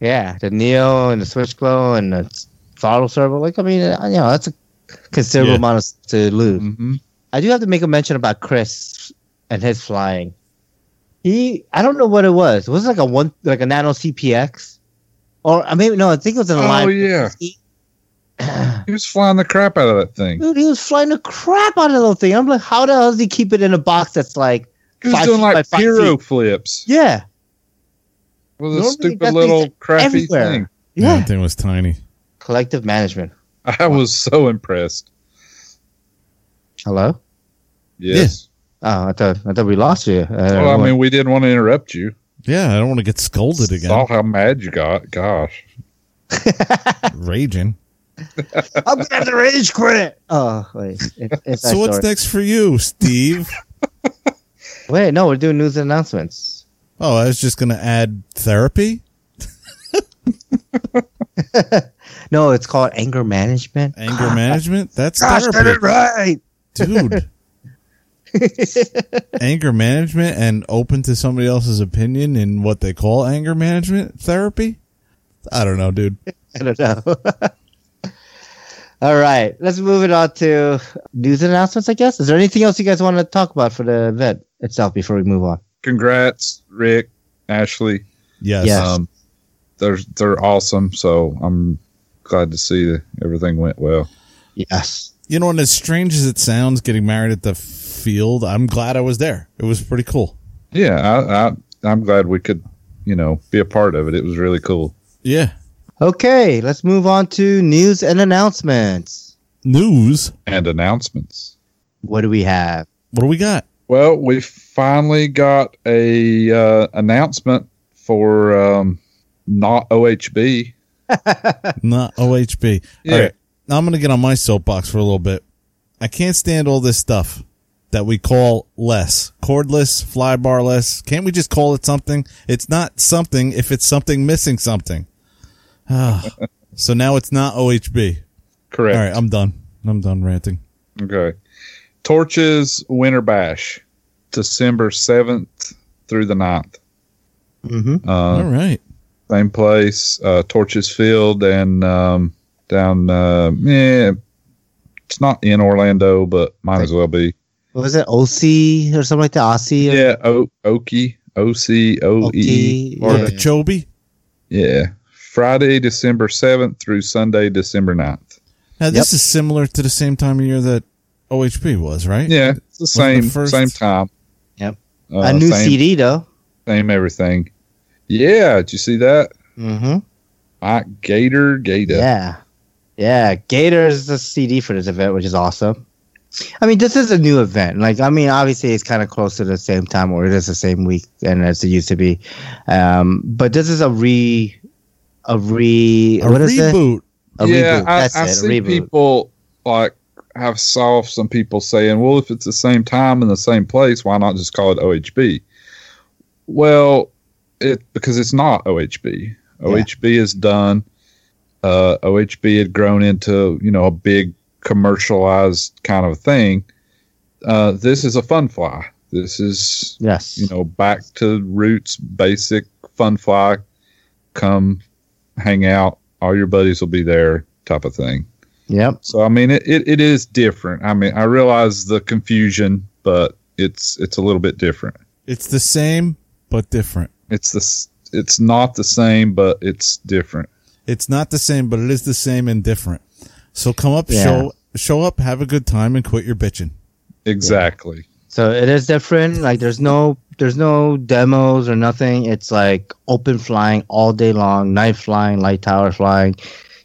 [SPEAKER 2] Yeah, the Neo and the Switch Glow and the throttle servo. Like, I mean, uh, you know, that's a considerable
[SPEAKER 3] Yeah.
[SPEAKER 2] amount of, to lose.
[SPEAKER 4] hmm
[SPEAKER 2] I do have to make a mention about Chris and his flying. He, I don't know what it was. It Was it like a one, like a Nano CPX, or I mean, no, I think it was an
[SPEAKER 4] Oh,
[SPEAKER 2] line.
[SPEAKER 4] yeah. He was flying the crap out of that thing.
[SPEAKER 2] Dude, he was flying the crap out of that thing. I'm like, how the hell does he keep it in a box that's like,
[SPEAKER 4] He was
[SPEAKER 2] Five
[SPEAKER 4] doing
[SPEAKER 2] feet
[SPEAKER 4] like
[SPEAKER 2] five
[SPEAKER 4] hero flips
[SPEAKER 2] yeah,
[SPEAKER 4] with a stupid little crappy
[SPEAKER 2] everywhere.
[SPEAKER 4] thing.
[SPEAKER 2] yeah,
[SPEAKER 3] That thing was tiny.
[SPEAKER 2] collective management.
[SPEAKER 4] I was so impressed.
[SPEAKER 2] Hello.
[SPEAKER 4] Yes.
[SPEAKER 2] Oh, I thought I thought we lost you. Uh,
[SPEAKER 4] Well, I mean, we didn't want to interrupt you.
[SPEAKER 3] Yeah, I don't want to get scolded again.
[SPEAKER 4] Saw how mad you got. Gosh.
[SPEAKER 3] Raging.
[SPEAKER 2] I'm gonna have to rage quit. Oh wait, it, it's
[SPEAKER 3] So what's next for you, Steve?
[SPEAKER 2] Wait, no, we're doing news and announcements.
[SPEAKER 3] oh, I was just gonna add therapy.
[SPEAKER 2] No, it's called anger management.
[SPEAKER 3] Anger management? That's
[SPEAKER 2] Gosh, get
[SPEAKER 3] therapy.
[SPEAKER 2] it right.
[SPEAKER 3] Dude. anger management and open to somebody else's opinion in what they call anger management therapy? I don't know, dude.
[SPEAKER 2] I don't know. All right, let's move it on to news and announcements. I guess. Is there anything else you guys want to talk about for the event itself before we move on?
[SPEAKER 4] Congrats, Rick, Ashley.
[SPEAKER 3] Yes.
[SPEAKER 2] Yes.
[SPEAKER 4] Um, they're they're awesome. So I'm glad to see that everything went well.
[SPEAKER 2] Yes.
[SPEAKER 3] You know, and as strange as it sounds, getting married at the field, I'm glad I was there. It was pretty cool.
[SPEAKER 4] Yeah, I, I I'm glad we could, you know, be a part of it. It was really cool.
[SPEAKER 3] Yeah.
[SPEAKER 2] Okay, let's move on to news and announcements.
[SPEAKER 3] News.
[SPEAKER 4] And announcements.
[SPEAKER 2] What do we have?
[SPEAKER 3] What do we got?
[SPEAKER 4] Well, we finally got a uh, announcement for um, not OHB.
[SPEAKER 3] Not OHB.
[SPEAKER 4] Yeah.
[SPEAKER 3] All right. Now I'm going to get on my soapbox for a little bit. I can't stand all this stuff that we call less. Cordless, fly barless. Can't we just call it something? It's not something if it's something missing something. Ah. so now it's not OHB.
[SPEAKER 4] Correct.
[SPEAKER 3] All right, I'm done. I'm done ranting.
[SPEAKER 4] Okay. Torches Winter Bash, December 7th through the 9th.
[SPEAKER 2] Mm-hmm.
[SPEAKER 4] Uh,
[SPEAKER 3] All right.
[SPEAKER 4] Same place, uh, Torches Field, and um, down, uh, yeah, it's not in Orlando, but might as well be.
[SPEAKER 2] What was it? OC or something like that? Aussie? or-
[SPEAKER 4] Yeah, o- Okie, O C O E. Or-
[SPEAKER 2] yeah.
[SPEAKER 3] Okeechobee.
[SPEAKER 4] Yeah. Friday, December 7th through Sunday, December 9th.
[SPEAKER 3] Now this is similar to the same time of year that OHB was, right?
[SPEAKER 4] Yeah, it's the
[SPEAKER 3] the
[SPEAKER 4] same
[SPEAKER 3] first-
[SPEAKER 4] same time.
[SPEAKER 2] Yep.
[SPEAKER 4] Uh,
[SPEAKER 2] a new
[SPEAKER 4] same,
[SPEAKER 2] CD though.
[SPEAKER 4] Same everything. Yeah, did you see that?
[SPEAKER 2] Mm-hmm.
[SPEAKER 4] Mike Gator Gator.
[SPEAKER 2] Yeah. Yeah. Gator is the CD for this event, which is awesome. I mean, this is a new event. Like, I mean, obviously it's kind of close to the same time or it is the same week and as it used to be. Um, but this is a re, a re,
[SPEAKER 3] A
[SPEAKER 2] what is it?
[SPEAKER 3] reboot.
[SPEAKER 2] A
[SPEAKER 4] yeah,
[SPEAKER 2] reboot.
[SPEAKER 4] I,
[SPEAKER 2] That's
[SPEAKER 4] I
[SPEAKER 2] it. A
[SPEAKER 4] see
[SPEAKER 2] reboot.
[SPEAKER 4] people like have saw some people saying, "Well, if it's the same time in the same place, why not just call it OHB?" Well, it because it's not OHB. OHB is done. Uh, OHB had grown into you know a big commercialized kind of thing. Uh, this is a fun fly. This is
[SPEAKER 2] yes.
[SPEAKER 4] you know back to roots, basic fun fly. Come hang out. All your buddies will be there, type of thing.
[SPEAKER 2] Yep.
[SPEAKER 4] So I mean, it, it, it is different. I mean, I realize the confusion, but it's it's a little bit different.
[SPEAKER 3] It's the same but different.
[SPEAKER 4] It's the It's not the same, but it's different.
[SPEAKER 3] It's not the same, but it is the same and different. So come up,
[SPEAKER 2] Yeah.
[SPEAKER 3] show show up, have a good time, and quit your bitching.
[SPEAKER 4] Exactly.
[SPEAKER 2] So it is different. Like there's no there's no demos or nothing. It's like open flying all day long, night flying, light tower flying.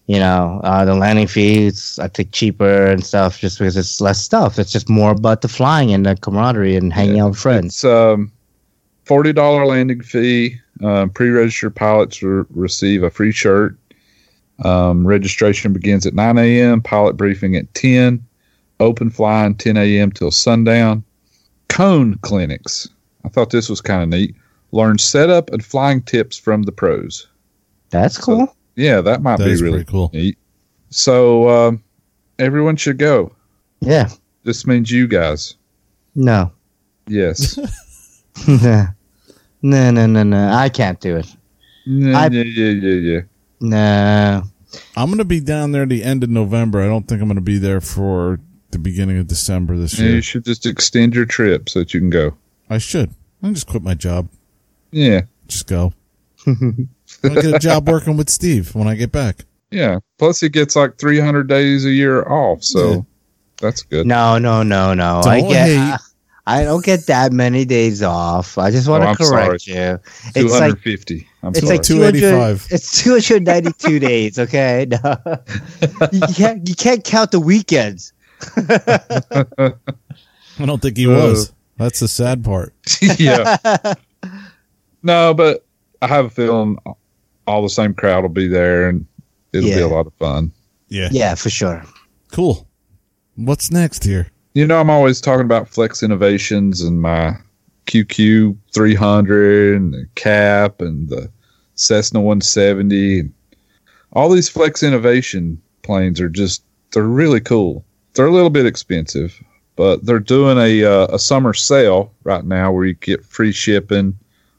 [SPEAKER 2] You know, uh, the landing fees I think cheaper and stuff just because it's less stuff. It's just more about the flying and the camaraderie and hanging out with friends.
[SPEAKER 4] It's um, forty dollar landing fee. Uh, pre-registered pilots re- receive a free shirt. Um, registration begins at 9 a.m., pilot briefing at 10, open flying 10 a.m. till sundown. Cone clinics. I thought this was kind of neat. Learn setup and flying tips from the pros.
[SPEAKER 2] That's cool.
[SPEAKER 4] Yeah, that might
[SPEAKER 3] That
[SPEAKER 4] be really
[SPEAKER 3] cool.
[SPEAKER 4] neat. So um, everyone should go.
[SPEAKER 2] Yeah.
[SPEAKER 4] This means you guys.
[SPEAKER 2] No.
[SPEAKER 4] Yes.
[SPEAKER 2] no, no, no, no. I can't do it.
[SPEAKER 4] yeah,
[SPEAKER 2] I-
[SPEAKER 4] yeah, yeah, yeah, yeah.
[SPEAKER 2] No.
[SPEAKER 3] I'm gonna be down there the end of November. I don't think I'm gonna be there for the beginning of December this
[SPEAKER 4] Yeah,
[SPEAKER 3] year.
[SPEAKER 4] You should just extend your trip so that you can go.
[SPEAKER 3] I should. I can just quit my job.
[SPEAKER 4] Yeah,
[SPEAKER 3] Just go. I'll get a job working with Steve when I get back.
[SPEAKER 4] yeah. Plus, he gets like 300 days a year off, so
[SPEAKER 3] Yeah.
[SPEAKER 4] that's good.
[SPEAKER 2] No, no, no, no. I
[SPEAKER 3] Don't
[SPEAKER 2] get.
[SPEAKER 3] hate.
[SPEAKER 2] I, I don't get that many days off. I just want
[SPEAKER 4] Oh,
[SPEAKER 2] to
[SPEAKER 4] I'm
[SPEAKER 2] correct you. It's like
[SPEAKER 4] 250. I'm
[SPEAKER 2] it's
[SPEAKER 4] sorry.
[SPEAKER 2] like
[SPEAKER 3] 285.
[SPEAKER 2] 200 It's 292 days. Okay, no, you can't you can't count the weekends.
[SPEAKER 3] I don't think he
[SPEAKER 4] Uh,
[SPEAKER 3] was. That's the sad part.
[SPEAKER 4] yeah. No, but I have a feeling all the same crowd will be there and it'll be a lot of fun.
[SPEAKER 3] Yeah.
[SPEAKER 2] Yeah, for sure.
[SPEAKER 3] Cool. What's next here?
[SPEAKER 4] You know, I'm always talking about Flex Innovations and my QQ 300 and the Cap and the Cessna 170. All these Flex Innovation planes are just, they're really cool. They're a little bit expensive, but they're doing a, uh, a summer sale right now where you get free shipping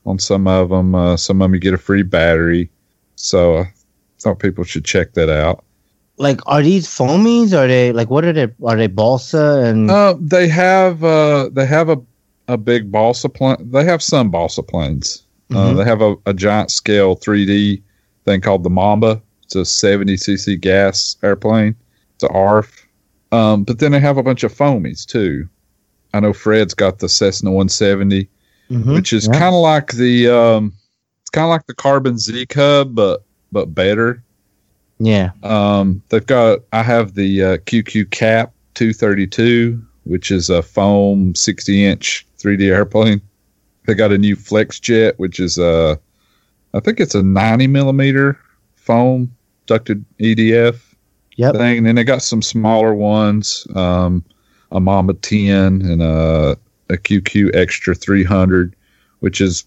[SPEAKER 4] on some of them. Uh, some of them you get a free battery. So I thought people should check that out.
[SPEAKER 2] Like, are these foamies? Are they like what are they? Are they balsa and?
[SPEAKER 4] Uh, they have uh, they have a, a big balsa plane. They have some balsa planes. Uh,
[SPEAKER 2] Mhm.
[SPEAKER 4] they have a, a giant scale 3D thing called the Mamba. It's a 70 cc gas airplane. It's an ARF. Um, but then they have a bunch of foamies too. I know Fred's got the Cessna 170,
[SPEAKER 2] Mhm.
[SPEAKER 4] which is
[SPEAKER 2] Yeah.
[SPEAKER 4] kind of like the um, it's kind of like the Carbon Z Cub, but but better.
[SPEAKER 2] yeah.
[SPEAKER 4] Um, they've got. I have the uh, QQ Cap 232, which is a foam 60 inch 3D airplane. They got a new Flex Jet, which is a, I think it's a 90 millimeter foam ducted EDF
[SPEAKER 2] Yep.
[SPEAKER 4] thing. And then they got some smaller ones, um, a Mamba 10 and a, a QQ Extra 300, which is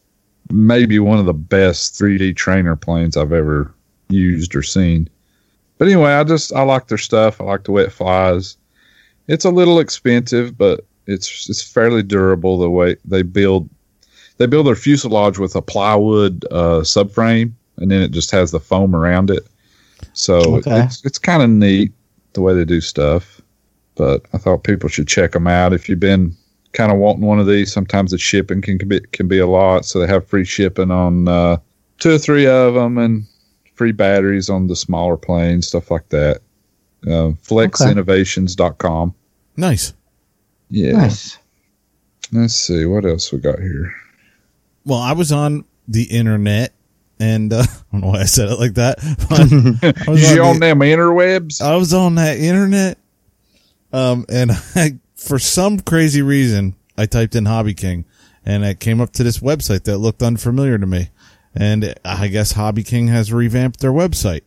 [SPEAKER 4] maybe one of the best 3D trainer planes I've ever used or seen. But anyway, I just I like their stuff. I like the way it flies. It's a little expensive, but it's it's fairly durable. The way they build they build their fuselage with a plywood uh, subframe, and then it just has the foam around it. So
[SPEAKER 2] Okay.
[SPEAKER 4] it's it's kind of neat the way they do stuff. But I thought people should check them out if you've been kind of wanting one of these. Sometimes the shipping can be can be a lot, so they have free shipping on uh, two or three of them, and free batteries on the smaller planes, stuff like that. Uh, flexinnovations.com.
[SPEAKER 3] Nice.
[SPEAKER 4] Yeah.
[SPEAKER 2] Nice.
[SPEAKER 4] Let's see what else we got here.
[SPEAKER 3] Well, I was on the internet, and uh, I don't know why I said it like that. But I was
[SPEAKER 4] You
[SPEAKER 3] on
[SPEAKER 4] on
[SPEAKER 3] the-
[SPEAKER 4] them interwebs?
[SPEAKER 3] I was on that internet, um, and I, for some crazy reason, I typed in Hobby King, and it came up to this website that looked unfamiliar to me. And I guess Hobby King has revamped their website.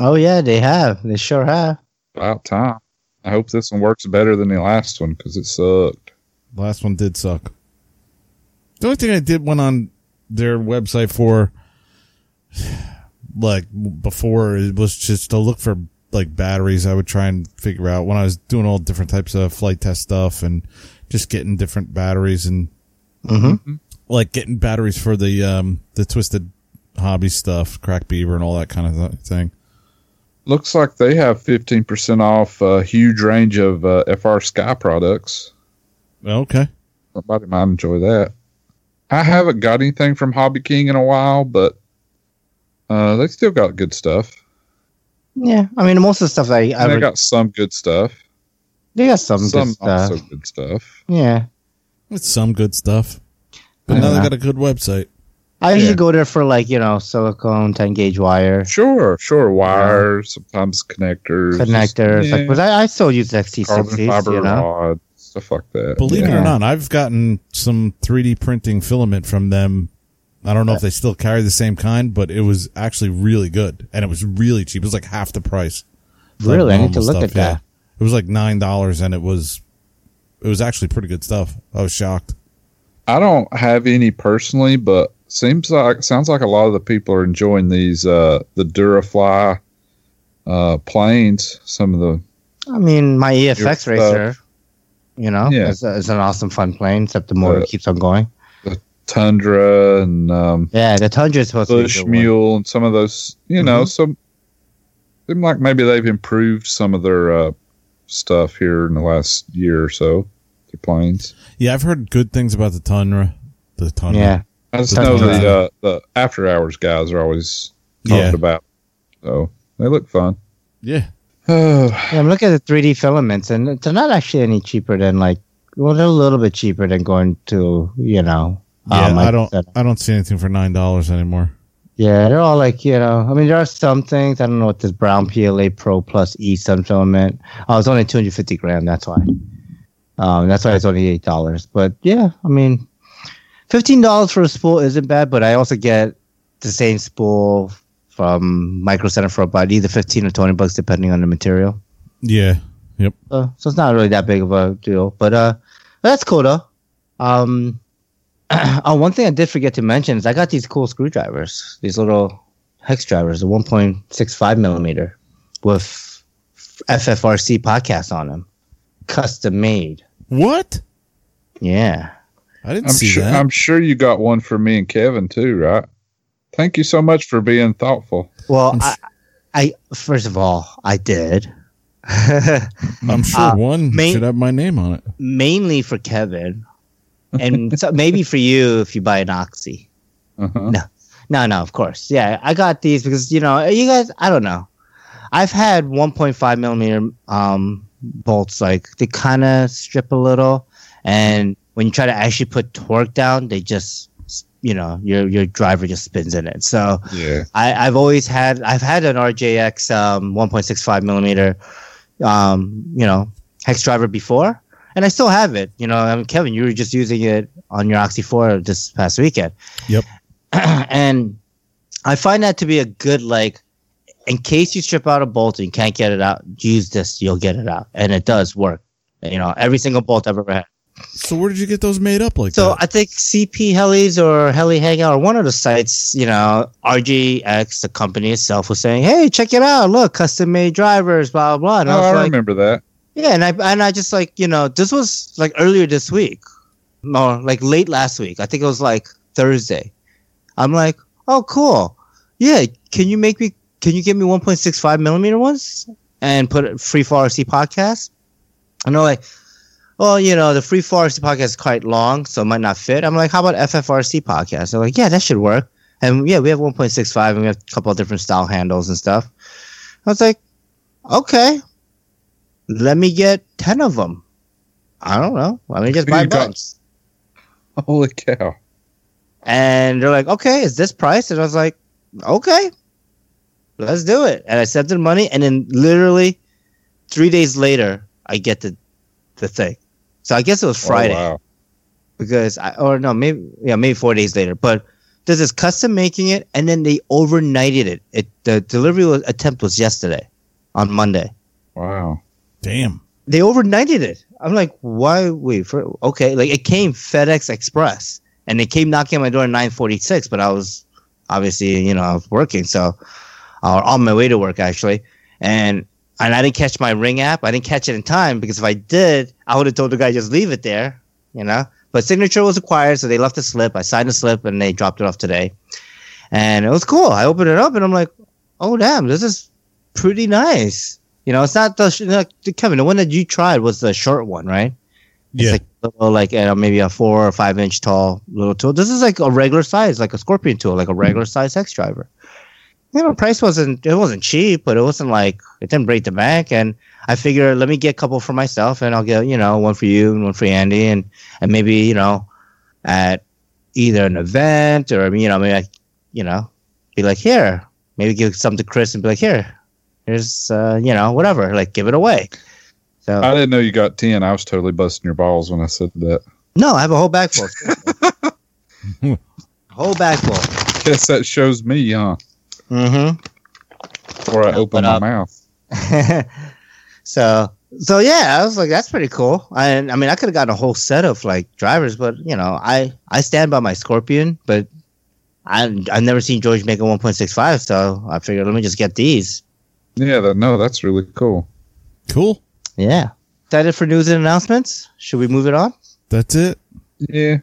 [SPEAKER 2] Oh yeah, they have. They sure have.
[SPEAKER 4] About time. I hope this one works better than the last one because it sucked.
[SPEAKER 3] Last one did suck. The only thing I did went on their website for, like before, it was just to look for like batteries. I would try and figure out when I was doing all different types of flight test stuff and just getting different batteries and
[SPEAKER 2] Mm-hmm.
[SPEAKER 3] like getting batteries for the um the twisted hobby stuff, crack beaver and all that kind of th- thing.
[SPEAKER 4] Looks like they have 15% off a huge range of uh, FrSky products.
[SPEAKER 3] Okay.
[SPEAKER 4] Somebody might enjoy that. I haven't got anything from Hobby King in a while, but uh, they still got good stuff.
[SPEAKER 2] Yeah, I mean most of the stuff I, I
[SPEAKER 4] And they
[SPEAKER 2] would,
[SPEAKER 4] got some good stuff.
[SPEAKER 2] they got some,
[SPEAKER 4] Some
[SPEAKER 2] good stuff.
[SPEAKER 4] also good stuff.
[SPEAKER 2] Yeah,
[SPEAKER 3] It's some good stuff. But now they
[SPEAKER 2] Yeah.
[SPEAKER 3] got a good website.
[SPEAKER 2] I usually
[SPEAKER 4] Yeah.
[SPEAKER 2] go there for like you know silicone, ten gauge wire,
[SPEAKER 4] Sure, sure. Wires, sometimes connectors.
[SPEAKER 2] connectors.
[SPEAKER 4] Yeah,
[SPEAKER 2] Like, but I, I still use
[SPEAKER 4] carbon
[SPEAKER 2] XT60s.
[SPEAKER 4] fiber
[SPEAKER 2] You know,
[SPEAKER 4] rod, stuff like that.
[SPEAKER 3] Believe it or not, I've gotten some 3D printing filament from them I don't know if they still carry the same kind, but it was actually really good, and it was really cheap. It was like half the price. Like
[SPEAKER 2] Really? I need to
[SPEAKER 3] normal
[SPEAKER 2] look at that.
[SPEAKER 3] It was like nine dollars, and it was it was actually pretty good stuff. I was shocked.
[SPEAKER 4] I don't have any personally, but seems like sounds like a lot of the people are enjoying these uh the Durafly uh planes. Some of the
[SPEAKER 2] I mean, my EFX racer, you know,
[SPEAKER 4] Yeah.
[SPEAKER 2] is, is an awesome fun plane. Except the motor
[SPEAKER 4] Uh,
[SPEAKER 2] keeps on going.
[SPEAKER 4] Tundra and um
[SPEAKER 2] Yeah, the Tundra is supposed to be a
[SPEAKER 4] Bush
[SPEAKER 2] good one.
[SPEAKER 4] Mule and some of those, you know,
[SPEAKER 2] Mhm.
[SPEAKER 4] some seem like maybe they've improved some of their uh stuff here in the last year or so. Their planes.
[SPEAKER 3] Yeah, I've heard good things about the Tundra. The Tundra.
[SPEAKER 2] Yeah,
[SPEAKER 4] I just
[SPEAKER 2] That's
[SPEAKER 4] know
[SPEAKER 2] right.
[SPEAKER 4] the uh, the after hours guys are always talking
[SPEAKER 3] Yeah.
[SPEAKER 4] about. So they look fun.
[SPEAKER 3] Yeah.
[SPEAKER 2] yeah. I'm looking at the 3D filaments, and they're not actually any cheaper than like. Well, they're a little bit cheaper than going to you know.
[SPEAKER 3] Yeah,
[SPEAKER 2] um,
[SPEAKER 3] I don't. I don't see anything for nine dollars anymore.
[SPEAKER 2] Yeah, they're all like you know. I mean, there are some things. I don't know what this brown PLA Pro Plus E sun filament. Oh, it's only 250 gram. That's why. Um, that's why it's only eight dollars. But yeah, I mean, fifteen dollars for a spool isn't bad. But I also get the same spool from Micro Center for about either 15 or 20 bucks, depending on the material.
[SPEAKER 3] Yeah. Yep.
[SPEAKER 2] Uh, so it's not really that big of a deal. But uh, that's cool though. Um, oh, one thing I did forget to mention is I got these cool screwdrivers, these little hex drivers, the 1.65 millimeter with FFRC podcast on them, custom made.
[SPEAKER 3] What?
[SPEAKER 2] Yeah.
[SPEAKER 3] I didn't
[SPEAKER 4] I'm
[SPEAKER 3] see
[SPEAKER 4] sure
[SPEAKER 3] that.
[SPEAKER 4] I'm sure you got one for me and Kevin too, right? Thank you so much for being thoughtful.
[SPEAKER 2] Well,
[SPEAKER 3] I'm
[SPEAKER 2] I,
[SPEAKER 3] s-
[SPEAKER 2] I first of all, I did.
[SPEAKER 3] I'm sure
[SPEAKER 2] uh,
[SPEAKER 3] one
[SPEAKER 2] main-
[SPEAKER 3] should have my name on it.
[SPEAKER 2] Mainly for Kevin, and so maybe for you if you buy an Oxy.
[SPEAKER 4] Uh-huh.
[SPEAKER 2] No, no, of course. Yeah, I got these because you know you guys. I don't know. I've had 1.5 millimeter um, bolts. Like they kind of strip a little, and when you try to actually put torque down, they just you know your your driver just spins in it. So
[SPEAKER 4] Yeah.
[SPEAKER 2] I, I've always had I've had an RJX um, 1.65 millimeter, um, you know, hex driver before, and I still have it. You know, I mean, Kevin, you were just using it on your Oxy 4 this past weekend.
[SPEAKER 3] Yep.
[SPEAKER 2] and I find that to be a good like, in case you strip out a bolt and you can't get it out, use this, you'll get it out, and it does work. You know, every single bolt I've ever had.
[SPEAKER 3] So where did you get those made up like
[SPEAKER 2] So
[SPEAKER 3] that?
[SPEAKER 2] I think CP Helis or Heli Hangout or one of the sites, you know, RJX, the company itself, was saying, "Hey, check it out! Look, custom made drivers, blah blah." blah. And
[SPEAKER 4] Oh,
[SPEAKER 2] I was
[SPEAKER 4] I
[SPEAKER 2] like,
[SPEAKER 4] remember that.
[SPEAKER 2] "Yeah," and I and I just like you know, this was like earlier this week, or like late last week. I think it was like Thursday. I'm like, "Oh, cool! Yeah, can you make me? Can you give me 1.65 millimeter ones and put free for RC podcast?" And they're like, well, you know, the free for RC podcast is quite long, so it might not fit. I'm like, how about FFRC podcast? They're like, yeah, that should work. And yeah, we have 1.65 and we have a couple of different style handles and stuff. I was like, okay, let me get 10 of them. I don't know. Let me just buy
[SPEAKER 4] got-
[SPEAKER 2] bunch.
[SPEAKER 4] Holy cow.
[SPEAKER 2] And they're like, okay, is this price? And I was like, okay, let's do it. And I sent them money. And then literally three days later, I get the, the thing. So I guess it was oh, Friday.
[SPEAKER 4] Oh, wow.
[SPEAKER 2] because I or no maybe yeah maybe four days later. But this custom making it, and then they overnighted it. It the delivery was, attempt was yesterday, on Monday.
[SPEAKER 4] Wow.
[SPEAKER 3] Damn.
[SPEAKER 2] They overnighted it. I'm like, why? Wait for okay. Like it came FedEx Express, and it came knocking on my door at 9:46. But I was obviously you know I was working, so uh, on my way to work actually, and. And I didn't catch my ring app. I didn't catch it in time because if I did, I would have told the guy just leave it there, you know. But signature was required, so they left a slip. I signed a slip, and they dropped it off today. And it was cool. I opened it up, and I'm like, "Oh damn, this is pretty nice." You know, it's not the Kevin. The one that you tried was the short one, right? It's
[SPEAKER 3] Yeah.
[SPEAKER 2] like little, like uh, maybe a four or five inch tall little tool. This is like a regular size, like a scorpion tool, like a regular size hex driver. You know, price wasn't it wasn't cheap, but it wasn't like it didn't break the bank. And I figured, let me get a couple for myself, and I'll get you know one for you and one for Andy, and and maybe you know at either an event or you know maybe I, you know be like here, maybe give some to Chris and be like here, here's uh, you know whatever, like give it away. So
[SPEAKER 4] I didn't know you got 10. I was totally busting your balls when I said that.
[SPEAKER 2] no, I have a whole bag full. Whole bag full.
[SPEAKER 4] Guess that shows me, huh?
[SPEAKER 2] Mm-hmm.
[SPEAKER 4] Before I open my mouth.
[SPEAKER 2] so so yeah, I was like, that's pretty cool. I I mean, I could have gotten a whole set of like drivers, but you know, I I stand by my Scorpion, but I I've never seen George make a 1.65, so I figured let me just get these.
[SPEAKER 4] Yeah, that, no, that's really cool.
[SPEAKER 3] Cool.
[SPEAKER 2] Yeah. That it for news and announcements? Should we move it on?
[SPEAKER 3] That's it.
[SPEAKER 4] Yeah.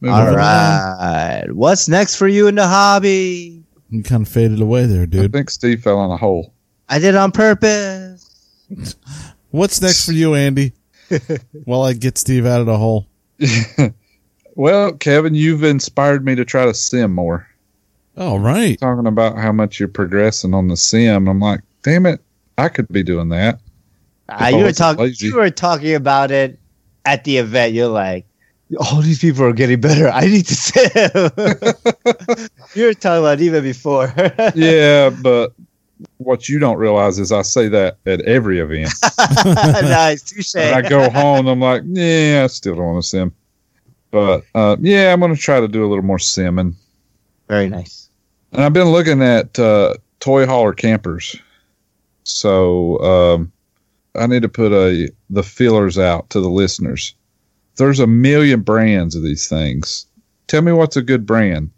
[SPEAKER 4] Moving
[SPEAKER 2] All
[SPEAKER 4] on.
[SPEAKER 2] What's next for you in the hobby?
[SPEAKER 3] You kind of faded away there, dude.
[SPEAKER 4] I think Steve fell in a hole.
[SPEAKER 2] I did it on purpose.
[SPEAKER 3] What's next for you, Andy? While I get Steve out of the hole.
[SPEAKER 4] Well, Kevin, you've inspired me to try to sim more.
[SPEAKER 3] All right.
[SPEAKER 4] Talking about how much you're progressing on the sim. I'm like, damn it, I could be doing that.
[SPEAKER 2] Uh, you were talking. You were talking about it at the event. You're like, all these people are getting better. I need to sim. you were talking about it even before.
[SPEAKER 4] yeah, but what you don't realize is I say that at every event.
[SPEAKER 2] nice, touche.
[SPEAKER 4] and I go home, I'm like, yeah, I still don't want to sim. But uh, yeah, I'm going to try to do a little more simming.
[SPEAKER 2] Very nice.
[SPEAKER 4] And I've been looking at uh, toy hauler campers. So um, I need to put a the feelers out to the listeners. There's a million brands of these things. Tell me what's a good brand.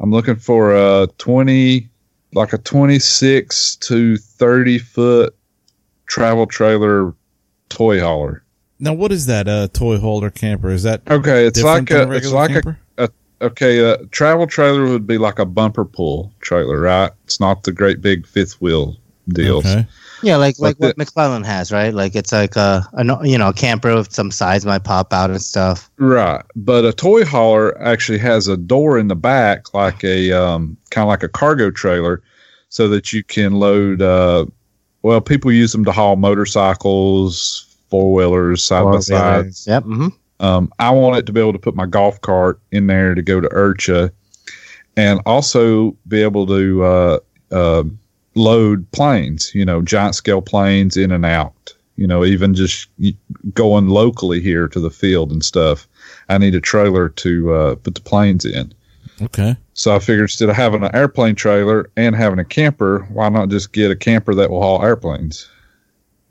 [SPEAKER 4] I'm looking for a 20, like a 26 to 30 foot travel trailer toy hauler.
[SPEAKER 3] Now, what is that? A toy holder camper? Is that
[SPEAKER 4] Okay, it's like
[SPEAKER 3] than
[SPEAKER 4] a, it's like a
[SPEAKER 3] camper?
[SPEAKER 4] okay, a travel trailer would be like a bumper pull trailer, right? It's not the great big fifth wheel deals.
[SPEAKER 3] Okay.
[SPEAKER 2] Yeah, like like
[SPEAKER 4] Like
[SPEAKER 2] what McClellan has, right? Like it's like a, a you know a camper with some sides might pop out and stuff.
[SPEAKER 4] Right. But a toy hauler actually has a door in the back, like a um, kind of like a cargo trailer, so that you can load. Uh, well, people use them to haul motorcycles, four wheelers, side by side.
[SPEAKER 2] Yep. hmm
[SPEAKER 4] Um, I want it to be able to put my golf cart in there to go to IRCHA, and also be able to uh, uh, load planes. You know, giant scale planes in and out. You know, even just going locally here to the field and stuff. I need a trailer to uh, put the planes in.
[SPEAKER 3] Okay.
[SPEAKER 4] So I figured instead of having an airplane trailer and having a camper, why not just get a camper that will haul airplanes?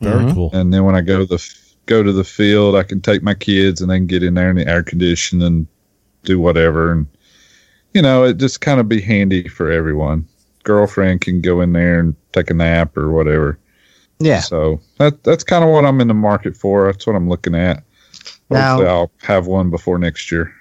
[SPEAKER 3] Very
[SPEAKER 2] Mhm.
[SPEAKER 3] cool.
[SPEAKER 4] and then when I go to the go to the field, I can take my kids and they can get in there in the air condition and do whatever, and you know, it just kind of be handy for everyone. Girlfriend can go in there and take a nap or whatever.
[SPEAKER 2] Yeah.
[SPEAKER 4] So that that's kind of what I'm in the market for. That's what I'm looking at.
[SPEAKER 2] Now-
[SPEAKER 4] Hopefully, I'll have one before next year.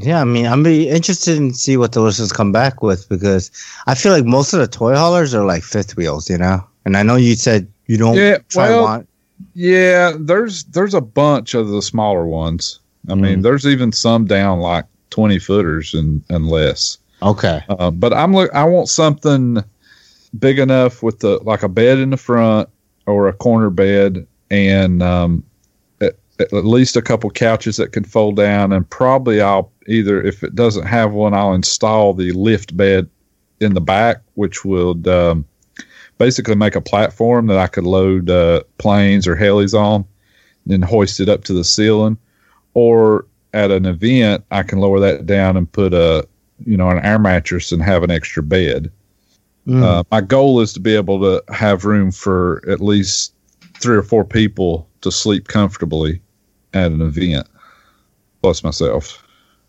[SPEAKER 2] Yeah, I mean, I'm be interested in see what the listeners come back with because I feel like most of the toy haulers are like fifth wheels, you know. And I know you said you don't
[SPEAKER 4] Yeah,
[SPEAKER 2] try
[SPEAKER 4] well,
[SPEAKER 2] want.
[SPEAKER 4] Yeah, there's there's a bunch of the smaller ones. I mean,
[SPEAKER 2] Mm.
[SPEAKER 4] there's even some down like 20 footers and and less.
[SPEAKER 2] Okay.
[SPEAKER 4] Uh, but I'm look. I want something big enough with the like a bed in the front or a corner bed, and um, at, at least a couple couches that can fold down. And probably I'll either if it doesn't have one, I'll install the lift bed in the back, which would um, basically make a platform that I could load uh, planes or helis on, then hoist it up to the ceiling. Or at an event, I can lower that down and put a you know, an air mattress and have an extra bed.
[SPEAKER 2] Mm.
[SPEAKER 4] Uh, my goal is to be able to have room for at least three or four people to sleep comfortably at an event, plus myself,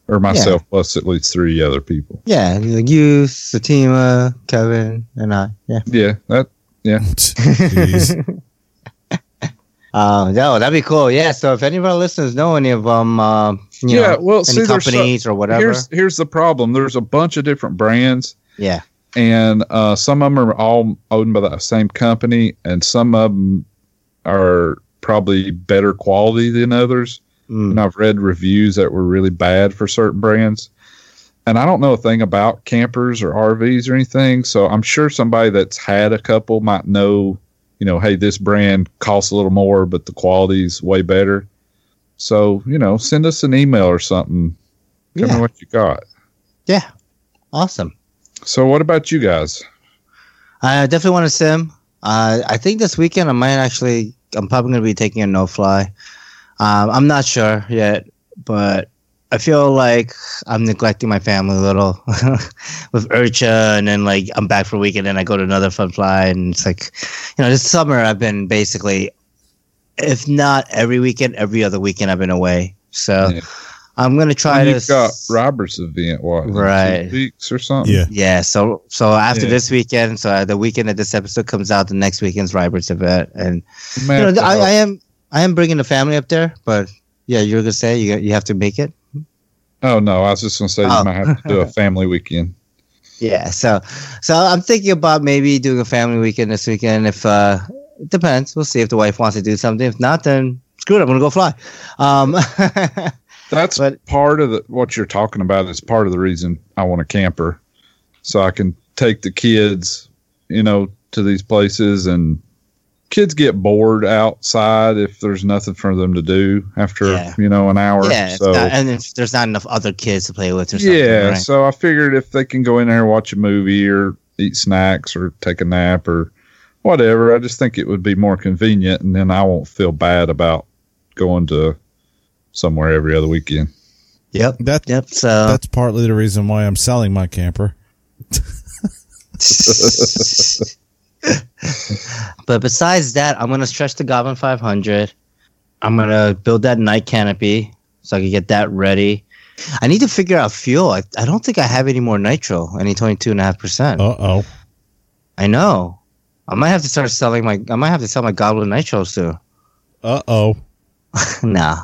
[SPEAKER 4] or myself plus at least three other people.
[SPEAKER 2] yeah, like you, Satima, Kevin, and I. Yeah.
[SPEAKER 4] Yeah, that
[SPEAKER 3] Jeez.
[SPEAKER 2] Uh, no, that'd be cool. Yeah. So if any of our listeners know any of them, uh, you
[SPEAKER 4] yeah.
[SPEAKER 2] know,
[SPEAKER 4] well,
[SPEAKER 2] any
[SPEAKER 4] see, there's so-
[SPEAKER 2] companies or whatever.
[SPEAKER 4] here's here's the problem. There's a bunch of different brands,
[SPEAKER 2] yeah.
[SPEAKER 4] and uh, some of them are all owned by the same company, and some of them are probably better quality than others.
[SPEAKER 2] Mm.
[SPEAKER 4] and I've read reviews that were really bad for certain brands. And I don't know a thing about campers or RVs or anything, so I'm sure somebody that's had a couple might know, you know, hey, this brand costs a little more, but the quality's way better. So, you know, send us an email or something. Tell
[SPEAKER 2] Yeah.
[SPEAKER 4] me what you got.
[SPEAKER 2] Yeah. Awesome.
[SPEAKER 4] So, what about you guys?
[SPEAKER 2] I definitely want to sim. Uh, I think this weekend I might actually. I'm probably going to be taking a no fly. Um, I'm not sure yet, but I feel like I'm neglecting my family a little with IRCHA, and then like I'm back for a week, and then I go to another fun fly, and it's like, you know, this summer I've been basically, if not every weekend, every other weekend I've been away. So
[SPEAKER 4] Yeah.
[SPEAKER 2] I'm gonna try
[SPEAKER 4] And
[SPEAKER 2] to.
[SPEAKER 4] you've got Robert's event, what? in two
[SPEAKER 2] Right.
[SPEAKER 4] weeks or something.
[SPEAKER 3] Yeah.
[SPEAKER 2] Yeah, so so after
[SPEAKER 4] Yeah.
[SPEAKER 2] this weekend, so uh, the weekend that this episode comes out, the next weekend's Robert's event, and
[SPEAKER 4] You
[SPEAKER 2] you know, I. I am I am bringing the family up there, but yeah, you're gonna say you you have to make it.
[SPEAKER 4] Oh no, I was just gonna say you
[SPEAKER 2] Oh.
[SPEAKER 4] might have to do a family weekend.
[SPEAKER 2] Yeah, so so I'm thinking about maybe doing a family weekend this weekend. If uh, it depends, we'll see if the wife wants to do something. If not, then screw it, I'm gonna go fly. Um,
[SPEAKER 4] That's
[SPEAKER 2] But-
[SPEAKER 4] part of the what you're talking about is part of the reason I want a camper, so I can take the kids, you know, to these places and kids get bored outside if there's nothing for them to do after
[SPEAKER 2] Yeah.
[SPEAKER 4] you know an hour.
[SPEAKER 2] yeah,
[SPEAKER 4] so
[SPEAKER 2] not- and if there's not enough other kids to play with or something.
[SPEAKER 4] yeah,
[SPEAKER 2] right?
[SPEAKER 4] so I figured if they can go in there and watch a movie or eat snacks or take a nap or whatever, I just think it would be more convenient, and then I won't feel bad about going to somewhere every other weekend.
[SPEAKER 2] Yep,
[SPEAKER 3] That
[SPEAKER 2] yep. So
[SPEAKER 3] that's partly the reason why I'm selling my camper.
[SPEAKER 2] but besides that, I'm gonna stretch the Goblin 500. I'm gonna build that night canopy so I can get that ready. I need to figure out fuel. I, I don't think I have any more nitro, any 22.5%.
[SPEAKER 3] Uh oh.
[SPEAKER 2] I know. I might have to start selling my. I might have to sell my Goblin Nitro soon.
[SPEAKER 3] Uh oh.
[SPEAKER 2] nah.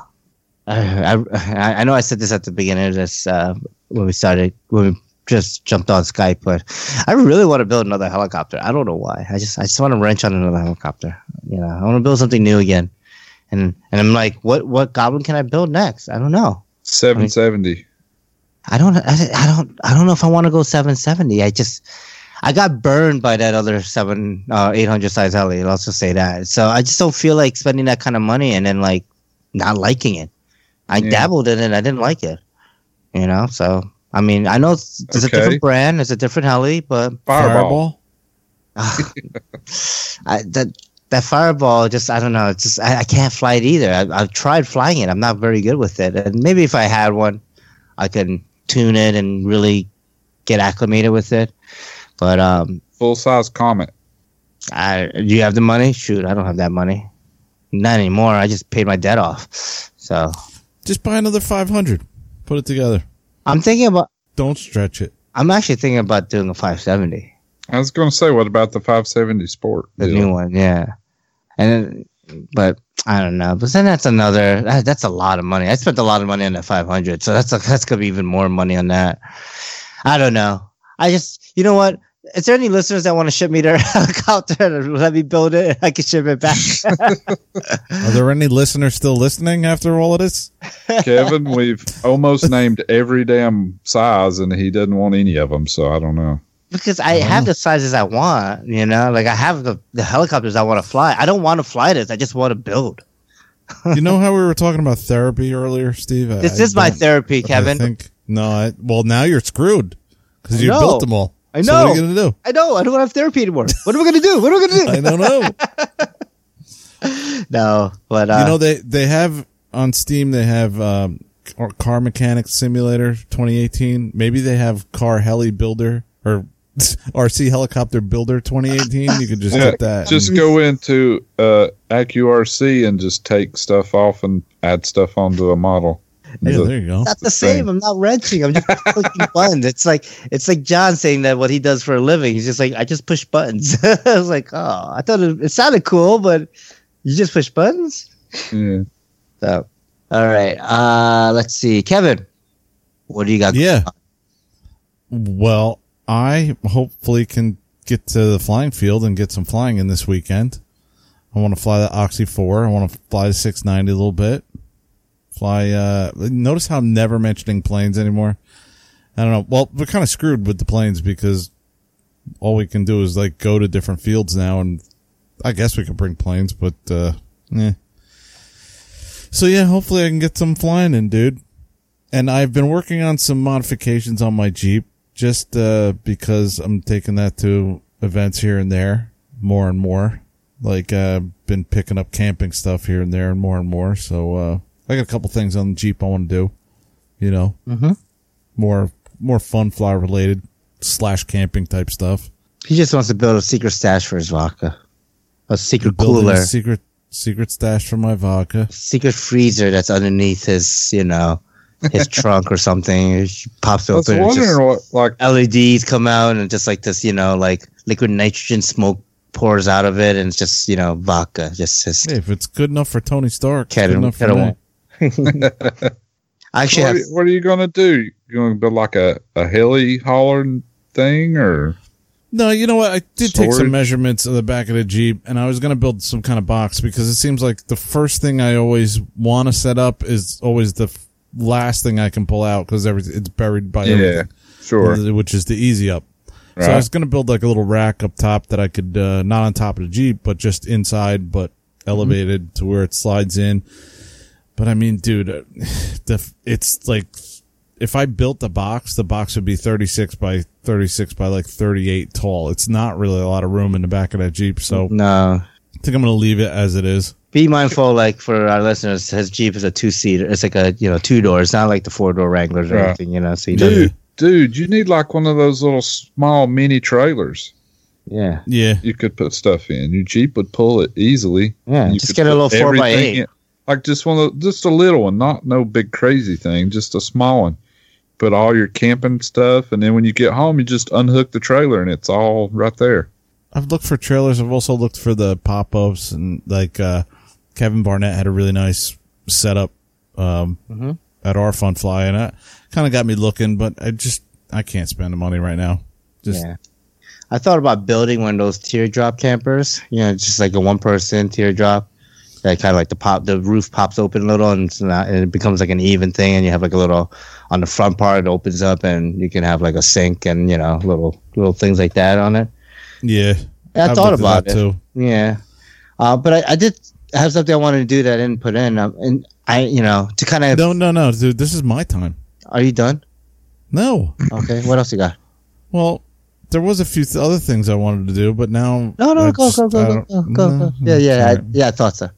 [SPEAKER 2] I, I I know I said this at the beginning of this uh, when we started when we just jumped on Skype, but I really want to build another helicopter. I don't know why. I just I just want to wrench on another helicopter. You know, I want to build something new again. And and I'm like, what what goblin can I build next? I don't know.
[SPEAKER 4] Seven seventy.
[SPEAKER 2] I don't I, I don't I don't know if I want to go 770. I just I got burned by that other seven uh 800 size heli. Let's just say that. So I just don't feel like spending that kind of money and then like not liking it. I
[SPEAKER 4] Yeah.
[SPEAKER 2] dabbled in it. I didn't like it. You know. So I mean, I know it's, it's
[SPEAKER 4] Okay.
[SPEAKER 2] a different brand. It's a different heli, but
[SPEAKER 4] Fireball.
[SPEAKER 2] I, that that fireball just I don't know. It's just I, I can't fly it either. I, I've tried flying it. I'm not very good with it. And maybe if I had one, I could tune it and really get acclimated with it. But um,
[SPEAKER 4] Full size Comet.
[SPEAKER 2] I do you have the money? Shoot, I don't have that money. Not anymore. I just paid my debt off. So
[SPEAKER 3] Just buy another 500. Put it together.
[SPEAKER 2] I'm thinking about.
[SPEAKER 3] Don't stretch it.
[SPEAKER 2] I'm actually thinking about doing a 570,
[SPEAKER 4] I was going to say, what about the 570 Sport?
[SPEAKER 2] the
[SPEAKER 4] deal?
[SPEAKER 2] new one. Yeah, and then, but I don't know. But then that's another. That, that's a lot of money. I spent a lot of money on that 500, so that's a, that's gonna be even more money on that. I don't know. I just, you know what? Is there any listeners that want to ship me their helicopter and let me build it? and I can ship it back.
[SPEAKER 3] Are there any listeners still listening after all of this?
[SPEAKER 4] Kevin, we've almost named every damn size, and he doesn't want any of them. So I don't know.
[SPEAKER 2] because I have the sizes I want. You know, like I have the, the helicopters I want to fly. I don't want to fly this. I just want to build.
[SPEAKER 3] You know how we were talking about therapy earlier, Steve?
[SPEAKER 2] This
[SPEAKER 3] I
[SPEAKER 2] is my
[SPEAKER 3] don't-
[SPEAKER 2] therapy,
[SPEAKER 3] I
[SPEAKER 2] Kevin.
[SPEAKER 3] think no. I, well, now you're screwed because you built them all.
[SPEAKER 2] I
[SPEAKER 3] So what are
[SPEAKER 2] know.
[SPEAKER 3] you gonna do?
[SPEAKER 2] I know. I don't have therapy anymore. What am I gonna do? What am I gonna do?
[SPEAKER 3] I don't know.
[SPEAKER 2] No, but uh,
[SPEAKER 3] you know they they have on Steam they have um, Car- Mechanic Simulator 2018. Maybe they have Car Heli Builder or RC Helicopter Builder 2018. You could just
[SPEAKER 4] Yeah,
[SPEAKER 3] get that.
[SPEAKER 4] Just go into uh, AccuRC and just take stuff off and add stuff onto a model.
[SPEAKER 3] Yeah, there you go.
[SPEAKER 2] not the
[SPEAKER 4] the
[SPEAKER 2] same.
[SPEAKER 4] same.
[SPEAKER 2] I'm not wrenching. I'm just clicking buttons. It's like it's like John saying that what he does for a living. He's just like I just push buttons. I was like, oh, I thought it, it sounded cool, but you just push buttons.
[SPEAKER 4] Yeah.
[SPEAKER 2] So, all right. Uh, let's see, Kevin. What do you got?
[SPEAKER 3] Yeah. Well, I hopefully can get to the flying field and get some flying in this weekend. I want to fly the Oxy 4. I want to fly the 690 a little bit. Fly, uh, notice how I'm never mentioning planes anymore. I don't know. Well, we're kind of screwed with the planes because all we can do is like go to different fields now and I guess we can bring planes, but, uh, eh. So yeah, hopefully I can get some flying in, dude and I've been working on some modifications on my Jeep just uh, because I'm taking that to events here and there more and more. Like uh, been picking up camping stuff here and there and more and more. So uh, I got a couple things on the Jeep I want to do. You know,
[SPEAKER 2] Mhm.
[SPEAKER 3] more more fun fly related slash camping type stuff.
[SPEAKER 2] He just wants to build a secret stash for his vodka, a secret cooler,
[SPEAKER 3] a secret secret stash for my vodka.
[SPEAKER 2] secret freezer that's underneath his, you know, his trunk or something. He pops
[SPEAKER 4] I was
[SPEAKER 2] open. and just-
[SPEAKER 4] wondering what, like,
[SPEAKER 2] LEDs come out and just like this, you know, like liquid nitrogen smoke pours out of it, and it's just you know vodka. Just his.
[SPEAKER 3] Hey, if it's good enough for Tony Stark, it's
[SPEAKER 2] Cat
[SPEAKER 3] good
[SPEAKER 2] and-
[SPEAKER 3] enough for
[SPEAKER 2] cat and
[SPEAKER 3] me.
[SPEAKER 2] I actually
[SPEAKER 4] what,
[SPEAKER 2] have.
[SPEAKER 4] are, what are you going to do? You going to build like a, a heli hauler thing or?
[SPEAKER 3] No, you know what? I did take some measurements of the back of the Jeep, and I was going to build some kind of box because it seems like the first thing I always want to set up is always the f- last thing I can pull out because it's buried by
[SPEAKER 4] Yeah,
[SPEAKER 3] everything,
[SPEAKER 4] sure.
[SPEAKER 3] which is the easy up. So I was going to build like a little rack up top that I could uh, not on top of the Jeep, but just inside, but elevated to where it slides in. But I mean, dude, uh, the it's like if I built the box, the box would be 36 by 36 by like 38 tall. It's not really a lot of room in the back of that Jeep, so
[SPEAKER 2] No.
[SPEAKER 3] I think I'm going to leave it as it is.
[SPEAKER 2] Be mindful, like for our listeners, his Jeep is a two seater. It's like a you know two door. It's not like the four door Wranglers or
[SPEAKER 4] Right.
[SPEAKER 2] anything. You know, so you
[SPEAKER 4] Dude, dude, you need like one of those little small mini trailers
[SPEAKER 2] yeah,
[SPEAKER 3] Yeah.
[SPEAKER 4] you could put stuff in. Your Jeep would pull it easily.
[SPEAKER 2] yeah.
[SPEAKER 4] You
[SPEAKER 2] Just get a little four by eight.
[SPEAKER 4] in- like just one of the, just a little one, not no big crazy thing, just a small one. Put all your camping stuff, and then when you get home, you just unhook the trailer, and it's all right there.
[SPEAKER 3] I've looked for trailers. I've also looked for the pop ups and like uh, Kevin Barnett had a really nice setup um,
[SPEAKER 2] Mhm.
[SPEAKER 3] at our Fun Fly, and that kind of got me looking. But I just I can't spend the money right now. Just
[SPEAKER 2] yeah. I thought about building one of those teardrop campers. You know, just like a one person teardrop. That kind of like the pop, the roof pops open a little, and, it's not, and it becomes like an even thing. And you have like a little on the front part, it opens up, and you can have like a sink and you know little little things like that on it.
[SPEAKER 3] yeah.
[SPEAKER 2] I
[SPEAKER 3] I've
[SPEAKER 2] thought about it.
[SPEAKER 3] too.
[SPEAKER 2] Yeah, uh, but I, I did have something I wanted to do that I didn't put in, um, and I, you know, to kind of.
[SPEAKER 3] No, no, no, dude. This is my time.
[SPEAKER 2] Are you done?
[SPEAKER 3] No.
[SPEAKER 2] Okay. What else you got?
[SPEAKER 3] Well, there was a few th- other things I wanted to do, but now
[SPEAKER 2] No, no,
[SPEAKER 3] I
[SPEAKER 2] go,
[SPEAKER 3] just-
[SPEAKER 2] go, go, go, go, go, go. Yeah, yeah, I, yeah. I thought so.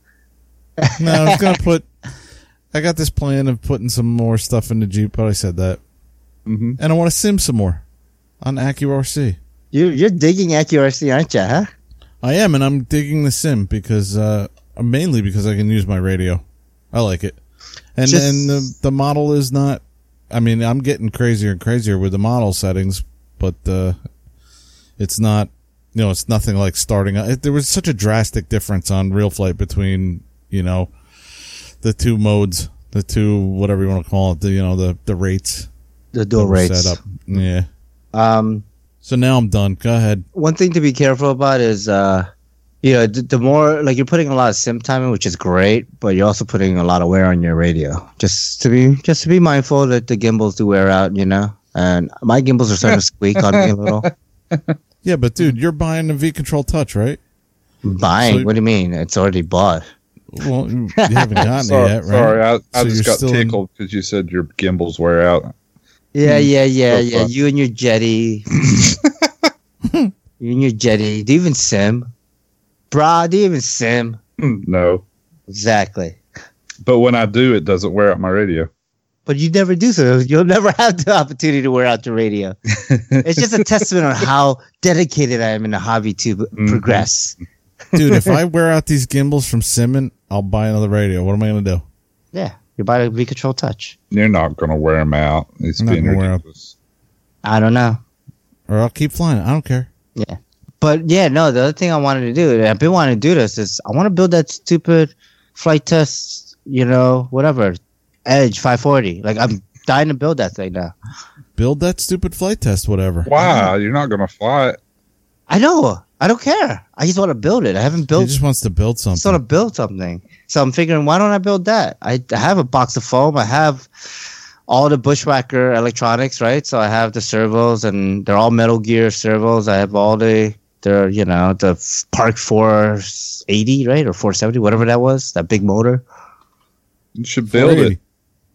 [SPEAKER 3] No, I was gonna put. I got this plan of putting some more stuff in the Jeep, but I said that,
[SPEAKER 4] Mm-hmm.
[SPEAKER 3] and I want to sim some more on AccuRC.
[SPEAKER 2] You, you're digging AccuRC, aren't you? Huh?
[SPEAKER 3] I am, and I'm digging the sim because uh, mainly because I can use my radio. I like it, and
[SPEAKER 2] Just-
[SPEAKER 3] and the the model is not. I mean, I'm getting crazier and crazier with the model settings, but uh, it's not. You know, it's nothing like starting. It, there was such a drastic difference on RealFlight between you know the two modes, the two whatever you want to call it, the you know the the rates
[SPEAKER 2] The dual rates.
[SPEAKER 3] set up. Yeah.
[SPEAKER 2] Um,
[SPEAKER 3] So now I'm done. Go ahead.
[SPEAKER 2] one thing to be careful about is, uh, you know, the, the more like you're putting a lot of sim time in, which is great, but you're also putting a lot of wear on your radio. Just to be, just to be mindful that the gimbals do wear out, you know. And my gimbals are starting to squeak on me a little.
[SPEAKER 3] Yeah, but dude, you're buying a V Control Touch, right?
[SPEAKER 2] Buying?
[SPEAKER 3] So-
[SPEAKER 2] what do you mean? It's already bought.
[SPEAKER 3] Well, you haven't gotten
[SPEAKER 4] Sorry,
[SPEAKER 3] it yet, right?
[SPEAKER 4] sorry, I, I
[SPEAKER 3] So
[SPEAKER 4] just got tickled because you said your gimbals wear out.
[SPEAKER 2] Yeah, yeah, yeah,
[SPEAKER 4] So
[SPEAKER 2] yeah.
[SPEAKER 4] far.
[SPEAKER 2] You and your Jeti. you and your Jeti. Do you even sim? Brah, do you even sim?
[SPEAKER 4] no,
[SPEAKER 2] Exactly.
[SPEAKER 4] but when I do, it doesn't wear out my radio.
[SPEAKER 2] But you never do so. You'll never have the opportunity to wear out the radio. it's just a testament on how dedicated I am in the hobby to
[SPEAKER 4] Mm-hmm.
[SPEAKER 2] progress.
[SPEAKER 3] Dude, if I wear out these gimbals from Simmon, I'll buy another radio. What am I going to do?
[SPEAKER 2] Yeah, you buy a V Control Touch.
[SPEAKER 4] You're not going to wear them out. It's
[SPEAKER 3] I'm not gonna wear 'em.
[SPEAKER 4] ridiculous.
[SPEAKER 2] I don't know.
[SPEAKER 3] Or I'll keep flying. I don't care. Yeah.
[SPEAKER 2] But yeah, no, the other thing I wanted to do, and I've been wanting to do this, is I want to build that stupid Flite Test, you know, whatever, Edge 540. Like, I'm dying to build that thing now.
[SPEAKER 3] Build that stupid Flite Test, whatever.
[SPEAKER 4] Wow, You're not going to fly it.
[SPEAKER 2] I know. I don't care. I just want to build it. I haven't built.
[SPEAKER 3] He
[SPEAKER 2] built
[SPEAKER 3] just wants to build something.
[SPEAKER 2] I just want to build something. So I'm figuring, why don't I build that? I, I have a box of foam. I have all the Bushwhacker electronics, right? So I have the servos, and they're all Metal Gear servos. I have all the, they're you know the f- Park 480, right, or 470, whatever that was, that big motor.
[SPEAKER 4] You should build
[SPEAKER 3] 480.
[SPEAKER 4] it.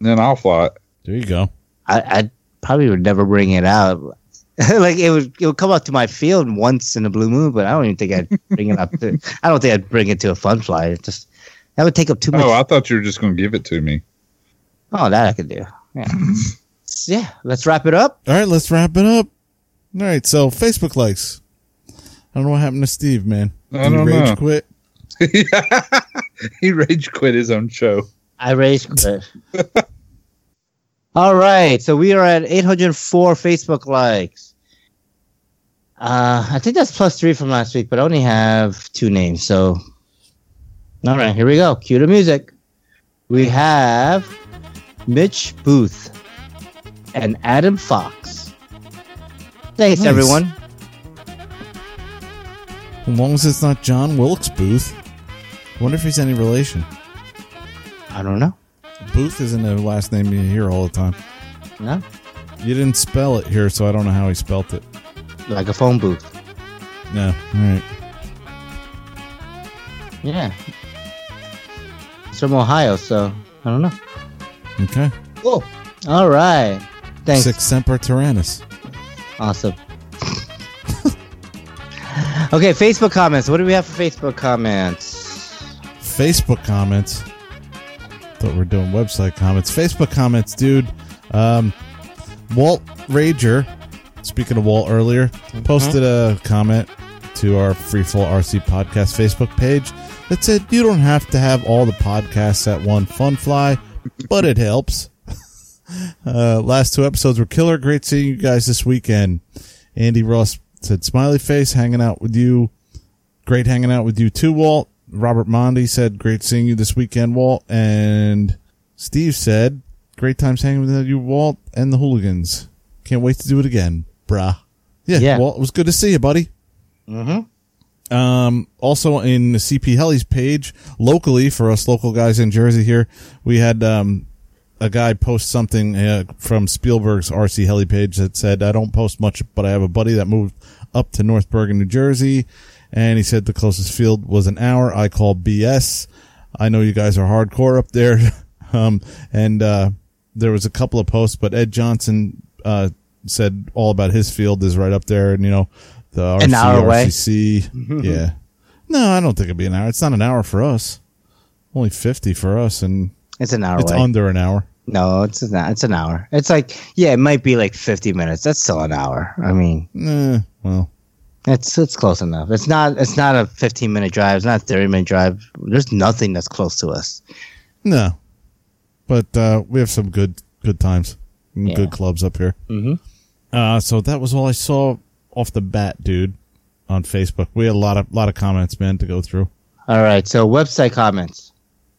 [SPEAKER 4] Then I'll fly it.
[SPEAKER 3] There you go.
[SPEAKER 2] I, I probably would never bring it out. like it would, it would come up to my field once in a blue moon, but I don't even think I'd bring it up. To, I don't think I'd bring it to a fun fly. It just that would take up too oh, much.
[SPEAKER 4] Oh, I thought you were just going to give it to me.
[SPEAKER 2] Oh, that I could do. Yeah. yeah. Let's wrap it up.
[SPEAKER 3] All right, let's wrap it up. All right, so Facebook likes. I don't know what happened to Steve, man.
[SPEAKER 4] I
[SPEAKER 3] Did he
[SPEAKER 4] don't
[SPEAKER 3] rage
[SPEAKER 4] know.
[SPEAKER 3] quit?
[SPEAKER 4] he rage quit his own show.
[SPEAKER 2] I rage quit. All right, so we are at 804 Facebook likes. Uh, I think that's plus three from last week, but I only have two names. So, all right, here we go. Cue the music. We have Mitch Booth and Adam Fox. Thanks,
[SPEAKER 3] Nice.
[SPEAKER 2] everyone.
[SPEAKER 3] As long as it's not John Wilkes Booth. I wonder if he's any relation.
[SPEAKER 2] I don't know.
[SPEAKER 3] Booth isn't a last name you hear all the time.
[SPEAKER 2] No,
[SPEAKER 3] You didn't spell it here, so I don't know how he spelt it.
[SPEAKER 2] Like a phone booth.
[SPEAKER 3] No. All right.
[SPEAKER 2] Yeah, it's from Ohio, so I don't know.
[SPEAKER 3] Okay.
[SPEAKER 2] Cool. All right. Thanks.
[SPEAKER 3] Six Semper Tyrannis.
[SPEAKER 2] Awesome. okay, Facebook comments. What do we have for Facebook comments?
[SPEAKER 3] Facebook comments. Thought we are doing website comments. Facebook comments, dude. Um, Walt Rager, speaking of Walt earlier, posted a comment to our Freefall RC Podcast Facebook page that said, You don't have to have all the podcasts at one fun fly, but it helps. Uh, last two episodes were killer. Great seeing you guys this weekend. Andy Ross said, Smiley face, hanging out with you. Great hanging out with you too, Walt. Robert Mondi said, great seeing you this weekend, Walt. And Steve said, great times hanging with you, Walt, and the hooligans. Can't wait to do it again, bruh. Yeah,
[SPEAKER 2] Yeah.
[SPEAKER 3] Walt, it was good to see you, buddy.
[SPEAKER 2] Mm-hmm.
[SPEAKER 3] Um, also in the CP Helly's page, locally for us local guys in Jersey here, we had, um, a guy post something uh, from Spielberg's RC Heli page that said, I don't post much, but I have a buddy that moved up to North Bergen, New Jersey. And he said the closest field was an hour. I call BS. I know you guys are hardcore up there. um, and, uh, there was a couple of posts, but Ed Johnson, uh, said all about his field is right up there. And, you know, the RC,
[SPEAKER 2] An hour away.
[SPEAKER 3] RCC. yeah. No, I don't think it'd be an hour. It's not an hour for us. Only 50 for us. And
[SPEAKER 2] It's an hour
[SPEAKER 3] it's
[SPEAKER 2] away.
[SPEAKER 3] under an hour.
[SPEAKER 2] no, it's an, it's an hour. It's like, yeah, it might be like 50 minutes. That's still an hour. I mean,
[SPEAKER 3] Eh, well,
[SPEAKER 2] it's it's close enough. It's not it's not a 15 minute drive. It's not a 30 minute drive. There's nothing that's close to us.
[SPEAKER 3] no. But uh, we have some good good times, and
[SPEAKER 2] Yeah.
[SPEAKER 3] good clubs up here.
[SPEAKER 2] Mm-hmm.
[SPEAKER 3] Uh, so that was all I saw off the bat, dude, on Facebook. We had a lot of lot of comments, man, to go through.
[SPEAKER 2] All right, so website comments.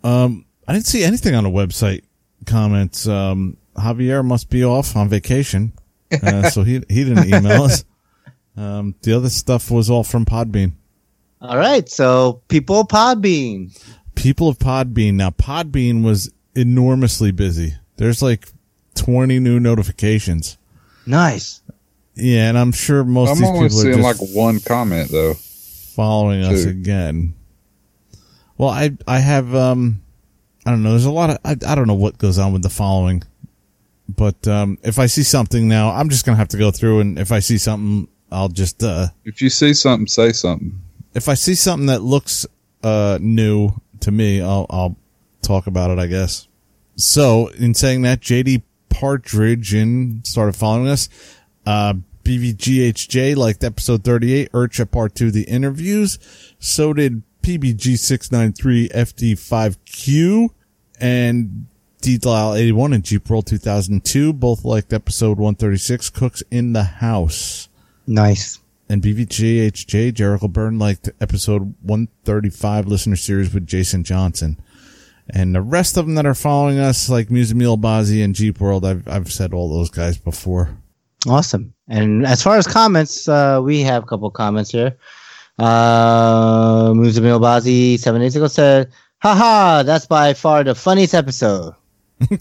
[SPEAKER 3] Um, I didn't see anything on the website comments. Um, Javier must be off on vacation, uh, so he he didn't email us. Um, the other stuff was all from Podbean.
[SPEAKER 2] All right, so people Podbean.
[SPEAKER 3] people of Podbean. Now, Podbean was enormously busy. There's like 20 new notifications.
[SPEAKER 2] Nice.
[SPEAKER 3] Yeah, and I'm sure most
[SPEAKER 4] I'm
[SPEAKER 3] these
[SPEAKER 4] only
[SPEAKER 3] people are
[SPEAKER 4] seeing like
[SPEAKER 3] just
[SPEAKER 4] one comment though.
[SPEAKER 3] following us again. Well, I I have um I don't know. There's a lot of I, I don't know what goes on with the following, but um if I see something now, I'm just gonna have to go through and if I see something, I'll just uh
[SPEAKER 4] If you see something, say something.
[SPEAKER 3] if I see something that looks uh new to me, I'll I'll talk about it, I guess. So, in saying that, JD Partridge in started following us. Uh BVGHJ liked episode 38, IRCHA Part 2, the interviews. So did PBG693 FD5Q and D-Dial81 and Jeep Roll 2002. Both liked episode 136, Cooks in the House
[SPEAKER 2] Nice.
[SPEAKER 3] and BVGHJ, Jericho Byrne liked episode 135 listener series with Jason Johnson. And the rest of them that are following us, like Muzamil Bazi and Jeep World, I've, I've said all those guys before.
[SPEAKER 2] Awesome. And as far as comments, uh, we have a couple comments here. Uh, Muzamil Bazi seven days ago said, haha, that's by far the funniest episode.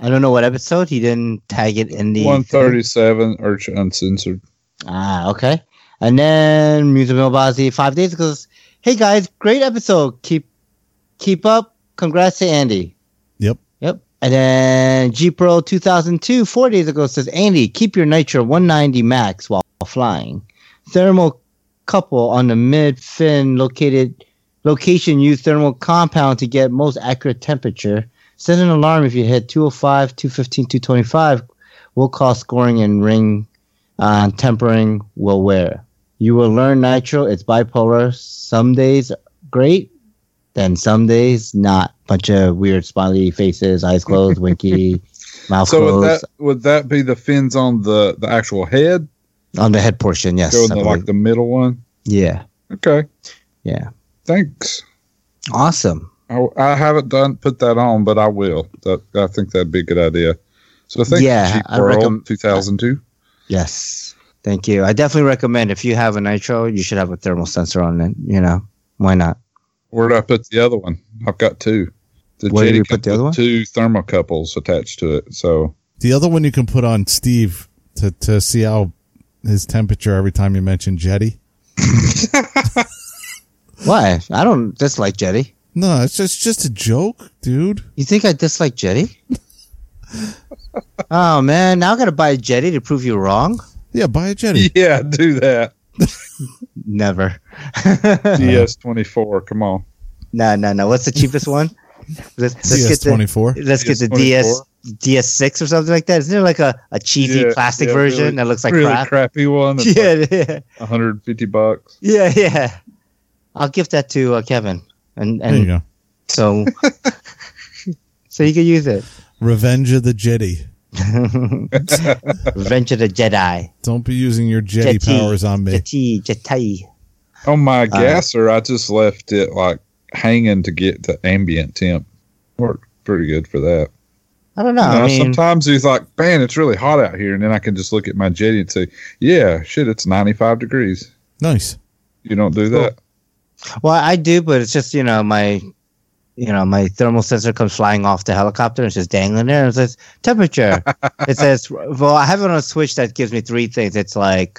[SPEAKER 2] I don't know what episode. He didn't tag it in the.
[SPEAKER 4] One thirty-seven, IRCHA Uncensored.
[SPEAKER 2] Ah, okay. And then Muzamil Bazi five days ago says, hey guys, great episode. Keep, keep up. Congrats to Andy.
[SPEAKER 3] yep.
[SPEAKER 2] Yep. And then G Pro 2002, four days ago, says Andy, keep your Nitro 190 max while flying. Thermal couple on the mid fin located location use thermal compound to get most accurate temperature. Set an alarm if you hit 205, 215, 225. Will cause scoring and ring uh, tempering will wear. You will learn Nitro. It's bipolar. Some days great, then some days not. Bunch of weird smiley faces, eyes closed, winky, mouth
[SPEAKER 4] So would that would that be the fins on the the actual head?
[SPEAKER 2] On the head portion, yes.
[SPEAKER 4] Go the, like the middle one.
[SPEAKER 2] yeah,
[SPEAKER 4] Okay,
[SPEAKER 2] yeah.
[SPEAKER 4] thanks.
[SPEAKER 2] Awesome.
[SPEAKER 4] I, I haven't done put that on, but I will. That I think that'd be a good idea. So thank
[SPEAKER 2] Yeah,
[SPEAKER 4] you, World
[SPEAKER 2] recomm-
[SPEAKER 4] 2002.
[SPEAKER 2] Yes. Thank you. I definitely recommend if you have a nitro, you should have a thermal sensor on it. You know, why not?
[SPEAKER 4] Where did I put the other one? I've got two. The
[SPEAKER 2] Where did
[SPEAKER 4] Jeti
[SPEAKER 2] you put the other one?
[SPEAKER 4] Two thermocouples attached to it. So
[SPEAKER 3] The other one you can put on Steve to, to see how his temperature every time you mention Jeti.
[SPEAKER 2] Why? I don't dislike Jeti.
[SPEAKER 3] No, it's just just a joke, dude.
[SPEAKER 2] You think I dislike Jeti? oh man, now I gotta buy a Jeti to prove you wrong.
[SPEAKER 3] Yeah, buy a Jeti.
[SPEAKER 4] yeah, do that.
[SPEAKER 2] Never.
[SPEAKER 4] DS24. Come on.
[SPEAKER 2] no, no, no. What's the cheapest one? Let's, let's
[SPEAKER 3] CS
[SPEAKER 2] get the
[SPEAKER 3] twenty four.
[SPEAKER 2] let's get the
[SPEAKER 4] DS24.
[SPEAKER 2] DS DS6 or something like that. Isn't there like a, a cheesy
[SPEAKER 4] Yeah,
[SPEAKER 2] plastic
[SPEAKER 4] yeah,
[SPEAKER 2] version
[SPEAKER 4] really-
[SPEAKER 2] that looks like
[SPEAKER 4] really
[SPEAKER 2] crap?
[SPEAKER 4] crappy one.
[SPEAKER 2] Yeah,
[SPEAKER 4] like
[SPEAKER 2] yeah,
[SPEAKER 4] 150 bucks.
[SPEAKER 2] yeah, yeah. I'll give that to uh, Kevin, and
[SPEAKER 3] There you
[SPEAKER 2] and
[SPEAKER 3] go.
[SPEAKER 2] so so you can use it.
[SPEAKER 3] Revenge of the Jeti.
[SPEAKER 2] Revenge of the Jedi.
[SPEAKER 3] Don't be using your Jedi
[SPEAKER 2] Jeti.
[SPEAKER 3] powers on me.
[SPEAKER 2] Jeti, Jeti.
[SPEAKER 4] On my
[SPEAKER 2] Uh,
[SPEAKER 4] gasser, I just left it like hanging to get to ambient temp. Worked pretty good for that.
[SPEAKER 2] I don't know.
[SPEAKER 4] You know,
[SPEAKER 2] I mean,
[SPEAKER 4] sometimes he's like, man, it's really hot out here. And then I can just look at my Jedi and say, yeah, shit, it's 95 degrees.
[SPEAKER 3] Nice.
[SPEAKER 4] You don't do that?
[SPEAKER 2] well, I do, but it's just you know my, you know my thermal sensor comes flying off the helicopter and it's just dangling there. And it says temperature. it says, well, I have it on a switch that gives me three things. It's like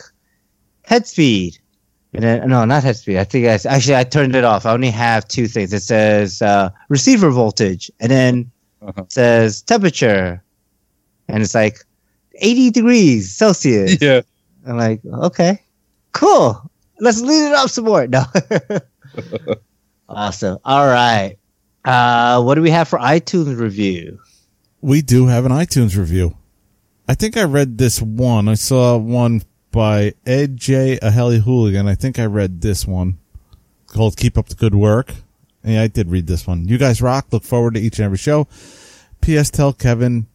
[SPEAKER 2] head speed. And then, no, not head speed. I think I, actually I turned it off. I only have two things. It says uh, receiver voltage, and then
[SPEAKER 4] Uh-huh.
[SPEAKER 2] it says temperature, and it's like 80 degrees Celsius.
[SPEAKER 4] Yeah.
[SPEAKER 2] I'm like, okay, cool. Let's lead it up some more. No. awesome. All right. Uh, what do we have for iTunes review?
[SPEAKER 3] We do have an iTunes review. I think I read this one. I saw one by Ed J. Heli Hooligan. I think I read this one called Keep Up the Good Work. Yeah, I did read this one. You guys rock. Look forward to each and every show. P.S. Tell Kevin,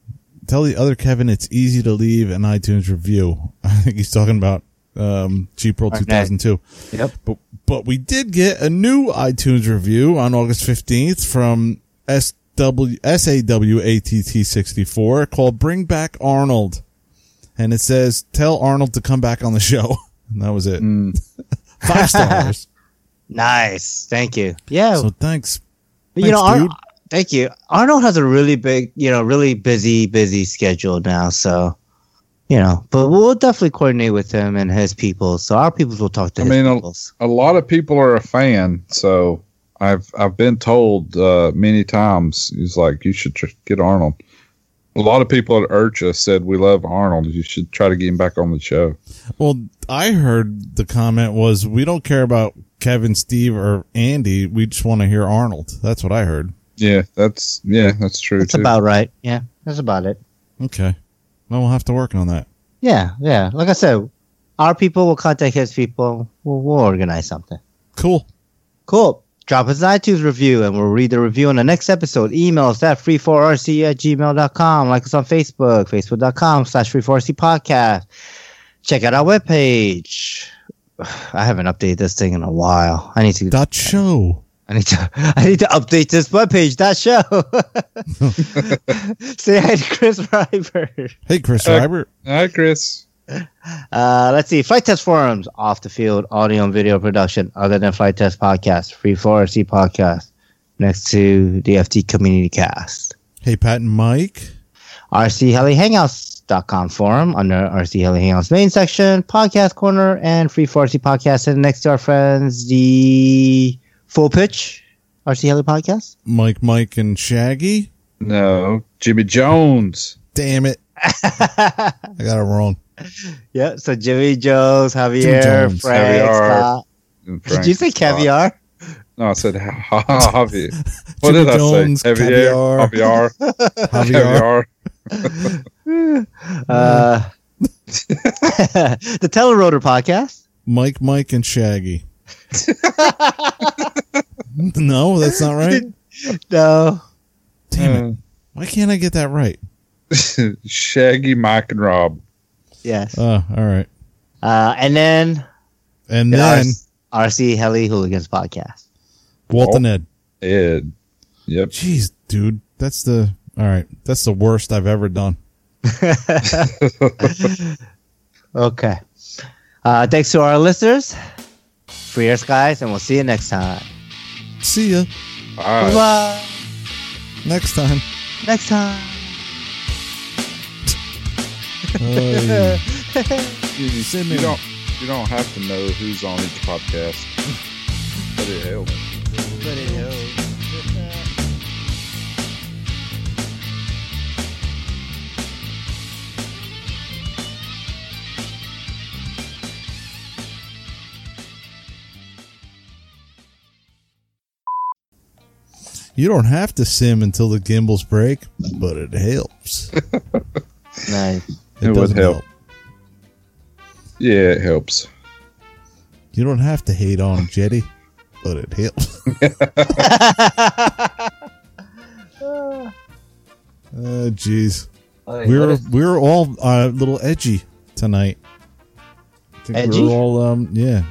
[SPEAKER 3] tell the other Kevin it's easy to leave an iTunes review. I think he's talking about um, Cheap World
[SPEAKER 2] Okay.
[SPEAKER 3] 2002.
[SPEAKER 2] Yep.
[SPEAKER 3] But but we did get a new iTunes review on August 15th from SW SAWATT64 called Bring Back Arnold. And it says tell Arnold to come back on the show. And that was it. Five stars.
[SPEAKER 2] Nice. Thank you. Yeah.
[SPEAKER 3] so thanks.
[SPEAKER 2] you know,
[SPEAKER 3] thanks,
[SPEAKER 2] Ar- thank you. Arnold has a really big, you know, really busy, busy schedule now. So, you know, but we'll definitely coordinate with him and his people. So our peoples will talk to
[SPEAKER 4] I
[SPEAKER 2] his
[SPEAKER 4] mean, a-
[SPEAKER 2] peoples.
[SPEAKER 4] A lot of people are a fan. So I've I've been told uh, many times, he's like, you should tr- get Arnold. A lot of people at IRCHA said, we love Arnold. You should try to get him back on the show.
[SPEAKER 3] Well, I heard the comment was we don't care about Kevin, Steve, or Andy. We just want to hear Arnold. That's what I heard.
[SPEAKER 4] Yeah, that's yeah, that's true
[SPEAKER 2] That's
[SPEAKER 4] too.
[SPEAKER 2] about right. Yeah, that's about it.
[SPEAKER 3] Okay. Well, we'll have to work on that.
[SPEAKER 2] Yeah, yeah. Like I said, our people will contact his people. We'll, we'll organize something.
[SPEAKER 3] Cool.
[SPEAKER 2] Cool. Drop us an iTunes review and we'll read the review on the next episode. Email us at free4rc at gmail.com. Like us on Facebook, facebook.com slash free4rc podcast. Check out our webpage. I haven't updated this thing in a while. I need to
[SPEAKER 3] Dot show.
[SPEAKER 2] I need to I need to update this webpage, that show. Say hi to Chris Ryber.
[SPEAKER 3] Hey, Chris
[SPEAKER 4] Uh,
[SPEAKER 3] Rybert.
[SPEAKER 4] Hi, Chris.
[SPEAKER 2] Uh, let's see. Flite Test Forums, off the field audio and video production, other than Flite Test Podcast, Free 4RC Podcast, next to the FT Community Cast.
[SPEAKER 3] Hey, Pat and Mike.
[SPEAKER 2] RC Heli Hangouts.com forum under RC Heli Hangouts main section, Podcast Corner, and Free 4RC Podcast. And next to our friends, the Full Pitch RC Heli Podcast.
[SPEAKER 3] Mike, Mike, and Shaggy.
[SPEAKER 4] No, Jimmy Jones.
[SPEAKER 3] Damn it. I got it wrong.
[SPEAKER 2] yeah, so Jimmy Jones, Javier,
[SPEAKER 3] Jimmy Jones,
[SPEAKER 2] Frank,
[SPEAKER 4] Javier.
[SPEAKER 2] Scott.
[SPEAKER 4] and
[SPEAKER 2] Did you say
[SPEAKER 4] Frank Scott.
[SPEAKER 2] caviar?
[SPEAKER 4] No, I said Javier. What
[SPEAKER 3] Jimmy
[SPEAKER 4] did I say? Javier.
[SPEAKER 3] caviar.
[SPEAKER 4] Javier.
[SPEAKER 3] Javier.
[SPEAKER 4] Javier.
[SPEAKER 2] Uh, the Telerotor podcast.
[SPEAKER 3] Mike, Mike, and Shaggy. no, that's not right.
[SPEAKER 2] No.
[SPEAKER 3] Damn it! Why can't I get that right?
[SPEAKER 4] Shaggy, Mike, and Rob.
[SPEAKER 2] Yes.
[SPEAKER 3] Oh, all right.
[SPEAKER 2] Uh, and then
[SPEAKER 3] And
[SPEAKER 2] the
[SPEAKER 3] then
[SPEAKER 2] R- RC Heli Hooligans podcast.
[SPEAKER 3] Walt and Ed.
[SPEAKER 4] Ed. Yep.
[SPEAKER 3] Jeez, dude, that's the all right. That's the worst I've ever done.
[SPEAKER 2] Okay. Uh, thanks to our listeners. Free Air Skies, and we'll see you next time.
[SPEAKER 3] See ya
[SPEAKER 4] All right.
[SPEAKER 2] Bye.
[SPEAKER 3] next time.
[SPEAKER 2] Next time.
[SPEAKER 4] You, you-
[SPEAKER 3] Send
[SPEAKER 4] you don't you don't have to know who's on each podcast, but it helps.
[SPEAKER 3] You don't have to sim until the gimbals break, but it helps.
[SPEAKER 2] Nice.
[SPEAKER 3] It,
[SPEAKER 4] It would
[SPEAKER 3] doesn't
[SPEAKER 4] help. Yeah, it helps.
[SPEAKER 3] You don't have to hate on Jeti, but it helps. Uh, jeez. we were we were all uh, a little edgy tonight. I think
[SPEAKER 2] Edgy?
[SPEAKER 3] We were all um yeah.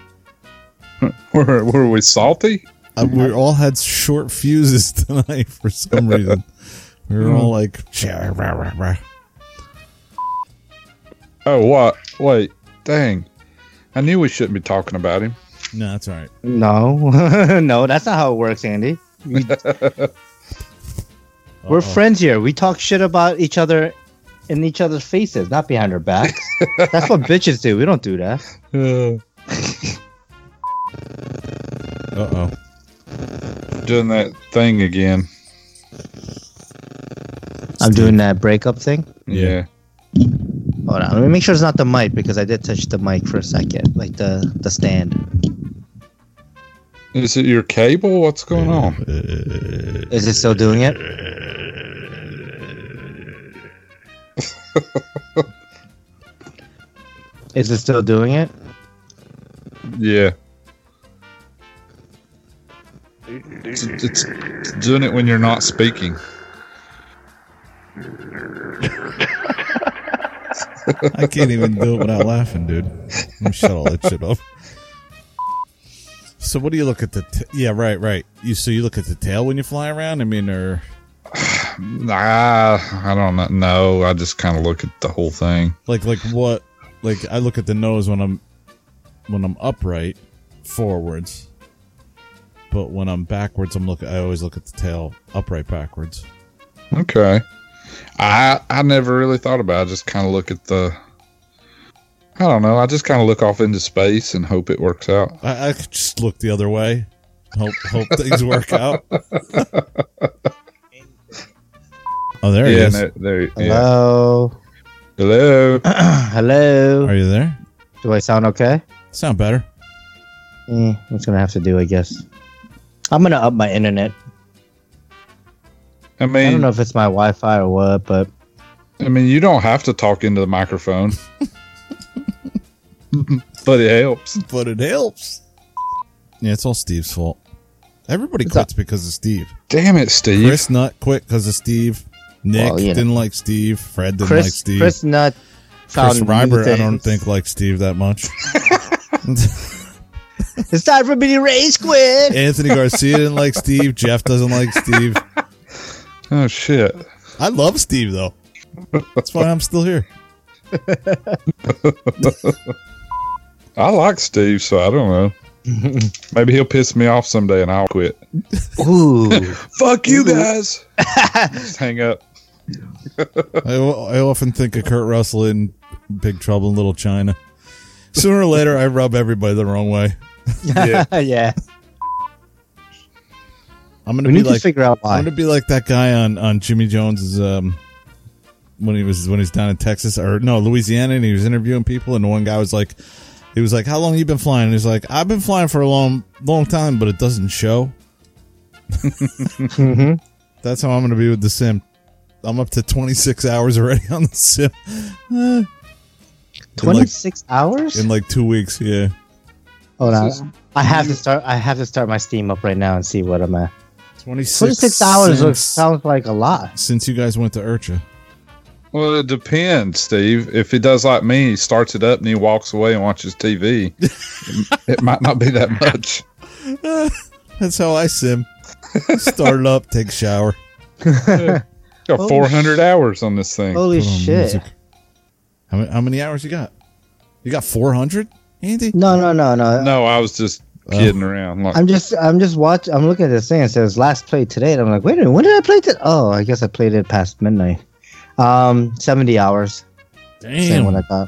[SPEAKER 4] Were, were we salty?
[SPEAKER 3] Uh, we all had short fuses tonight for some reason. We were all like, "Rah, rah, rah."
[SPEAKER 4] Oh, what? Wait, dang! I knew we shouldn't be talking about him.
[SPEAKER 3] no, that's all right.
[SPEAKER 2] No, no, that's not how it works, Andy. We, we're friends here. We talk shit about each other in each other's faces, not behind our backs. that's what bitches do. We don't do that.
[SPEAKER 3] Uh oh.
[SPEAKER 4] Doing that thing again.
[SPEAKER 2] I'm doing that breakup thing.
[SPEAKER 3] Yeah.
[SPEAKER 2] Hold on, let me make sure it's not the mic because I did touch the mic for a second, like the the stand.
[SPEAKER 4] Is it your cable? What's going on?
[SPEAKER 2] Is it still doing it? Is it still doing it?
[SPEAKER 4] Yeah. It's, it's doing it when you're not speaking.
[SPEAKER 3] I can't even do it without laughing, dude. Let me shut all that shit off. So, what do you look at the? T- yeah, right, right. You so you look at the tail when you fly around. I mean, or
[SPEAKER 4] Nah, I don't know. No, I just kind of look at the whole thing.
[SPEAKER 3] like like what? Like I look at the nose when I'm when I'm upright, forwards. But when I'm backwards, I'm look. I always look at the tail upright backwards.
[SPEAKER 4] Okay. I I never really thought about it. I just kind of look at the. I don't know. I just kind of look off into space and hope it works out.
[SPEAKER 3] I, I just look the other way. Hope hope things work out. Oh, there he
[SPEAKER 4] yeah,
[SPEAKER 3] is.
[SPEAKER 4] no, there. Yeah.
[SPEAKER 2] Hello,
[SPEAKER 4] Hello.
[SPEAKER 2] hello.
[SPEAKER 3] Are you there?
[SPEAKER 2] Do I sound okay?
[SPEAKER 3] Sound better.
[SPEAKER 2] Eh, what's gonna have to do, I guess. I'm gonna up my internet.
[SPEAKER 4] I mean, I
[SPEAKER 2] don't know if it's my Wi-Fi or what, but
[SPEAKER 4] I mean, you don't have to talk into the microphone, but it helps.
[SPEAKER 3] But it helps. Yeah, it's all Steve's fault. Everybody
[SPEAKER 2] It's
[SPEAKER 3] quits because of Steve.
[SPEAKER 4] Damn it, Steve.
[SPEAKER 3] Chris Nut quit because of Steve. Nick
[SPEAKER 2] Well, you know.
[SPEAKER 3] didn't like Steve. Fred didn't
[SPEAKER 2] Chris
[SPEAKER 3] like Steve.
[SPEAKER 2] Chris Nut
[SPEAKER 3] Chris
[SPEAKER 2] found new
[SPEAKER 3] Reiber, I don't think like Steve that much.
[SPEAKER 2] it's time for me to raise squid.
[SPEAKER 3] Anthony Garcia didn't like Steve. Jeff doesn't like Steve.
[SPEAKER 4] Oh shit.
[SPEAKER 3] I love Steve though. That's why I'm still here.
[SPEAKER 4] I like Steve, so I don't know. Maybe he'll piss me off someday and I'll quit.
[SPEAKER 2] Ooh,
[SPEAKER 4] Fuck you guys. Just hang up.
[SPEAKER 3] I, I often think of Kurt Russell in Big Trouble in Little China. Sooner or later, I rub everybody the wrong way.
[SPEAKER 4] Yeah.
[SPEAKER 2] yeah.
[SPEAKER 3] I'm gonna
[SPEAKER 2] We
[SPEAKER 3] be
[SPEAKER 2] need
[SPEAKER 3] like
[SPEAKER 2] to figure out
[SPEAKER 3] I'm gonna be like that guy on on Jimmy Jones's um when he was when he's down in Texas or no Louisiana and he was interviewing people and one guy was like, he was like, "How long you been flying?" He's like, "I've been flying for a long, long time, but it doesn't show."
[SPEAKER 2] hmm
[SPEAKER 3] That's how I'm going to be with the sim. I'm up to 26 hours already on the sim. Eh,
[SPEAKER 2] Twenty six hours.
[SPEAKER 3] in like two weeks. Yeah,
[SPEAKER 2] Hold
[SPEAKER 4] This is-
[SPEAKER 2] on. I have to start. I have to start my Steam up right now and see what I'm at.
[SPEAKER 3] 26,
[SPEAKER 2] Twenty six hours sounds like a lot.
[SPEAKER 3] since you guys went to IRCHA.
[SPEAKER 4] Well, it depends, Steve. If he does like me, he starts it up and he walks away and watches TV. it, it might not be that much.
[SPEAKER 3] That's how I sim. Start it up, take a shower.
[SPEAKER 4] Got
[SPEAKER 2] Holy
[SPEAKER 4] 400 hours on this thing.
[SPEAKER 2] Holy
[SPEAKER 3] on
[SPEAKER 2] shit!
[SPEAKER 3] How many, how many hours you got? You got 400, Andy?
[SPEAKER 2] No, no, no, no.
[SPEAKER 4] No, I was just kidding around. Like,
[SPEAKER 2] I'm just, I'm just watching. I'm looking at this thing. It says last played today. And I'm like, wait a minute, when did I play it? Oh, I guess I played it past midnight. Um, seventy hours. Same what I thought.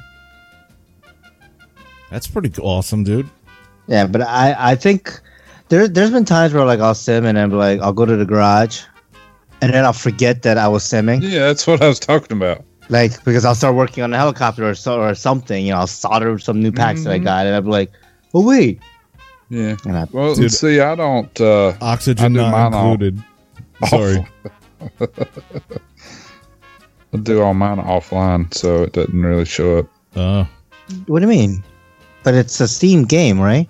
[SPEAKER 3] that's pretty awesome, dude.
[SPEAKER 2] Yeah, but I, I think there, there's been times where like I'll sim and I'm like, I'll go to the garage, and then I'll forget that I was simming.
[SPEAKER 4] yeah, that's what I was talking about.
[SPEAKER 2] Like because I'll start working on a helicopter or so or something. You know, I'll solder some new packs that I
[SPEAKER 4] Mhm.
[SPEAKER 2] got, and I'm like, oh wait,
[SPEAKER 4] Yeah.
[SPEAKER 2] and I,
[SPEAKER 4] Well,
[SPEAKER 3] Dude.
[SPEAKER 4] see, I don't. Uh,
[SPEAKER 3] Oxygen
[SPEAKER 4] I do
[SPEAKER 3] not
[SPEAKER 4] mine all-
[SPEAKER 3] included. Sorry.
[SPEAKER 4] I do all mine offline, so it doesn't really show up.
[SPEAKER 3] Uh,
[SPEAKER 2] what do you mean? But it's a Steam game, right?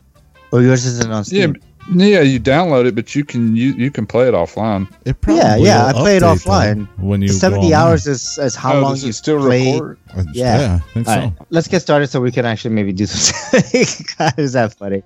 [SPEAKER 2] Or yours isn't on Steam?
[SPEAKER 4] yeah. Yeah, you download it, but you can you you can play it offline.
[SPEAKER 3] it probably
[SPEAKER 2] Yeah, yeah, I
[SPEAKER 3] play it
[SPEAKER 2] offline.
[SPEAKER 3] when you
[SPEAKER 2] Seventy hours is, is how
[SPEAKER 4] oh,
[SPEAKER 2] long
[SPEAKER 4] does
[SPEAKER 2] you
[SPEAKER 4] it still
[SPEAKER 2] played.
[SPEAKER 4] record?
[SPEAKER 3] Uh,
[SPEAKER 2] Yeah.
[SPEAKER 3] yeah, I think
[SPEAKER 2] All
[SPEAKER 3] so.
[SPEAKER 2] right, let's get started so we can actually maybe do some. God, is that funny?